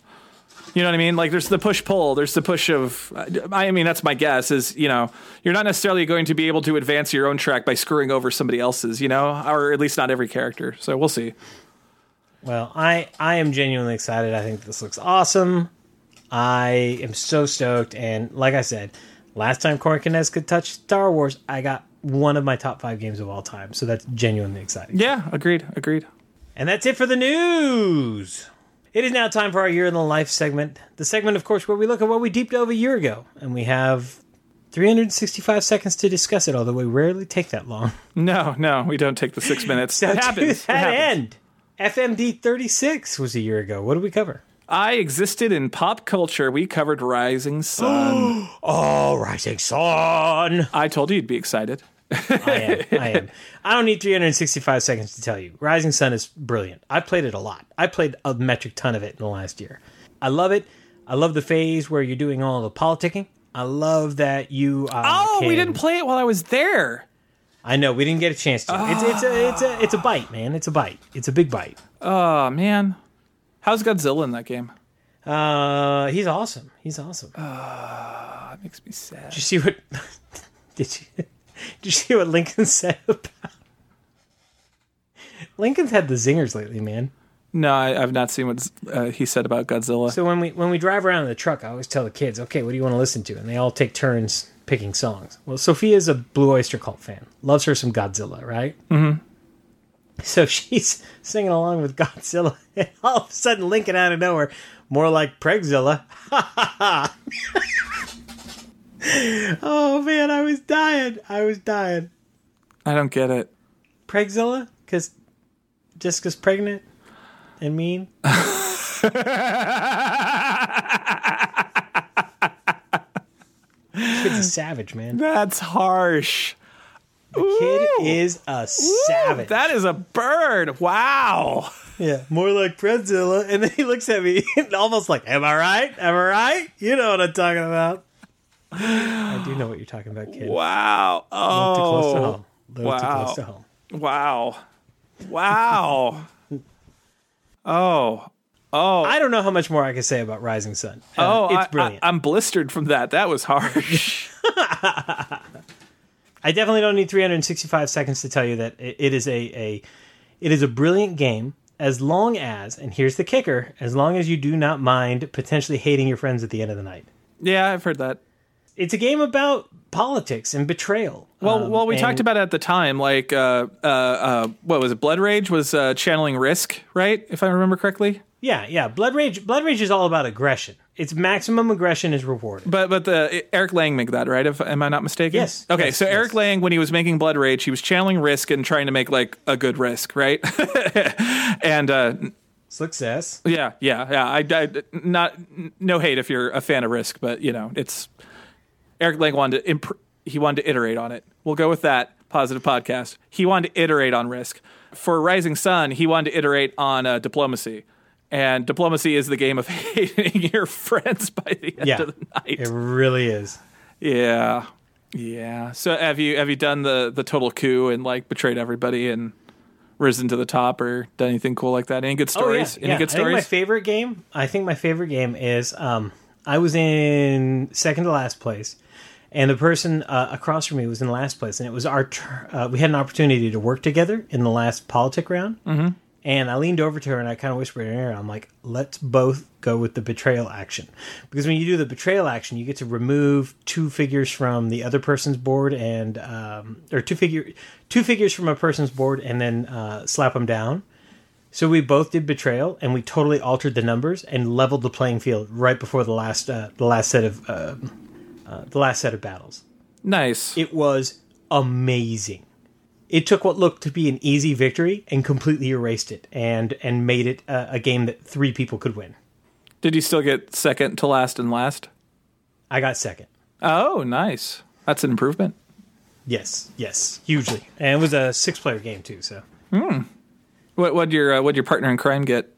Speaker 3: You know what I mean? Like there's the push pull. There's the push of. I mean, that's my guess. Is you know you're not necessarily going to be able to advance your own track by screwing over somebody else's. You know, or at least not every character. So we'll see.
Speaker 2: Well, I I am genuinely excited. I think this looks awesome. I am so stoked, and like I said, last time Corey Konieczka touch Star Wars, I got one of my top five games of all time. So that's genuinely exciting.
Speaker 3: Yeah, agreed. Agreed.
Speaker 2: And that's it for the news. It is now time for our year in the life segment. The segment, of course, where we look at what we deep dove a year ago, and we have 365 seconds to discuss it. Although we rarely take that long.
Speaker 3: No, no, we don't take the six minutes.
Speaker 2: So
Speaker 3: it happens.
Speaker 2: To that
Speaker 3: it happens.
Speaker 2: end, FMD 36 was a year ago. What did we cover?
Speaker 3: I existed in pop culture. We covered Rising Sun.
Speaker 2: Oh, Rising Sun.
Speaker 3: I told you you'd be excited.
Speaker 2: I am. I am. I don't need 365 seconds to tell you. Rising Sun is brilliant. I played it a lot. I played a metric ton of it in the last year. I love it. I love the phase where you're doing all the politicking. I love that you. Uh,
Speaker 3: Oh, we didn't play it while I was there.
Speaker 2: I know we didn't get a chance to. It's it's a it's a it's a bite, man. It's a bite. It's a big bite.
Speaker 3: Oh man, how's Godzilla in that game?
Speaker 2: Uh, he's awesome. He's awesome.
Speaker 3: it makes me sad.
Speaker 2: Did you see what? Did you? Did you see what Lincoln said about? Lincoln's had the zingers lately, man.
Speaker 3: No, I, I've not seen what uh, he said about Godzilla.
Speaker 2: So when we when we drive around in the truck, I always tell the kids, "Okay, what do you want to listen to?" And they all take turns picking songs. Well, Sophia's a Blue Oyster Cult fan. Loves her some Godzilla, right? Mm-hmm. So she's singing along with Godzilla, and all of a sudden, Lincoln out of nowhere, more like Pregzilla. oh man, I was dying. I was dying.
Speaker 3: I don't get it.
Speaker 2: Pregzilla? Because Jessica's pregnant and mean? Kid's a savage, man.
Speaker 3: That's harsh.
Speaker 2: The kid
Speaker 3: Ooh.
Speaker 2: is a savage.
Speaker 3: That is a bird. Wow.
Speaker 2: yeah, more like Predzilla. And then he looks at me almost like, Am I right? Am I right? You know what I'm talking about. I do know what you're talking about, kid.
Speaker 3: Wow.
Speaker 2: A little too close to
Speaker 3: Oh.
Speaker 2: home. A little too
Speaker 3: Wow.
Speaker 2: close to home.
Speaker 3: Wow. Wow. oh. Oh.
Speaker 2: I don't know how much more I can say about Rising Sun. Uh,
Speaker 3: oh,
Speaker 2: it's brilliant.
Speaker 3: I, am blistered from that. That was harsh.
Speaker 2: I definitely don't need 365 seconds to tell you that it, is a, a it is a brilliant game as long as and here's the kicker as long as you do not mind potentially hating your friends at the end of the night.
Speaker 3: yeah, I've heard that.
Speaker 2: It's a game about politics and betrayal.
Speaker 3: Well,
Speaker 2: Um,
Speaker 3: well, we talked about it at the time. Like, uh, uh, uh, what was it? Blood Rage was uh, channeling Risk, right? If I remember correctly.
Speaker 2: Yeah, yeah. Blood Rage Blood Rage is all about aggression. It's maximum aggression is rewarded.
Speaker 3: But but the Eric Lang made that right? If am I not mistaken?
Speaker 2: Yes,
Speaker 3: Okay,
Speaker 2: yes,
Speaker 3: so
Speaker 2: yes.
Speaker 3: Eric Lang, when he was making Blood Rage, he was channeling Risk and trying to make like a good Risk, right? and uh,
Speaker 2: Success.
Speaker 3: yeah, yeah, yeah. I, I not no hate if you're a fan of Risk, but you know it's Eric Lang wanted to imp- he wanted to iterate on it. We'll go with that positive podcast. He wanted to iterate on Risk. For Rising Sun, he wanted to iterate on uh, diplomacy. And diplomacy is the game of hating your friends by the end
Speaker 2: Yeah.
Speaker 3: of the night.
Speaker 2: It really is.
Speaker 3: Yeah, yeah. So have you have you done the the total coup and like betrayed everybody and risen to the top or done anything cool like that? Any good stories?
Speaker 2: Oh, yeah,
Speaker 3: Any
Speaker 2: yeah.
Speaker 3: good
Speaker 2: I think my favorite game. I think my favorite game is um, I was in second to last place, and the person uh, across from me was in last place, and it was our. Tur- uh, we had an opportunity to work together in the last politic round, mm-hmm. And I leaned over to her and I kind of whispered in her ear, "I'm like, let's both go with the betrayal action, because when you do the betrayal action, you get to remove two figures from the other person's board and um, or two figure two figures from a person's board and then uh, slap them down." So we both did betrayal, and we totally altered the numbers and leveled the playing field right before the last uh, the last set of uh, uh, the last set of battles.
Speaker 3: nice.
Speaker 2: It was amazing. It took what looked to be an easy victory and completely erased it, and and made it a, a game that three people could win.
Speaker 3: Did you still get second to last and last?
Speaker 2: I got second.
Speaker 3: Oh, nice. That's an improvement.
Speaker 2: Yes, yes, hugely, and it was a six player game too. So
Speaker 3: What what your uh, what your partner in crime get?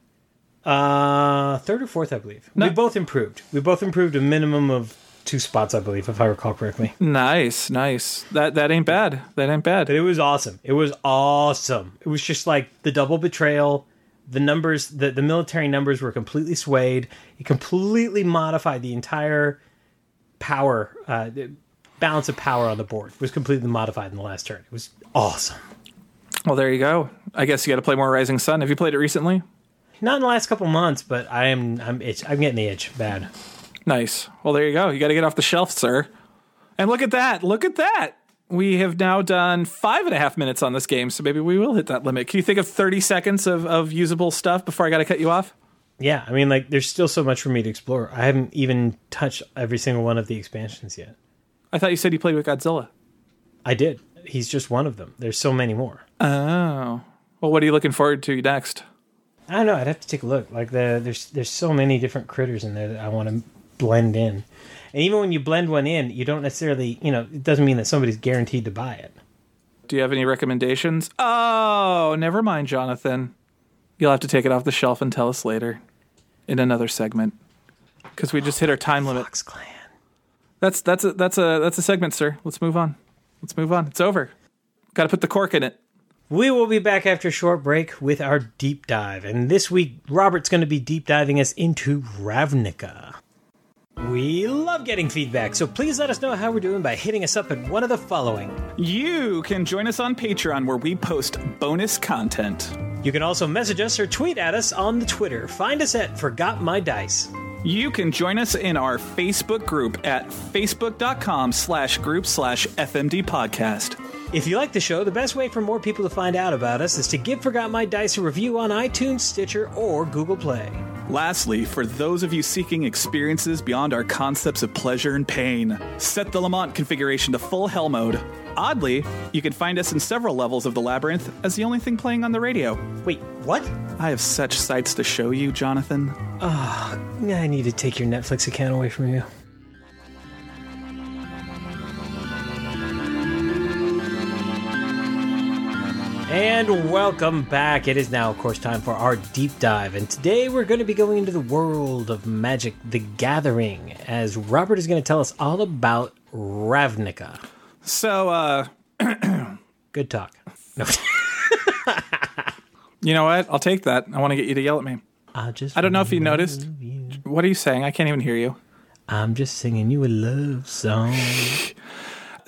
Speaker 2: uh, third or fourth, I believe.
Speaker 3: No.
Speaker 2: We both improved. We both improved a minimum of two spots, I believe, if I recall correctly.
Speaker 3: Nice, nice. That that ain't bad. That ain't bad.
Speaker 2: But it was awesome. It was awesome. It was just like the double betrayal. The numbers, the, the military numbers were completely swayed. It completely modified the entire power, uh, the balance of power on the board was completely modified in the last turn. It was awesome.
Speaker 3: Well, there you go. I guess you got to play more Rising Sun. Have you played it recently?
Speaker 2: Not in the last couple months, but I am I'm itch, I'm getting the itch bad.
Speaker 3: Nice. Well, there you go. You got to get off the shelf, sir. And look at that. Look at that. We have now done five and a half minutes on this game, so maybe we will hit that limit. Can you think of 30 seconds of, of usable stuff before I got to cut you off?
Speaker 2: Yeah, I mean, like, there's still so much for me to explore. I haven't even touched every single one of the expansions yet.
Speaker 3: I thought you said you played with Godzilla.
Speaker 2: I did. He's just one of them. There's so many more.
Speaker 3: Oh. Well, what are you looking forward to next?
Speaker 2: I don't know. I'd have to take a look. Like the there's there's so many different critters in there that I want to blend in. And even when you blend one in, you don't necessarily, you know, it doesn't mean that somebody's guaranteed to buy it.
Speaker 3: Do you have any recommendations? Oh, never mind, Jonathan. You'll have to take it off the shelf and tell us later in another segment because we just hit our time limit.
Speaker 2: Fox Clan.
Speaker 3: That's that's a that's a that's a segment, sir. Let's move on. Let's move on. It's over. Got to put the cork in it.
Speaker 2: We will be back after a short break with our deep dive. And this week, Robert's going to be deep diving us into Ravnica. We love getting feedback, so please let us know how we're doing by hitting us up at one of the following.
Speaker 4: You can join us on Patreon where we post bonus content.
Speaker 2: You can also message us or tweet at us on the Twitter. Find us at Forgot My Dice.
Speaker 4: You can join us in our Facebook group at facebook.com slash group slash FMD podcast.
Speaker 2: If you like the show, the best way for more people to find out about us is to give Forgot My Dice a review on iTunes, Stitcher, or Google Play.
Speaker 4: Lastly, for those of you seeking experiences beyond our concepts of pleasure and pain, set the Lament Configuration to full hell mode. Oddly, you can find us in several levels of the labyrinth as the only thing playing on the radio.
Speaker 2: Wait, what?
Speaker 4: I have such sights to show you, Jonathan.
Speaker 2: Ugh, I need to take your Netflix account away from you. And welcome back. It is now, of course, time for our deep dive. And today we're going to be going into the world of Magic the Gathering as Robert is going to tell us all about Ravnica.
Speaker 3: So, uh,
Speaker 2: Good talk. No,
Speaker 3: you know what? I'll take that. I want to get you to yell at me.
Speaker 2: I just
Speaker 3: I don't know if you noticed. What are you saying? I can't even hear you.
Speaker 2: I'm just singing you a love song.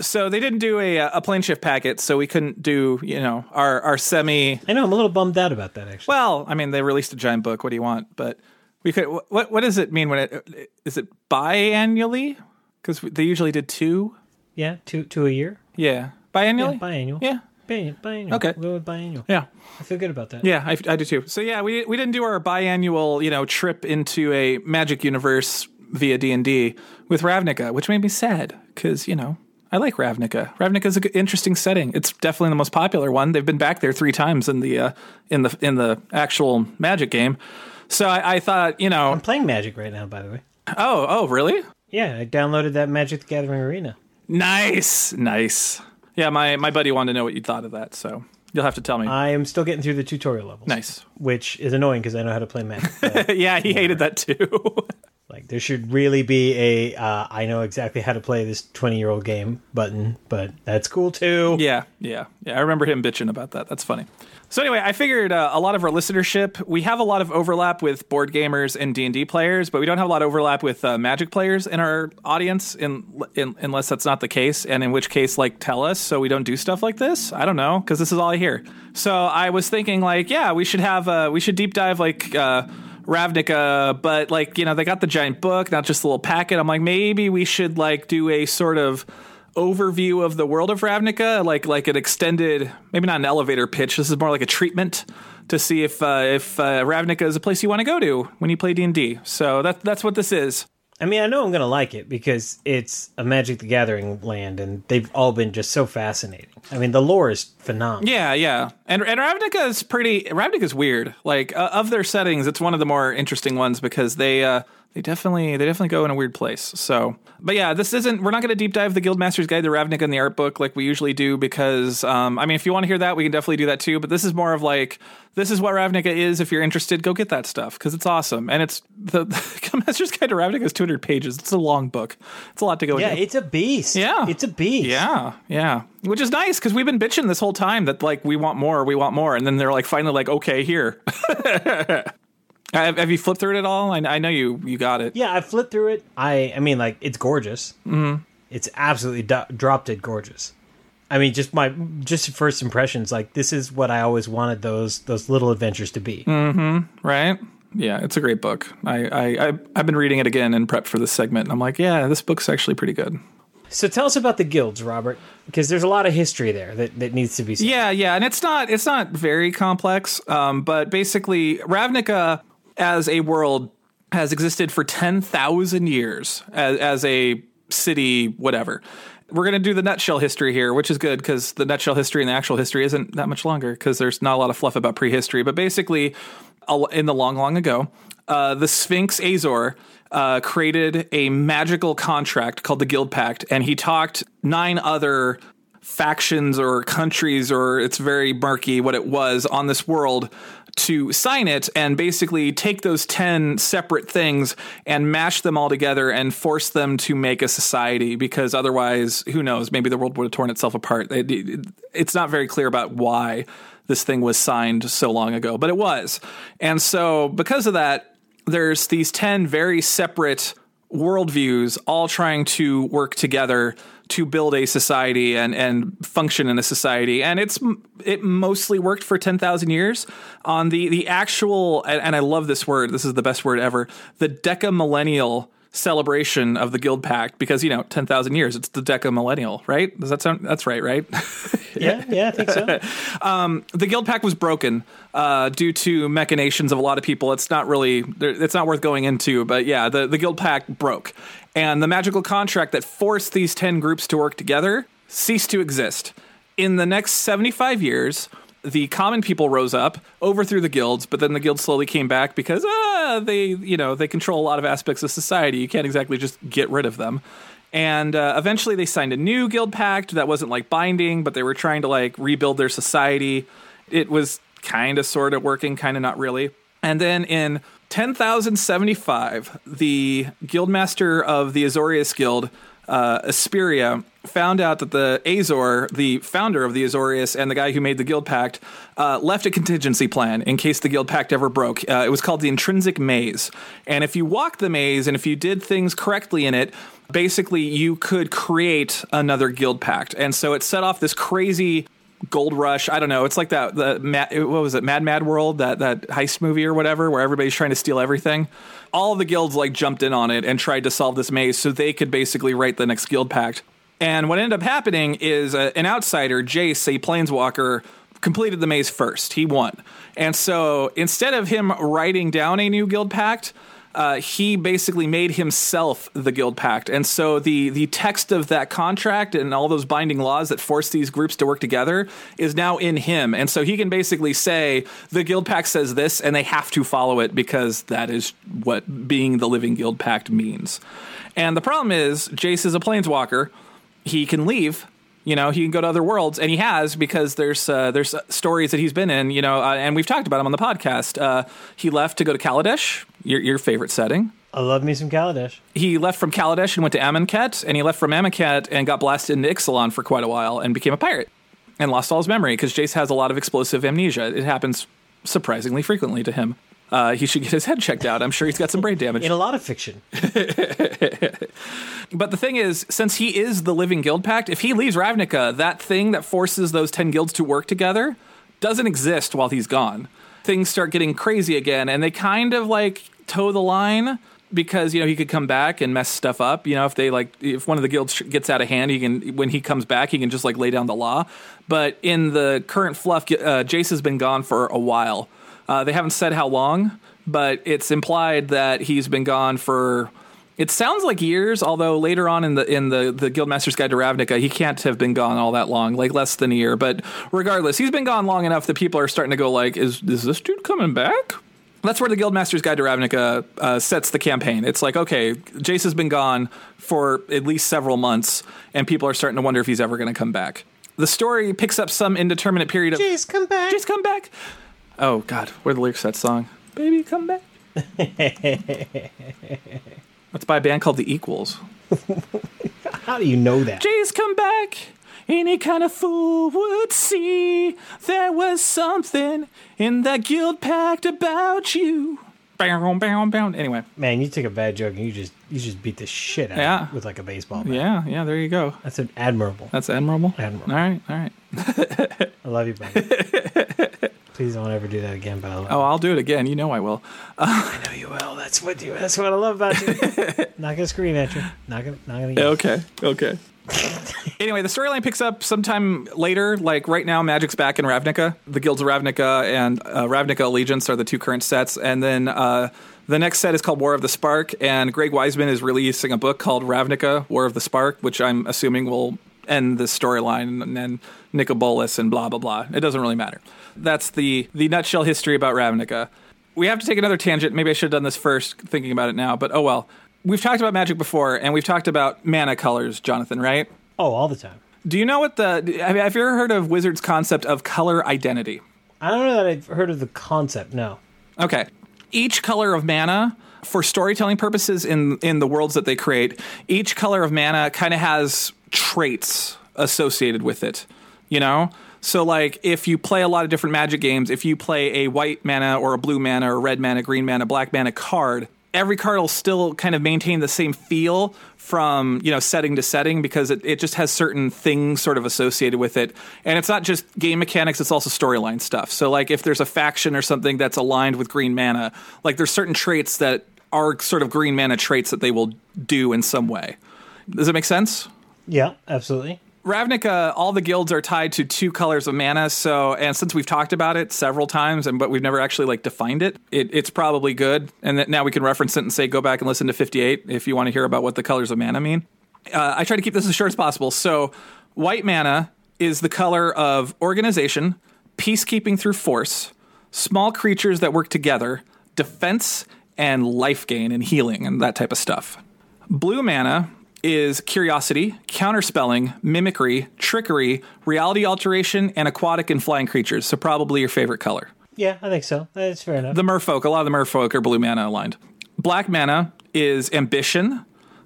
Speaker 3: So they didn't do a uh, a plane shift packet, so we couldn't do you know our our semi.
Speaker 2: I know I'm a little bummed out about that actually.
Speaker 3: Well, I mean they released a giant book. What do you want? But we could. What what does it mean when it is it biannually? Because they usually did two.
Speaker 2: Yeah, two two a year.
Speaker 3: Yeah,
Speaker 2: Yeah,
Speaker 3: biannually.
Speaker 2: biannual.
Speaker 3: Yeah.
Speaker 2: Bi- biannual.
Speaker 3: Okay.
Speaker 2: We'll go with biannual.
Speaker 3: Yeah.
Speaker 2: I feel good about that.
Speaker 3: Yeah, I, I do too. So yeah, we we didn't do our biannual, you know, trip into a magic universe via D and D with Ravnica, which made me sad because you know I like Ravnica. Ravnica is an interesting setting. It's definitely the most popular one. They've been back there three times in the uh, in the in the actual Magic game. So I, I thought, you know,
Speaker 2: I'm playing Magic right now, by the way.
Speaker 3: oh oh really?
Speaker 2: Yeah, I downloaded that Magic the Gathering Arena.
Speaker 3: Nice, nice. Yeah, my my buddy wanted to know what you thought of that, so you'll have to tell me.
Speaker 2: I am still getting through the tutorial levels.
Speaker 3: nice.
Speaker 2: Which is annoying because I know how to play Magic.
Speaker 3: yeah, he hated that too.
Speaker 2: like, there should really be a uh, I know exactly how to play this 20 year old game button, but that's cool too.
Speaker 3: Yeah, yeah, yeah. I remember him bitching about that. That's funny. So anyway, I figured uh, a lot of our listenership, we have a lot of overlap with board gamers and D and D players, but we don't have a lot of overlap with uh, Magic players in our audience, in, in, unless that's not the case. And in which case, like, tell us so we don't do stuff like this. I don't know because this is all I hear. So I was thinking, like, yeah, we should have uh, we should deep dive like. Ravnica, but like, you know, they got the giant book, not just a little packet. I'm like, maybe we should like do a sort of overview of the world of Ravnica, like like an extended, maybe not an elevator pitch. This is more like a treatment to see if uh, if uh, Ravnica is a place you want to go to when you play D and D. So that that's what this is.
Speaker 2: I mean, I know I'm going to like it because it's a Magic the Gathering land and they've all been just so fascinating. I mean, the lore is phenomenal.
Speaker 3: Yeah, yeah, and and Ravnica is pretty. Ravnica is weird. Like uh, of their settings, it's one of the more interesting ones because they uh, they definitely they definitely go in a weird place. So, but yeah, this isn't. We're not going to deep dive the Guildmaster's Guide to Ravnica in the art book like we usually do because um, I mean, if you want to hear that, we can definitely do that too. But this is more of like this is what Ravnica is. If you're interested, go get that stuff because it's awesome and it's the, the Guildmaster's Guide to Ravnica is 200 pages. It's a long book. It's a lot to go.
Speaker 2: Yeah,
Speaker 3: into.
Speaker 2: it's a beast.
Speaker 3: Yeah.
Speaker 2: It's a beast.
Speaker 3: Yeah, yeah. Which is nice because we've been bitching this whole time that like we want more, we want more, and then they're like finally like, okay, here. have, have you flipped through it at all? I, I know you you got it.
Speaker 2: Yeah, I flipped through it. I I mean, like it's gorgeous. Mm-hmm. It's absolutely do- drop dead gorgeous. I mean, just my just first impressions. Like this is what I always wanted those those little adventures to be.
Speaker 3: Right? Yeah, it's a great book. I, I, I I've been reading it again in prep for this segment, and I'm like, yeah, this book's actually pretty good.
Speaker 2: So tell us about the guilds, Robert, because there's a lot of history there that, that needs to be. Said.
Speaker 3: Yeah, yeah, and it's not it's not very complex, um, but basically, Ravnica as a world has existed for ten thousand years as, as a city, whatever. We're going to do the nutshell history here, which is good because the nutshell history and the actual history isn't that much longer because there's not a lot of fluff about prehistory. But basically, in the long, long ago, uh, the Sphinx Azor uh, created a magical contract called the Guild Pact, and he talked nine other factions or countries, or it's very murky what it was on this world to sign it and basically take those 10 separate things and mash them all together and force them to make a society because otherwise who knows maybe the world would have torn itself apart. It, it, it's not very clear about why this thing was signed so long ago but it was. And so because of that there's these 10 very separate worldviews all trying to work together to build a society and, and function in a society. And it's it mostly worked for 10,000 years on the, the actual, and, and I love this word, this is the best word ever, the decamillennial celebration of the Guild Pact because you know ten thousand years it's the decamillennial right does that sound that's right right
Speaker 2: Yeah, yeah, I think so.
Speaker 3: the Guild Pact was broken uh, due to machinations of a lot of people. It's not really, it's not worth going into, but yeah, the, the Guild Pact broke. And the magical contract that forced these 10 groups to work together ceased to exist. In the next 75 years, the common people rose up, overthrew the guilds, but then the guilds slowly came back because ah, they, you know, they control a lot of aspects of society. You can't exactly just get rid of them. And uh, eventually, they signed a new guild pact that wasn't like binding, but they were trying to like rebuild their society. It was kind of sort of working, kind of not really. And then in 10,075, the guildmaster of the Azorius Guild, uh, Isperia, found out that the Azor, the founder of the Azorius and the guy who made the guild pact, uh, left a contingency plan in case the guild pact ever broke. Uh, it was called the Intrinsic Maze. And if you walked the maze and if you did things correctly in it, basically you could create another guild pact. And so it set off this crazy gold rush. I don't know. It's like that the Mad, what was it? Mad Mad World, that that heist movie or whatever, where everybody's trying to steal everything. All the guilds like jumped in on it and tried to solve this maze so they could basically write the next guild pact. And what ended up happening is uh, an outsider, Jace, a planeswalker, completed the maze first. He won. And so instead of him writing down a new guild pact, uh, he basically made himself the guild pact, and so the the text of that contract and all those binding laws that force these groups to work together is now in him, and so he can basically say the guild pact says this, and they have to follow it because that is what being the living guild pact means. And the problem is, Jace is a planeswalker; he can leave you know, he can go to other worlds, and he has because there's uh, there's stories that he's been in. You know, uh, and we've talked about him on the podcast. Uh, he left to go to Kaladesh, your your favorite setting.
Speaker 2: I love me some Kaladesh.
Speaker 3: He left from Kaladesh and went to Amonkhet, and he left from Amonkhet and got blasted into Ixalan for quite a while and became a pirate and lost all his memory because Jace has a lot of explosive amnesia. It happens surprisingly frequently to him. Uh, he should get his head checked out. I'm sure he's got some brain damage.
Speaker 2: In a lot of fiction.
Speaker 3: But the thing is, since he is the living guild pact, if he leaves Ravnica, that thing that forces those 10 guilds to work together doesn't exist while he's gone. Things start getting crazy again, and they kind of like toe the line because you know he could come back and mess stuff up. You know, if they like, if one of the guilds gets out of hand, he can when he comes back, he can just like lay down the law. But in the current fluff, uh, Jace has been gone for a while. Uh, they haven't said how long, but it's implied that he's been gone for. It sounds like years, although later on in the in the the Guildmaster's Guide to Ravnica, he can't have been gone all that long, like less than a year. But regardless, he's been gone long enough that people are starting to go like, "Is is this dude coming back?" That's where the Guildmaster's Guide to Ravnica uh, sets the campaign. It's like, okay, Jace has been gone for at least several months, and people are starting to wonder if he's ever going to come back. The story picks up some indeterminate period of
Speaker 2: Jeez, come back.
Speaker 3: Jace, come back. Oh God, where are the lyrics to that song? Baby, come back. That's by a band called The Equals.
Speaker 2: How do you know that?
Speaker 3: Jace, come back. Any kind of fool would see there was something in that guild pact about you. Bow, bow, bow. Anyway,
Speaker 2: Man, you took a bad joke and you just you just beat the shit out
Speaker 3: Yeah.
Speaker 2: of it with like a baseball bat.
Speaker 3: yeah, yeah, there you go.
Speaker 2: That's an admirable.
Speaker 3: That's admirable.
Speaker 2: Admirable.
Speaker 3: All right, all right.
Speaker 2: I love you, buddy. Please don't ever do that again, by the way.
Speaker 3: Oh, I'll do it again. You know I will.
Speaker 2: I know you will. That's what you. That's what I love about you. not gonna scream at you. Not gonna. Not gonna. yell.
Speaker 3: Okay, okay. anyway, the storyline picks up sometime later. Like right now, Magic's back in Ravnica. The Guilds of Ravnica and uh, Ravnica Allegiance are the two current sets, and then uh, the next set is called War of the Spark. And Greg Weisman is releasing a book called Ravnica: War of the Spark, which I'm assuming will end the storyline and then Nicol Bolas and blah blah blah. It doesn't really matter. That's the the nutshell history about Ravnica. We have to take another tangent. Maybe I should have done this first, thinking about it now, but oh well. We've talked about magic before, and we've talked about mana colors, Jonathan, right?
Speaker 2: Oh, all the time.
Speaker 3: Do you know what the. Have have you ever heard of Wizard's concept of color identity?
Speaker 2: I don't know that I've heard of the concept. No.
Speaker 3: Okay. Each color of mana, for storytelling purposes in, in the worlds that they create, each color of mana kind of has traits associated with it. You know? So, like, if you play a lot of different magic games, if you play a white mana or a blue mana or red mana, green mana, black mana card, every card will still kind of maintain the same feel from you know setting to setting because it, it just has certain things sort of associated with it. And it's not just game mechanics it's also storyline stuff. So like if there's a faction or something that's aligned with green mana like there's certain traits that are sort of green mana traits that they will do in some way. Does it make sense?
Speaker 2: Yeah, absolutely.
Speaker 3: Ravnica, all the guilds are tied to two colors of mana. So, and since we've talked about it several times, and but we've never actually like defined it, it it's probably good. And that now we can reference it and say, go back and listen to 58 if you want to hear about what the colors of mana mean. Uh, I try to keep this as short as possible. So, white mana is the color of organization, peacekeeping through force, small creatures that work together, defense, and life gain and healing and that type of stuff. Blue mana is curiosity, counterspelling, mimicry, trickery, reality alteration, and aquatic and flying creatures. So probably your favorite color.
Speaker 2: Yeah, I think so. That's fair enough.
Speaker 3: The merfolk, a lot of the merfolk are blue mana aligned. Black mana is ambition,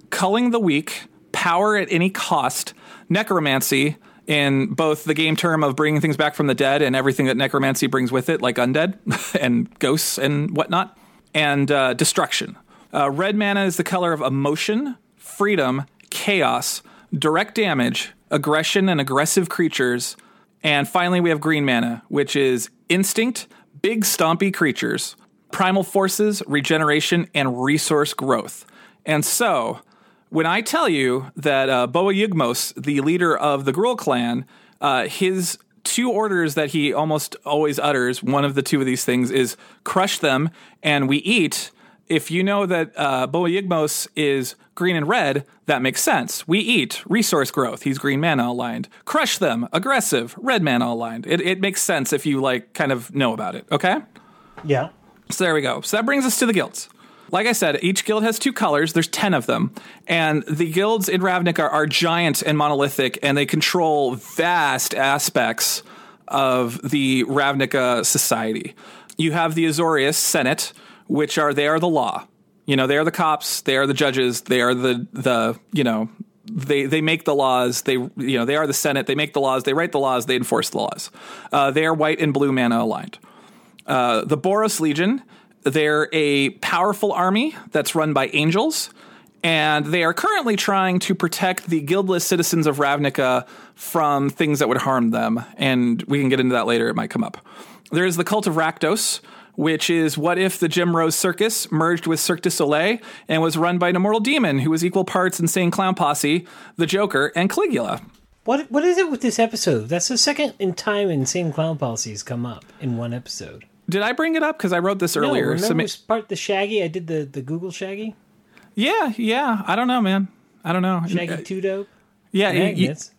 Speaker 3: culling the weak, power at any cost, necromancy, in both the game term of bringing things back from the dead and everything that necromancy brings with it, like undead and ghosts and whatnot, and uh, destruction. Uh, red mana is the color of emotion, freedom, chaos, direct damage, aggression, and aggressive creatures. And finally, we have green mana, which is instinct, big stompy creatures, primal forces, regeneration, and resource growth. And so, when I tell you that uh, Borborygmos, the leader of the Gruul clan, uh, his two orders that he almost always utters, one of the two of these things is crush them and we eat. If you know that uh, Borborygmos is green and red, that makes sense. We eat, resource growth. He's green mana aligned. Crush them, aggressive, red mana aligned. It, it makes sense if you like kind of know about it. Okay.
Speaker 2: yeah.
Speaker 3: So there we go. So that brings us to the guilds. Like I said, each guild has two colors. There's 10 of them. And the guilds in Ravnica are, are giant and monolithic, and they control vast aspects of the Ravnica society. You have the Azorius Senate, which are, they are the law. You know, they are the cops, they are the judges, they are the, the you know, they they make the laws. They you know they are the Senate. They make the laws. They write the laws. They enforce the laws. Uh, they are white and blue mana aligned. Uh, the Boros Legion, they're a powerful army that's run by angels, and they are currently trying to protect the guildless citizens of Ravnica from things that would harm them. And we can get into that later, it might come up. There is the Cult of Rakdos, which is what if the Jim Rose Circus merged with Cirque du Soleil and was run by an immortal demon who was equal parts Insane Clown Posse, the Joker, and Caligula.
Speaker 2: What what is it with this episode? That's the second in time Insane Clown Posse's come up in one episode.
Speaker 3: Did I bring it up? Because I wrote this
Speaker 2: No,
Speaker 3: earlier.
Speaker 2: remember
Speaker 3: so ma-
Speaker 2: part the Shaggy? I did the the Google Shaggy,
Speaker 3: yeah, yeah. I don't know, man. I don't know.
Speaker 2: Shaggy Two Dope
Speaker 3: yeah,
Speaker 2: magnets.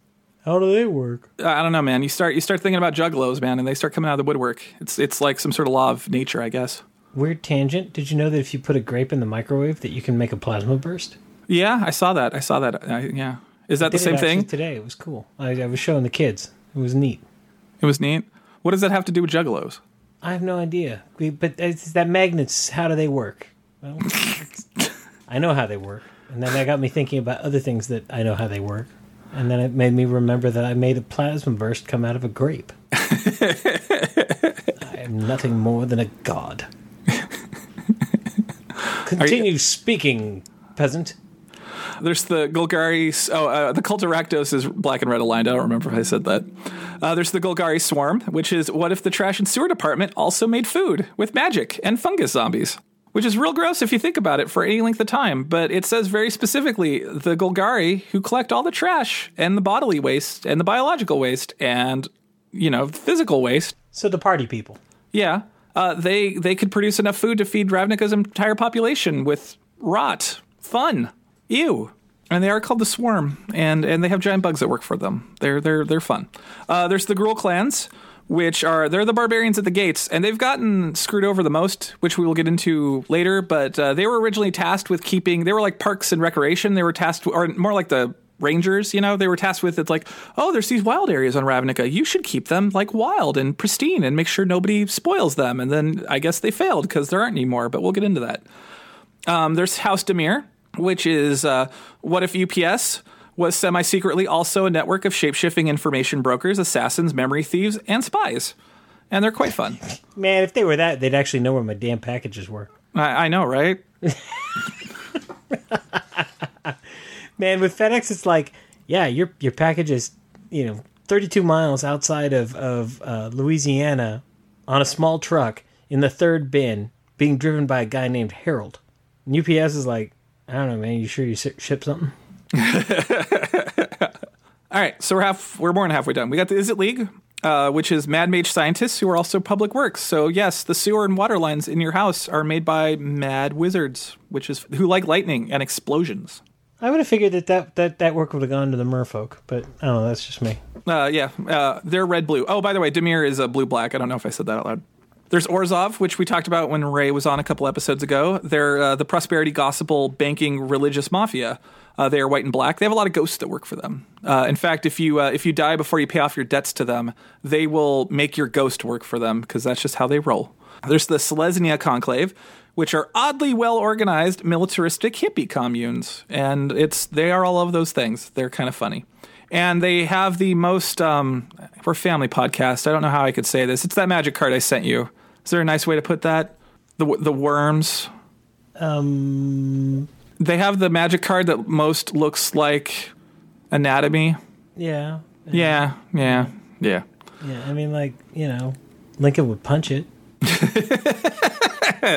Speaker 2: How do they work?
Speaker 3: I don't know, man. You start you start thinking about juggalos, man, and they start coming out of the woodwork. It's it's like some sort of law of nature, I guess.
Speaker 2: Weird tangent. Did you know that if you put a grape in the microwave, that you can make a plasma burst?
Speaker 3: Yeah, I saw that. I saw that. I, yeah, is that the same thing?
Speaker 2: today? It was cool. I, I was showing the kids. It was neat.
Speaker 3: It was neat. What does that have to do with juggalos?
Speaker 2: I have no idea. We, but it's that magnets, how do they work? Well, I know how they work. And then that got me thinking about other things that I know how they work. And then it made me remember that I made a plasma burst come out of a grape. I am nothing more than a god. Continue speaking, peasant.
Speaker 3: There's the Golgari. Oh, uh, the Cult of Rakdos is black and red aligned. I don't remember if I said that. Uh, there's the Golgari Swarm, which is what if the trash and sewer department also made food with magic and fungus zombies? Which is real gross if you think about it for any length of time. But it says very specifically the Golgari who collect all the trash and the bodily waste and the biological waste and, you know, physical waste.
Speaker 2: So the party people.
Speaker 3: Yeah. Uh, they they could produce enough food to feed Ravnica's entire population with rot. Fun. Ew. And they are called the Swarm, and and they have giant bugs that work for them. They're they're they're fun. Uh, there's the Gruul clans, which are they're the barbarians at the gates, and they've gotten screwed over the most, which we will get into later. But uh, they were originally tasked with keeping. They were like parks and recreation. They were tasked, or more like the rangers. You know, they were tasked with it's like, oh, there's these wild areas on Ravnica. You should keep them like wild and pristine, and make sure nobody spoils them. And then I guess they failed because there aren't any more. But we'll get into that. Um, there's House Dimir, which is uh, what if UPS was semi secretly also a network of shapeshifting information brokers, assassins, memory thieves, and spies. And they're quite fun.
Speaker 2: Man, if they were that, they'd actually know where my damn packages were.
Speaker 3: I, I know, right?
Speaker 2: Man, with FedEx, it's like, yeah, your your package is, you know, 32 miles outside of of uh, Louisiana on a small truck in the third bin, being driven by a guy named Harold. And UPS is like, I don't know, man. You sure you ship something?
Speaker 3: All right, so we're half we're more than halfway done. We got the Izzet League, uh, which is Mad Mage scientists who are also public works. So yes, the sewer and water lines in your house are made by mad wizards, which is who like lightning and explosions.
Speaker 2: I would have figured that that, that, that work would have gone to the merfolk, but I don't know. That's just me.
Speaker 3: Uh, yeah, uh, they're red blue. Oh, by the way, Dimir is a blue black. I don't know if I said that out loud. There's Orzhov, which we talked about when Ray was on a couple episodes ago. They're uh, the prosperity gospel banking religious mafia. Uh, they are white and black. They have a lot of ghosts that work for them. Uh, in fact, if you uh, if you die before you pay off your debts to them, they will make your ghost work for them because that's just how they roll. There's the Selesnya Conclave, which are oddly well organized militaristic hippie communes, and it's they are all of those things. They're kind of funny, and they have the most. Um, we're family podcast. I don't know how I could say this. It's that magic card I sent you. Is there a nice way to put that? The the worms.
Speaker 2: Um,
Speaker 3: They have the magic card that most looks like anatomy.
Speaker 2: yeah,
Speaker 3: Yeah, yeah, yeah.
Speaker 2: yeah. I mean, like you know, Lincoln would punch it.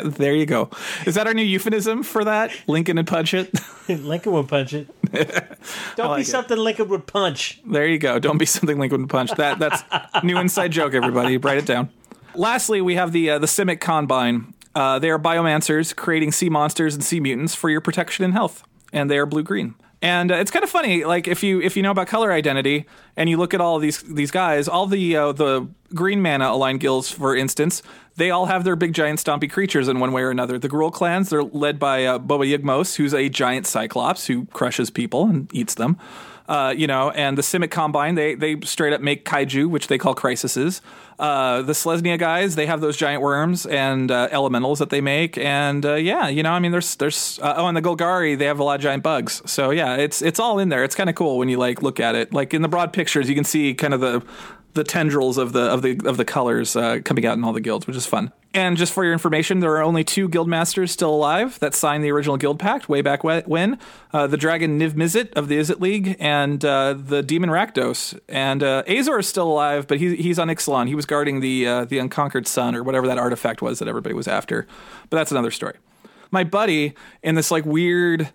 Speaker 3: There you go. Is that our new euphemism for that? Lincoln and punch it.
Speaker 2: Lincoln would punch it. Don't
Speaker 3: like
Speaker 2: be
Speaker 3: it.
Speaker 2: something Lincoln would punch.
Speaker 3: There you go. Don't be something Lincoln would punch. That that's new inside joke. Everybody, write it down. Lastly, we have the uh, the Simic Combine. Uh, they are biomancers creating sea monsters and sea mutants for your protection and health, and they are blue green. And uh, it's kind of funny, like if you if you know about color identity and you look at all these these guys, all the uh, the green mana aligned guilds, for instance, they all have their big giant stompy creatures in one way or another. The Gruul clans, they're led by uh, Borborygmos, who's a giant cyclops who crushes people and eats them. Uh, you know, and the Simic Combine, they they straight up make kaiju, which they call krasis. Uh, the Selesnya guys, they have those giant worms and uh, elementals that they make, and uh, yeah, you know, I mean, there's there's uh, oh, and the Golgari, they have a lot of giant bugs. So yeah, it's it's all in there. It's kind of cool when you like look at it. Like in the broad pictures, you can see kind of the the tendrils of the of the of the colors uh, coming out in all the guilds, which is fun. And just for your information, there are only two guild masters still alive that signed the original guild pact way back when: uh, the dragon Niv Mizzet of the Izzet League and uh, the demon Rakdos. And uh, Azor is still alive, but he, he's on Ixalan. He was guarding the uh, the unconquered sun or whatever that artifact was that everybody was after. But that's another story. My buddy in this like weird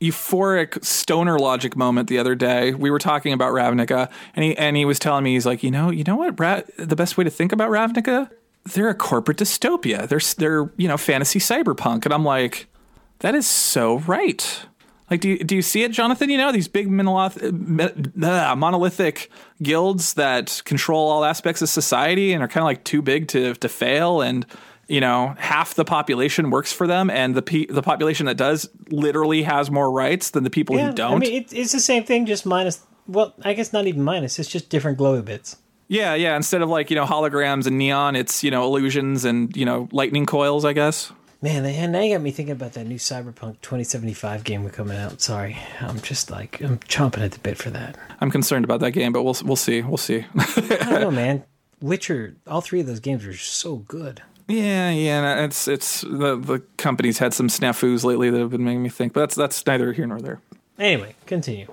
Speaker 3: euphoric stoner logic moment the other day. We were talking about Ravnica, and he and he was telling me he's like, you know, you know what, Ra- the best way to think about Ravnica? They're a corporate dystopia. They're they're you know fantasy cyberpunk, and I'm like, that is so right. Like, do you, do you see it, Jonathan? You know, these big monolith, monolithic guilds that control all aspects of society and are kind of like too big to, to fail. And, you know, half the population works for them. And the pe- the population that does literally has more rights than the people
Speaker 2: Yeah,
Speaker 3: who don't.
Speaker 2: I mean, it, it's the same thing, just minus. Well, I guess not even minus. It's just different glowy bits.
Speaker 3: yeah, yeah. Instead of like, you know, holograms and neon, it's, you know, illusions and, you know, lightning coils, I guess.
Speaker 2: Man, they, now you got me thinking about that new Cyberpunk 2075 game we're coming out. Sorry, I'm just like I'm chomping at the bit for that.
Speaker 3: I'm concerned about that game, but we'll we'll see. We'll see.
Speaker 2: I don't know, man. Witcher, all three of those games are so good.
Speaker 3: Yeah, yeah, it's it's the the company's had some snafus lately that have been making me think, but that's that's neither here nor there.
Speaker 2: Anyway, continue.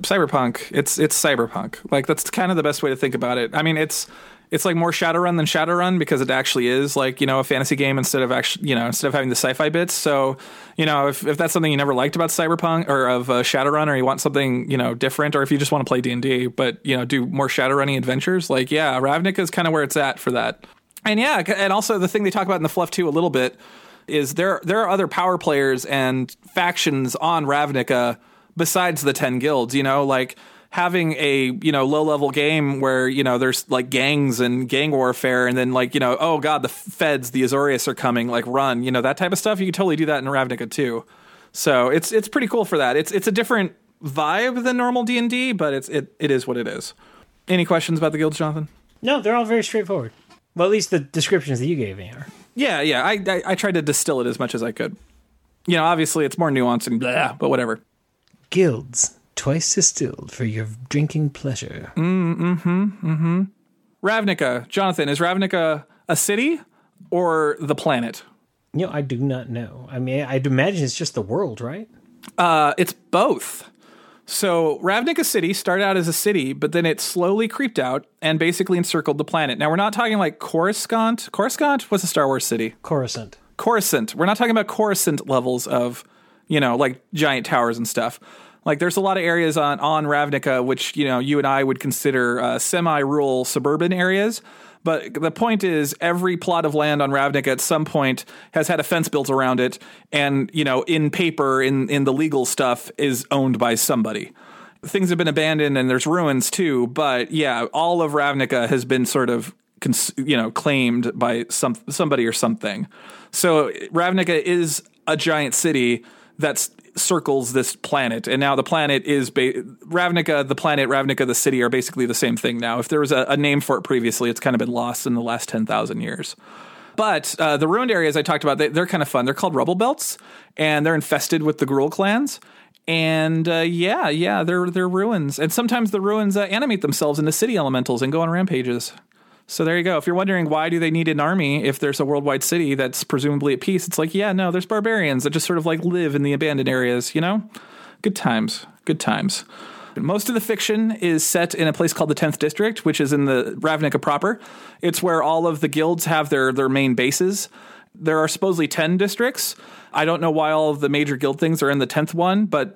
Speaker 3: Cyberpunk, it's it's cyberpunk. Like that's kind of the best way to think about it. I mean, it's it's like more Shadowrun than Shadowrun because it actually is like you know a fantasy game instead of actually you know instead of having the sci-fi bits. So you know if if that's something you never liked about Cyberpunk or of uh, Shadowrun, or you want something you know different, or if you just want to play D and D, but you know do more Shadowrunny adventures, like yeah, Ravnica is kind of where it's at for that. And yeah, and also the thing they talk about in the fluff too a little bit is there there are other power players and factions on Ravnica besides the 10 guilds, you know, like having a, you know, low level game where, you know, there's like gangs and gang warfare and then like, you know, oh god, the feds, the Azorius are coming, like run, you know, that type of stuff. You can totally do that in Ravnica too. So, it's it's pretty cool for that. It's it's a different vibe than normal D&D, but it's it it is what it is. Any questions about the guilds, Jonathan?
Speaker 2: No, they're all very straightforward. Well, at least the descriptions that you gave me are.
Speaker 3: Yeah, yeah. I, I I tried to distill it as much as I could. You know, obviously it's more nuanced and blah, but whatever.
Speaker 2: Guilds, twice distilled for your drinking pleasure. Mm, mm-hmm, mm-hmm.
Speaker 3: Ravnica, Jonathan, is Ravnica a city or the planet?
Speaker 2: You know, I do not know. I mean, I'd imagine it's just the world, right?
Speaker 3: Uh, it's both. So Ravnica City started out as a city, but then it slowly creeped out and basically encircled the planet. Now we're not talking like Coruscant. Coruscant was a Star Wars city.
Speaker 2: Coruscant.
Speaker 3: Coruscant. We're not talking about Coruscant levels of, you know, like giant towers and stuff. Like there's a lot of areas on on Ravnica which you know you and I would consider uh, semi-rural suburban areas. But the point is, every plot of land on Ravnica at some point has had a fence built around it, and you know, in paper, in in the legal stuff, is owned by somebody. Things have been abandoned, and there's ruins too. But yeah, all of Ravnica has been sort of cons- you know claimed by some somebody or something. So Ravnica is a giant city that's circles this planet, and now the planet is ba- Ravnica. The planet Ravnica, the city, are basically the same thing now. If there was a, a name for it previously, it's kind of been lost in the last ten thousand years. But uh, the ruined areas I talked about, they, are kind of fun. They're called rubble belts, and they're infested with the Gruul clans. And uh, yeah, yeah, they're they're ruins. And sometimes the ruins uh, animate themselves into city elementals and go on rampages. So there you go. If you're wondering why do they need an army if there's a worldwide city that's presumably at peace, it's like, yeah, no, there's barbarians that just sort of like live in the abandoned areas, you know? Good times. Good times. Most of the fiction is set in a place called the 10th District, which is in the Ravnica proper. It's where all of the guilds have their their main bases. There are supposedly 10 districts. I don't know why all of the major guild things are in the 10th one, but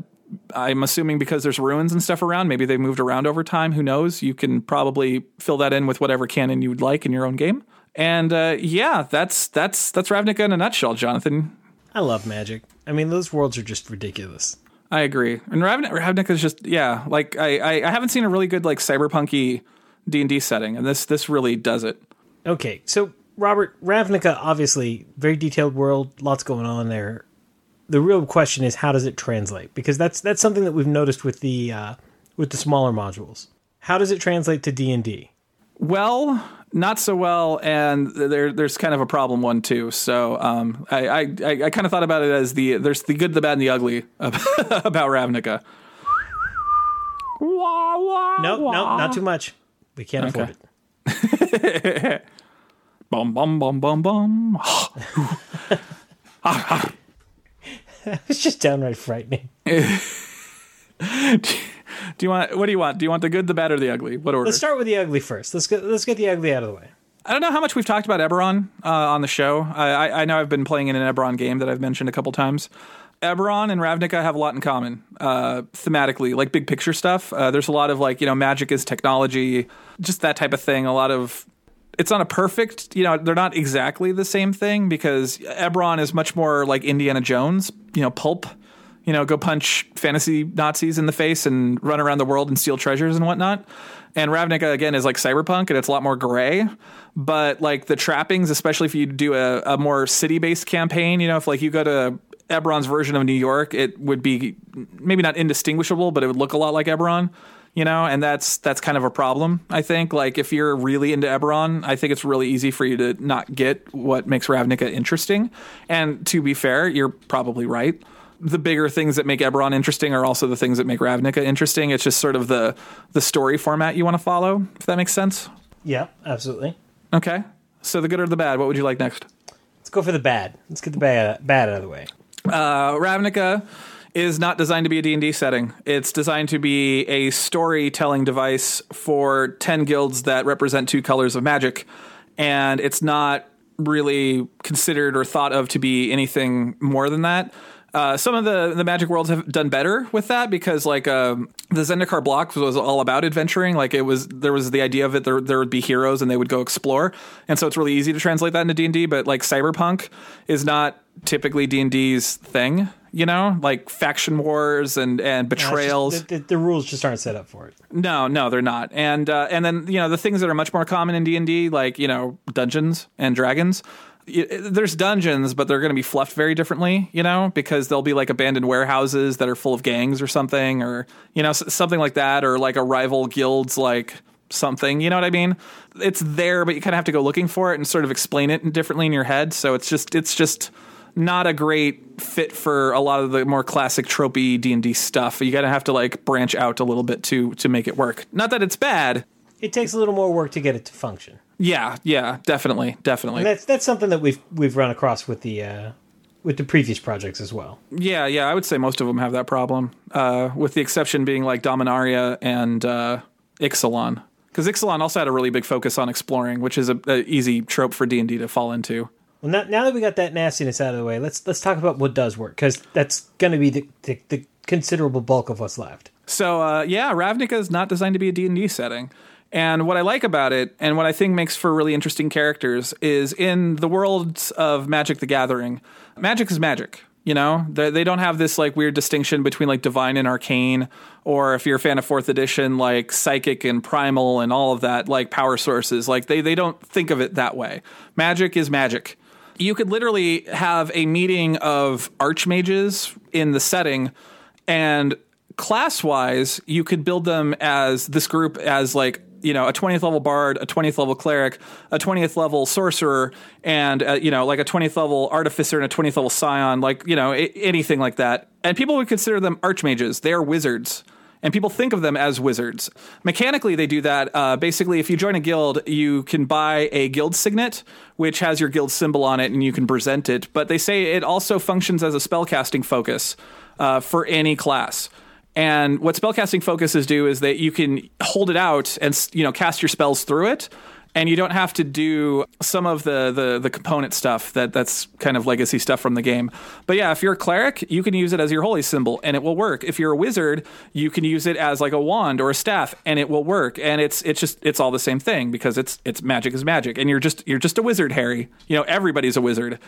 Speaker 3: I'm assuming because there's ruins and stuff around, maybe they moved around over time. Who knows? You can probably fill that in with whatever canon you would like in your own game. And uh, yeah, that's that's that's Ravnica in a nutshell, Jonathan.
Speaker 2: I love magic. I mean, those worlds are just ridiculous.
Speaker 3: I agree. And Ravnica, Ravnica is just yeah, like I, I I haven't seen a really good like cyberpunky D and D setting, and this this really does it.
Speaker 2: Okay, so Robert Ravnica, obviously very detailed world, lots going on there the real question is how does it translate? Because that's that's something that we've noticed with the uh, with the smaller modules. How does it translate to D and D?
Speaker 3: Well, not so well, and there there's kind of a problem one too. So um, I, I I kind of thought about it as the there's the good, the bad, and the ugly about Ravnica.
Speaker 2: No, no, not too much. We can't okay. afford
Speaker 3: it. bum bum bum bum bum.
Speaker 2: it's just downright frightening.
Speaker 3: do you want? What do you want? Do you want the good, the bad, or the ugly? What order?
Speaker 2: Let's start with the ugly first. Let's get let's get the ugly out of the way.
Speaker 3: I don't know how much we've talked about Eberron uh, on the show. I, I, I, know I've been playing in an Eberron game that I've mentioned a couple times. Eberron and Ravnica have a lot in common uh, thematically, like big picture stuff. Uh, there's a lot of like you know magic is technology, just that type of thing. A lot of it's not a perfect, you know, they're not exactly the same thing because Eberron is much more like Indiana Jones, you know, pulp, you know, go punch fantasy Nazis in the face and run around the world and steal treasures and whatnot. And Ravnica again is like cyberpunk and it's a lot more gray, but like the trappings, especially if you do a, a more city based campaign, you know, if like you go to Eberron's version of New York, it would be maybe not indistinguishable, but it would look a lot like Eberron you know, and that's that's kind of a problem. I think like if you're really into Eberron, I think it's really easy for you to not get what makes Ravnica interesting. And to be fair, you're probably right. The bigger things that make Eberron interesting are also the things that make Ravnica interesting. It's just sort of the the story format you want to follow, if that makes sense.
Speaker 2: Yeah, absolutely.
Speaker 3: Okay. So the good or the bad, what would you like next?
Speaker 2: Let's go for the bad. Let's get the bad bad out of the way.
Speaker 3: Uh, Ravnica is not designed to be a D&D setting. It's designed to be a storytelling device for 10 guilds that represent two colors of magic and it's not really considered or thought of to be anything more than that. Uh, some of the the magic worlds have done better with that because like um, the Zendikar block was all about adventuring. Like it was there was the idea of it there there would be heroes and they would go explore, and so it's really easy to translate that into D and D. But like cyberpunk is not typically D and D's thing you know, like faction wars and and betrayals.
Speaker 2: just, the, the, the, rules just aren't set up for it.
Speaker 3: No, no, they're not. And uh, and then you know the things that are much more common in D and D, like you know dungeons and dragons. There's dungeons, but they're going to be fluffed very differently, you know, because they'll be like abandoned warehouses that are full of gangs or something, or you know something like that, or like a rival guild's like something. You know what I mean? It's there, but you kind of have to go looking for it and sort of explain it differently in your head. So it's just it's just not a great fit for a lot of the more classic tropey D and D stuff. You got to have to like branch out a little bit to to make it work. Not that it's bad.
Speaker 2: it takes a little more work to get it to function.
Speaker 3: Yeah, yeah, definitely, definitely.
Speaker 2: And that's that's something that we've we've run across with the uh, with the previous projects as well.
Speaker 3: Yeah, yeah, I would say most of them have that problem, uh, with the exception being like Dominaria and uh, Ixalan, because Ixalan also had a really big focus on exploring, which is a, a easy trope for D and D to fall into.
Speaker 2: Well, now, now that we got that nastiness out of the way, let's let's talk about what does work because that's going to be the, the the considerable bulk of what's left.
Speaker 3: So uh, yeah, Ravnica is not designed to be a D and D setting. And what I like about it, and what I think makes for really interesting characters, is in the worlds of Magic: The Gathering, magic is magic. You know, they, they don't have this like weird distinction between like divine and arcane, or if you're a fan of fourth edition, like psychic and primal and all of that, like power sources. Like they they don't think of it that way. Magic is magic. You could literally have a meeting of archmages in the setting, and class wise, you could build them as this group as like you know a 20th level bard a 20th level cleric a 20th level sorcerer and uh, you know like a 20th level artificer and a 20th level scion like you know I- anything like that. And people would consider them archmages. They are wizards and people think of them as wizards. Mechanically they do that uh, basically if you join a guild you can buy a guild signet which has your guild symbol on it and you can present it. But they say it also functions as a spellcasting focus uh, for any class. And what spellcasting focuses do is that you can hold it out and you know cast your spells through it, and you don't have to do some of the the, the component stuff that that's kind of legacy stuff from the game. But yeah, if you're a cleric, you can use it as your holy symbol, and it will work. If you're a wizard, you can use it as like a wand or a staff, and it will work. And it's it's just it's all the same thing because it's it's magic is magic, and you're just you're just a wizard, Harry. You know everybody's a wizard.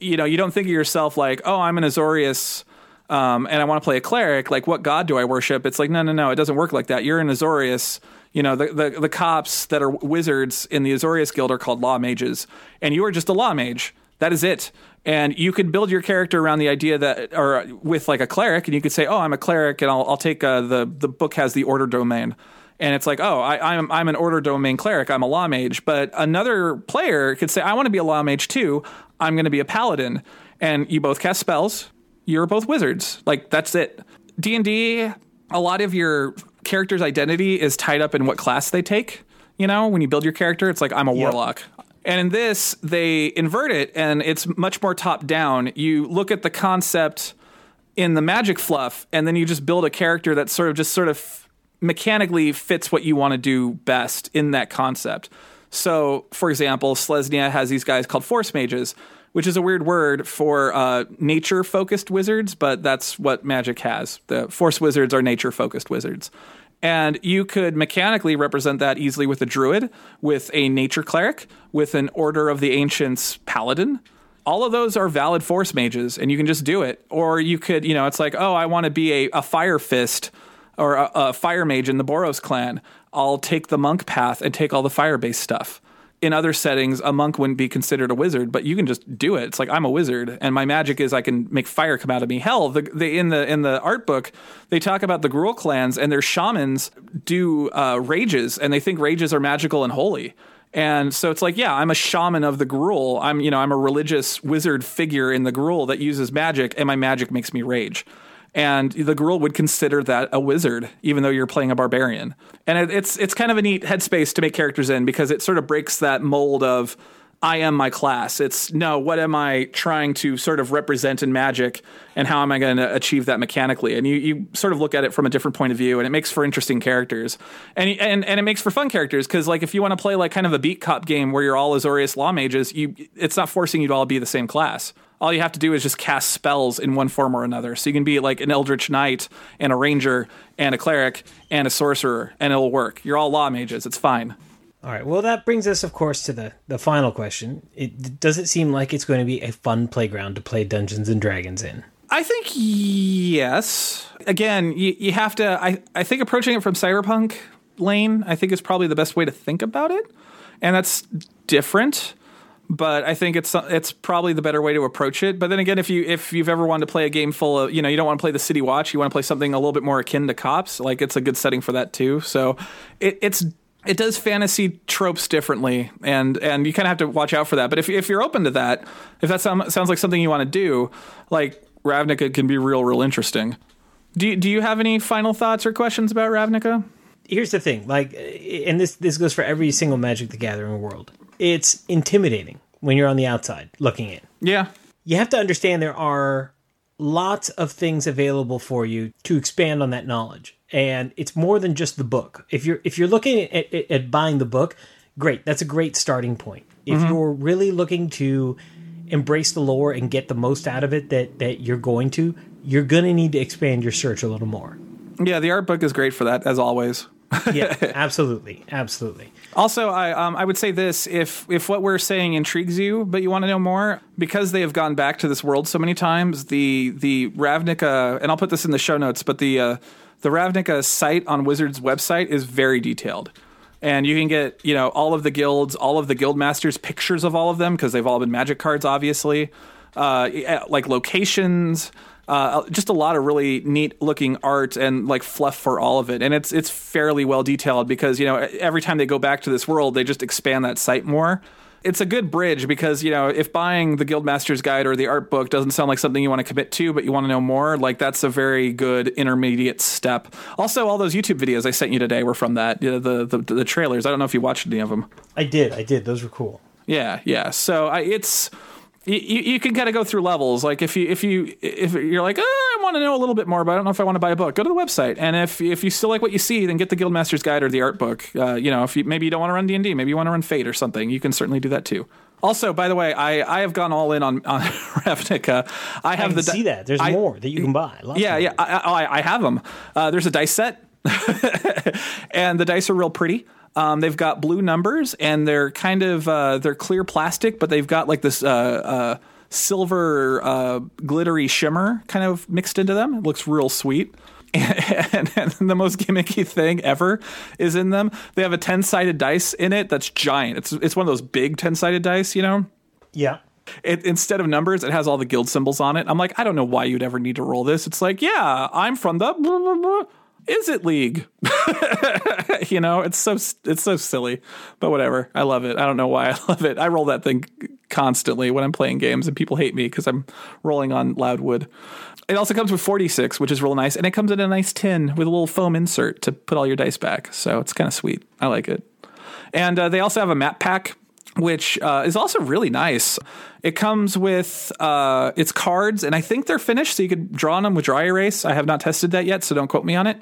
Speaker 3: You know you don't think of yourself like oh I'm an Azorius um, and I want to play a cleric, like what god do I worship? It's like no, no, no, it doesn't work like that. You're an Azorius. You know, the, the the cops that are wizards in the Azorius Guild are called law mages, and you are just a law mage. That is it. And you could build your character around the idea that, or with like a cleric, and you could say, "Oh, I'm a cleric, and I'll, I'll take uh, the the book has the order domain." and it's like, oh, I, am I'm, I'm an order domain cleric. I'm a law mage. But another player could say, I want to be a law mage too. I'm going to be a paladin, and you both cast spells you're both wizards. Like that's it. D and D, a lot of your character's identity is tied up in what class they take. You know, when you build your character, it's like I'm a
Speaker 2: Yep.
Speaker 3: warlock. And in this, they invert it, and it's much more top down. You look at the concept in the magic fluff, and then you just build a character that sort of just sort of mechanically fits what you want to do best in that concept. So, for example, Selesnya has these guys called force mages, which is a weird word for uh, nature focused wizards, but that's what magic has. The force wizards are nature focused wizards. And you could mechanically represent that easily with a druid, with a nature cleric, with an order of the ancients paladin. All of those are valid force mages, and you can just do it. Or you could, you know, it's like, oh, I want to be a, a fire fist or a, a fire mage in the Boros clan. I'll take the monk path and take all the fire based stuff. In other settings, a monk wouldn't be considered a wizard, but you can just do it. It's like I'm a wizard, and my magic is I can make fire come out of me. Hell, the, in the in the art book, they talk about the Gruul clans and their shamans do uh, rages, and they think rages are magical and holy. And so it's like, yeah, I'm a shaman of the Gruul. I'm, you know, I'm a religious wizard figure in the Gruul that uses magic, and my magic makes me rage. And the Gruul would consider that a wizard, even though you're playing a barbarian. And it, it's it's kind of a neat headspace to make characters in because it sort of breaks that mold of I am my class. It's no, what am I trying to sort of represent in magic, and how am I going to achieve that mechanically? And you, you sort of look at it from a different point of view, and it makes for interesting characters, and and and it makes for fun characters because like if you want to play like kind of a beat cop game where you're all Azorius law mages, you it's not forcing you to all be the same class. All you have to do is just cast spells in one form or another. So you can be like an Eldritch Knight and a Ranger and a Cleric and a Sorcerer, and it'll work. You're all law mages. It's fine.
Speaker 2: All right. Well, that brings us, of course, to the the final question. It, does it seem like it's going to be a fun playground to play Dungeons and Dragons in?
Speaker 3: I think yes. Again, you, you have to. I, I think approaching it from cyberpunk lane, I think is probably the best way to think about it, and that's different. But I think it's it's probably the better way to approach it. But then again, if you if you've ever wanted to play a game full of you know you don't want to play the City Watch, you want to play something a little bit more akin to Cops, like it's a good setting for that too. So it, it's it does fantasy tropes differently, and and you kind of have to watch out for that. But if if you're open to that, if that sound, sounds like something you want to do, like Ravnica can be real real interesting. Do you, do you have any final thoughts or questions about Ravnica?
Speaker 2: here's the thing, like, and this this goes for every single Magic the Gathering world. It's intimidating when you're on the outside looking in.
Speaker 3: Yeah.
Speaker 2: You have to understand there are lots of things available for you to expand on that knowledge, and it's more than just the book. If you're if you're looking at, at, at buying the book, great, that's a great starting point. If mm-hmm. you're really looking to embrace the lore and get the most out of it that that you're going to, you're going to need to expand your search a little more.
Speaker 3: Yeah, the art book is great for that, as always.
Speaker 2: Yeah, absolutely, absolutely.
Speaker 3: Also, I um, I would say this: if if what we're saying intrigues you, but you want to know more, because they have gone back to this world so many times, the the Ravnica, and I'll put this in the show notes, but the uh, the Ravnica site on Wizards' website is very detailed, and you can get you know all of the guilds, all of the guild masters, pictures of all of them because they've all been Magic cards, obviously, uh, like locations uh, just a lot of really neat looking art and like fluff for all of it and it's it's fairly well detailed because you know every time they go back to this world they just expand that site more it's a good bridge because you know if buying the guildmaster's guide or the art book doesn't sound like something you want to commit to but you want to know more like that's a very good intermediate step also all those youtube videos i sent you today were from that you know, the, the the trailers i don't know if you watched any of them
Speaker 2: I did, I did. Those were cool.
Speaker 3: yeah, yeah. So I, it's you, you can kind of go through levels. Like if you if you if you're like, oh, I want to know a little bit more, but I don't know if I want to buy a book. Go to the website, and if if you still like what you see, then get the Guildmaster's Guide or the art book. Uh, you know, if you maybe you don't want to run D and D, maybe you want to run Fate or something, you can certainly do that too. Also, by the way, I, I have gone all in on on Ravnica. I
Speaker 2: I
Speaker 3: have
Speaker 2: can
Speaker 3: the
Speaker 2: see that. There's
Speaker 3: I-
Speaker 2: more that you can buy. Lots
Speaker 3: yeah, yeah, I, I, I have them. Uh, there's a dice set, and the dice are real pretty. Um, they've got blue numbers, and they're kind of uh, they're clear plastic, but they've got like this uh, uh, silver uh, glittery shimmer kind of mixed into them. It looks real sweet. And, and the most gimmicky thing ever is in them. They have a ten sided dice in it that's giant. It's it's one of those big ten sided dice, you know
Speaker 2: Yeah.
Speaker 3: it, instead of numbers, it has all the guild symbols on it. I'm like, I don't know why you'd ever need to roll this. It's like, yeah, I'm from the blah, blah, blah. Is it league? you know, it's so it's so silly, but whatever. I love it. I don't know why I love it. I roll that thing constantly when I'm playing games, and people hate me because I'm rolling on loud wood. It also comes with 46, which is real nice, and it comes in a nice tin with a little foam insert to put all your dice back. So it's kind of sweet. I like it. And uh, they also have a map pack, which uh, is also really nice. It comes with uh, its cards, and I think they're finished, so you could draw on them with dry erase. I have not tested that yet, so don't quote me on it.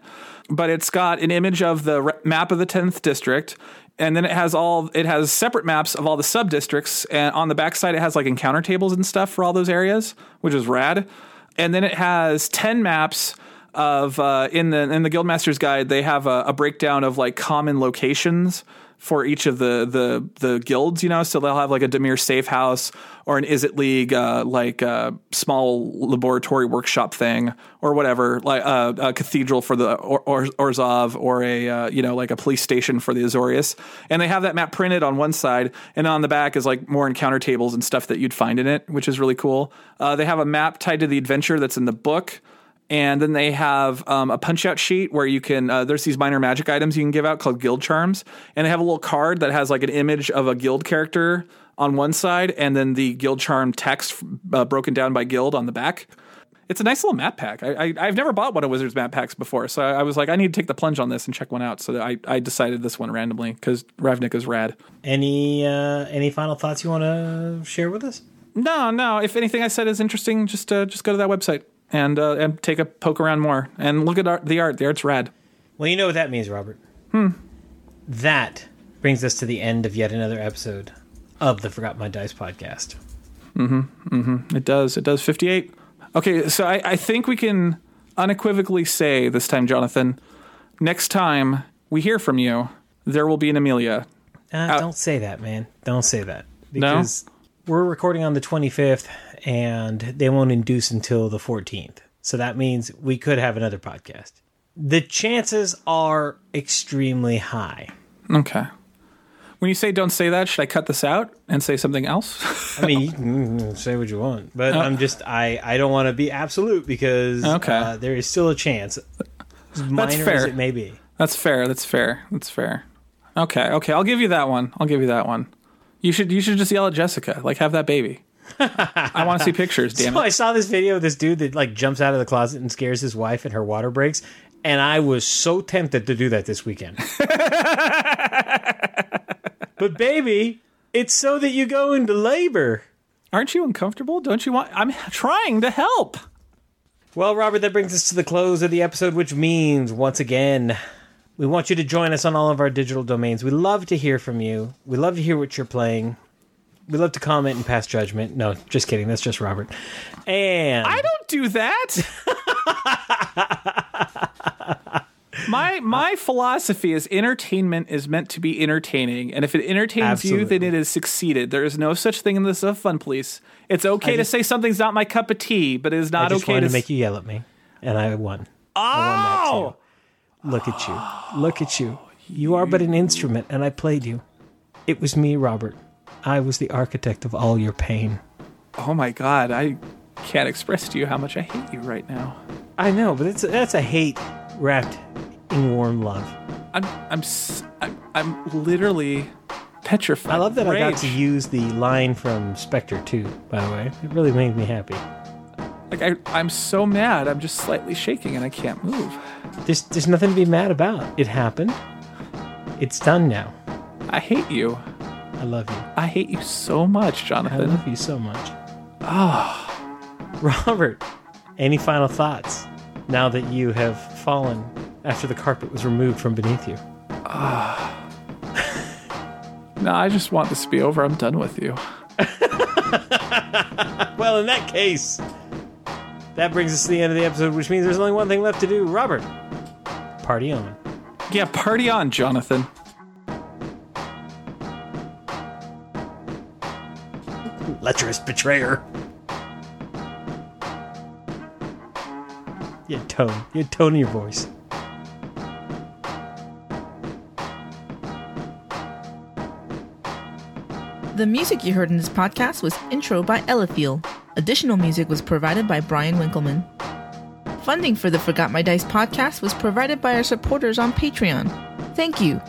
Speaker 3: But it's got an image of the map of the 10th district. And then it has all it has separate maps of all the sub districts, and on the backside it has like encounter tables and stuff for all those areas, which is rad. And then it has ten maps of uh, in the in the Guildmaster's Guide, they have a, a breakdown of like common locations for each of the the the guilds. You know, so they'll have like a Dimir Safe House or an Izzet League uh, like uh, small laboratory workshop thing or whatever, like uh, a cathedral for the or, or, Orzhov or a uh, you know like a police station for the Azorius. And they have that map printed on one side, and on the back is like more encounter tables and stuff that you'd find in it, which is really cool. Uh, they have a map tied to the adventure that's in the book and then they have um, a punch out sheet where you can uh, there's these minor magic items you can give out called guild charms. And they have a little card that has like an image of a guild character on one side and then the guild charm text uh, broken down by guild on the back. It's a nice little map pack. I, I, i've never bought one of wizards map packs before so I, I was like i need to take the plunge on this and check one out. So I, I decided this one randomly because ravnik is rad.
Speaker 2: Any uh, any final thoughts you want to share with us?
Speaker 3: no no. If anything i said is interesting just uh, just go to that website and uh, and take a poke around more and look at art, the art the art's rad
Speaker 2: Well, you know what that means, Robert. Hmm. That brings us to the end of yet another episode of the Forgot My Dice podcast. Mm-hmm. Mm-hmm.
Speaker 3: It does. It does. 58. Okay, so I, I think we can unequivocally say this time, Jonathan, next time we hear from you, there will be an Amelia.
Speaker 2: Uh, don't say that, man. Don't say that.
Speaker 3: No?
Speaker 2: Because we're recording on the 25th and they won't induce until the 14th. So that means we could have another podcast. The chances are extremely high.
Speaker 3: Okay. When you say don't say that, should I cut this out and say something else?
Speaker 2: I mean, you can say what you want, but I'm just I I don't want to be absolute because
Speaker 3: Okay.
Speaker 2: uh, there is still a chance, as minor as
Speaker 3: fair.
Speaker 2: it may be.
Speaker 3: That's fair. That's fair. That's fair. Okay. Okay. I'll give you that one. I'll give you that one. You should you should just yell at Jessica. Like have that baby. I want to see pictures. Damn
Speaker 2: So I saw this video of this dude that like jumps out of the closet and scares his wife, and her water breaks. and I was so tempted to do that this weekend. but baby, it's so that you go into labor.
Speaker 3: Aren't you uncomfortable? Don't you want? I'm trying to help.
Speaker 2: Well, Robert, that brings us to the close of the episode, which means, once again, we want you to join us on all of our digital domains. We love to hear from you. We love to hear what you're playing. We love to comment and pass judgment. No, just kidding. That's just Robert. And
Speaker 3: I don't do that. my my uh, philosophy is entertainment is meant to be entertaining, and if it entertains you, then it has succeeded. There is no such thing in this of fun police. It's okay to say something's not my cup of tea, but it is
Speaker 2: I
Speaker 3: not
Speaker 2: just
Speaker 3: okay
Speaker 2: wanted
Speaker 3: to
Speaker 2: to make you yell at me, and I won.
Speaker 3: Oh,
Speaker 2: Look at you. Look at you. You are but an instrument, and I played you. It was me, Robert. I was the architect of all your pain.
Speaker 3: oh my God! I can't express to you how much I hate you right now.
Speaker 2: I know, but it's that's a hate wrapped in warm love.
Speaker 3: I'm I'm I'm, I'm literally petrified.
Speaker 2: I love that I got to use the line from Spectre too. By the way, it really made me happy.
Speaker 3: Like I, I'm so mad. I'm just slightly shaking and I can't move.
Speaker 2: There's there's nothing to be mad about. It happened. It's done now.
Speaker 3: I hate you.
Speaker 2: I love you.
Speaker 3: I hate you so much, Jonathan.
Speaker 2: I love you so much. Ah, Robert. Any final thoughts now that you have fallen after the carpet was removed from beneath you? Ah.
Speaker 3: No, I just want this to be over. I'm done with you.
Speaker 2: Well, in that case, that brings us to the end of the episode, which means there's only one thing left to do. Robert, party on.
Speaker 3: Yeah, party on, Jonathan.
Speaker 2: Lecherous betrayer. You had tone. You had tone in your voice.
Speaker 5: The music you heard in this podcast was intro by Elithiel. Additional music was provided by Brian Winkleman. Funding for the Forgot My Dice podcast was provided by our supporters on Patreon. Thank you.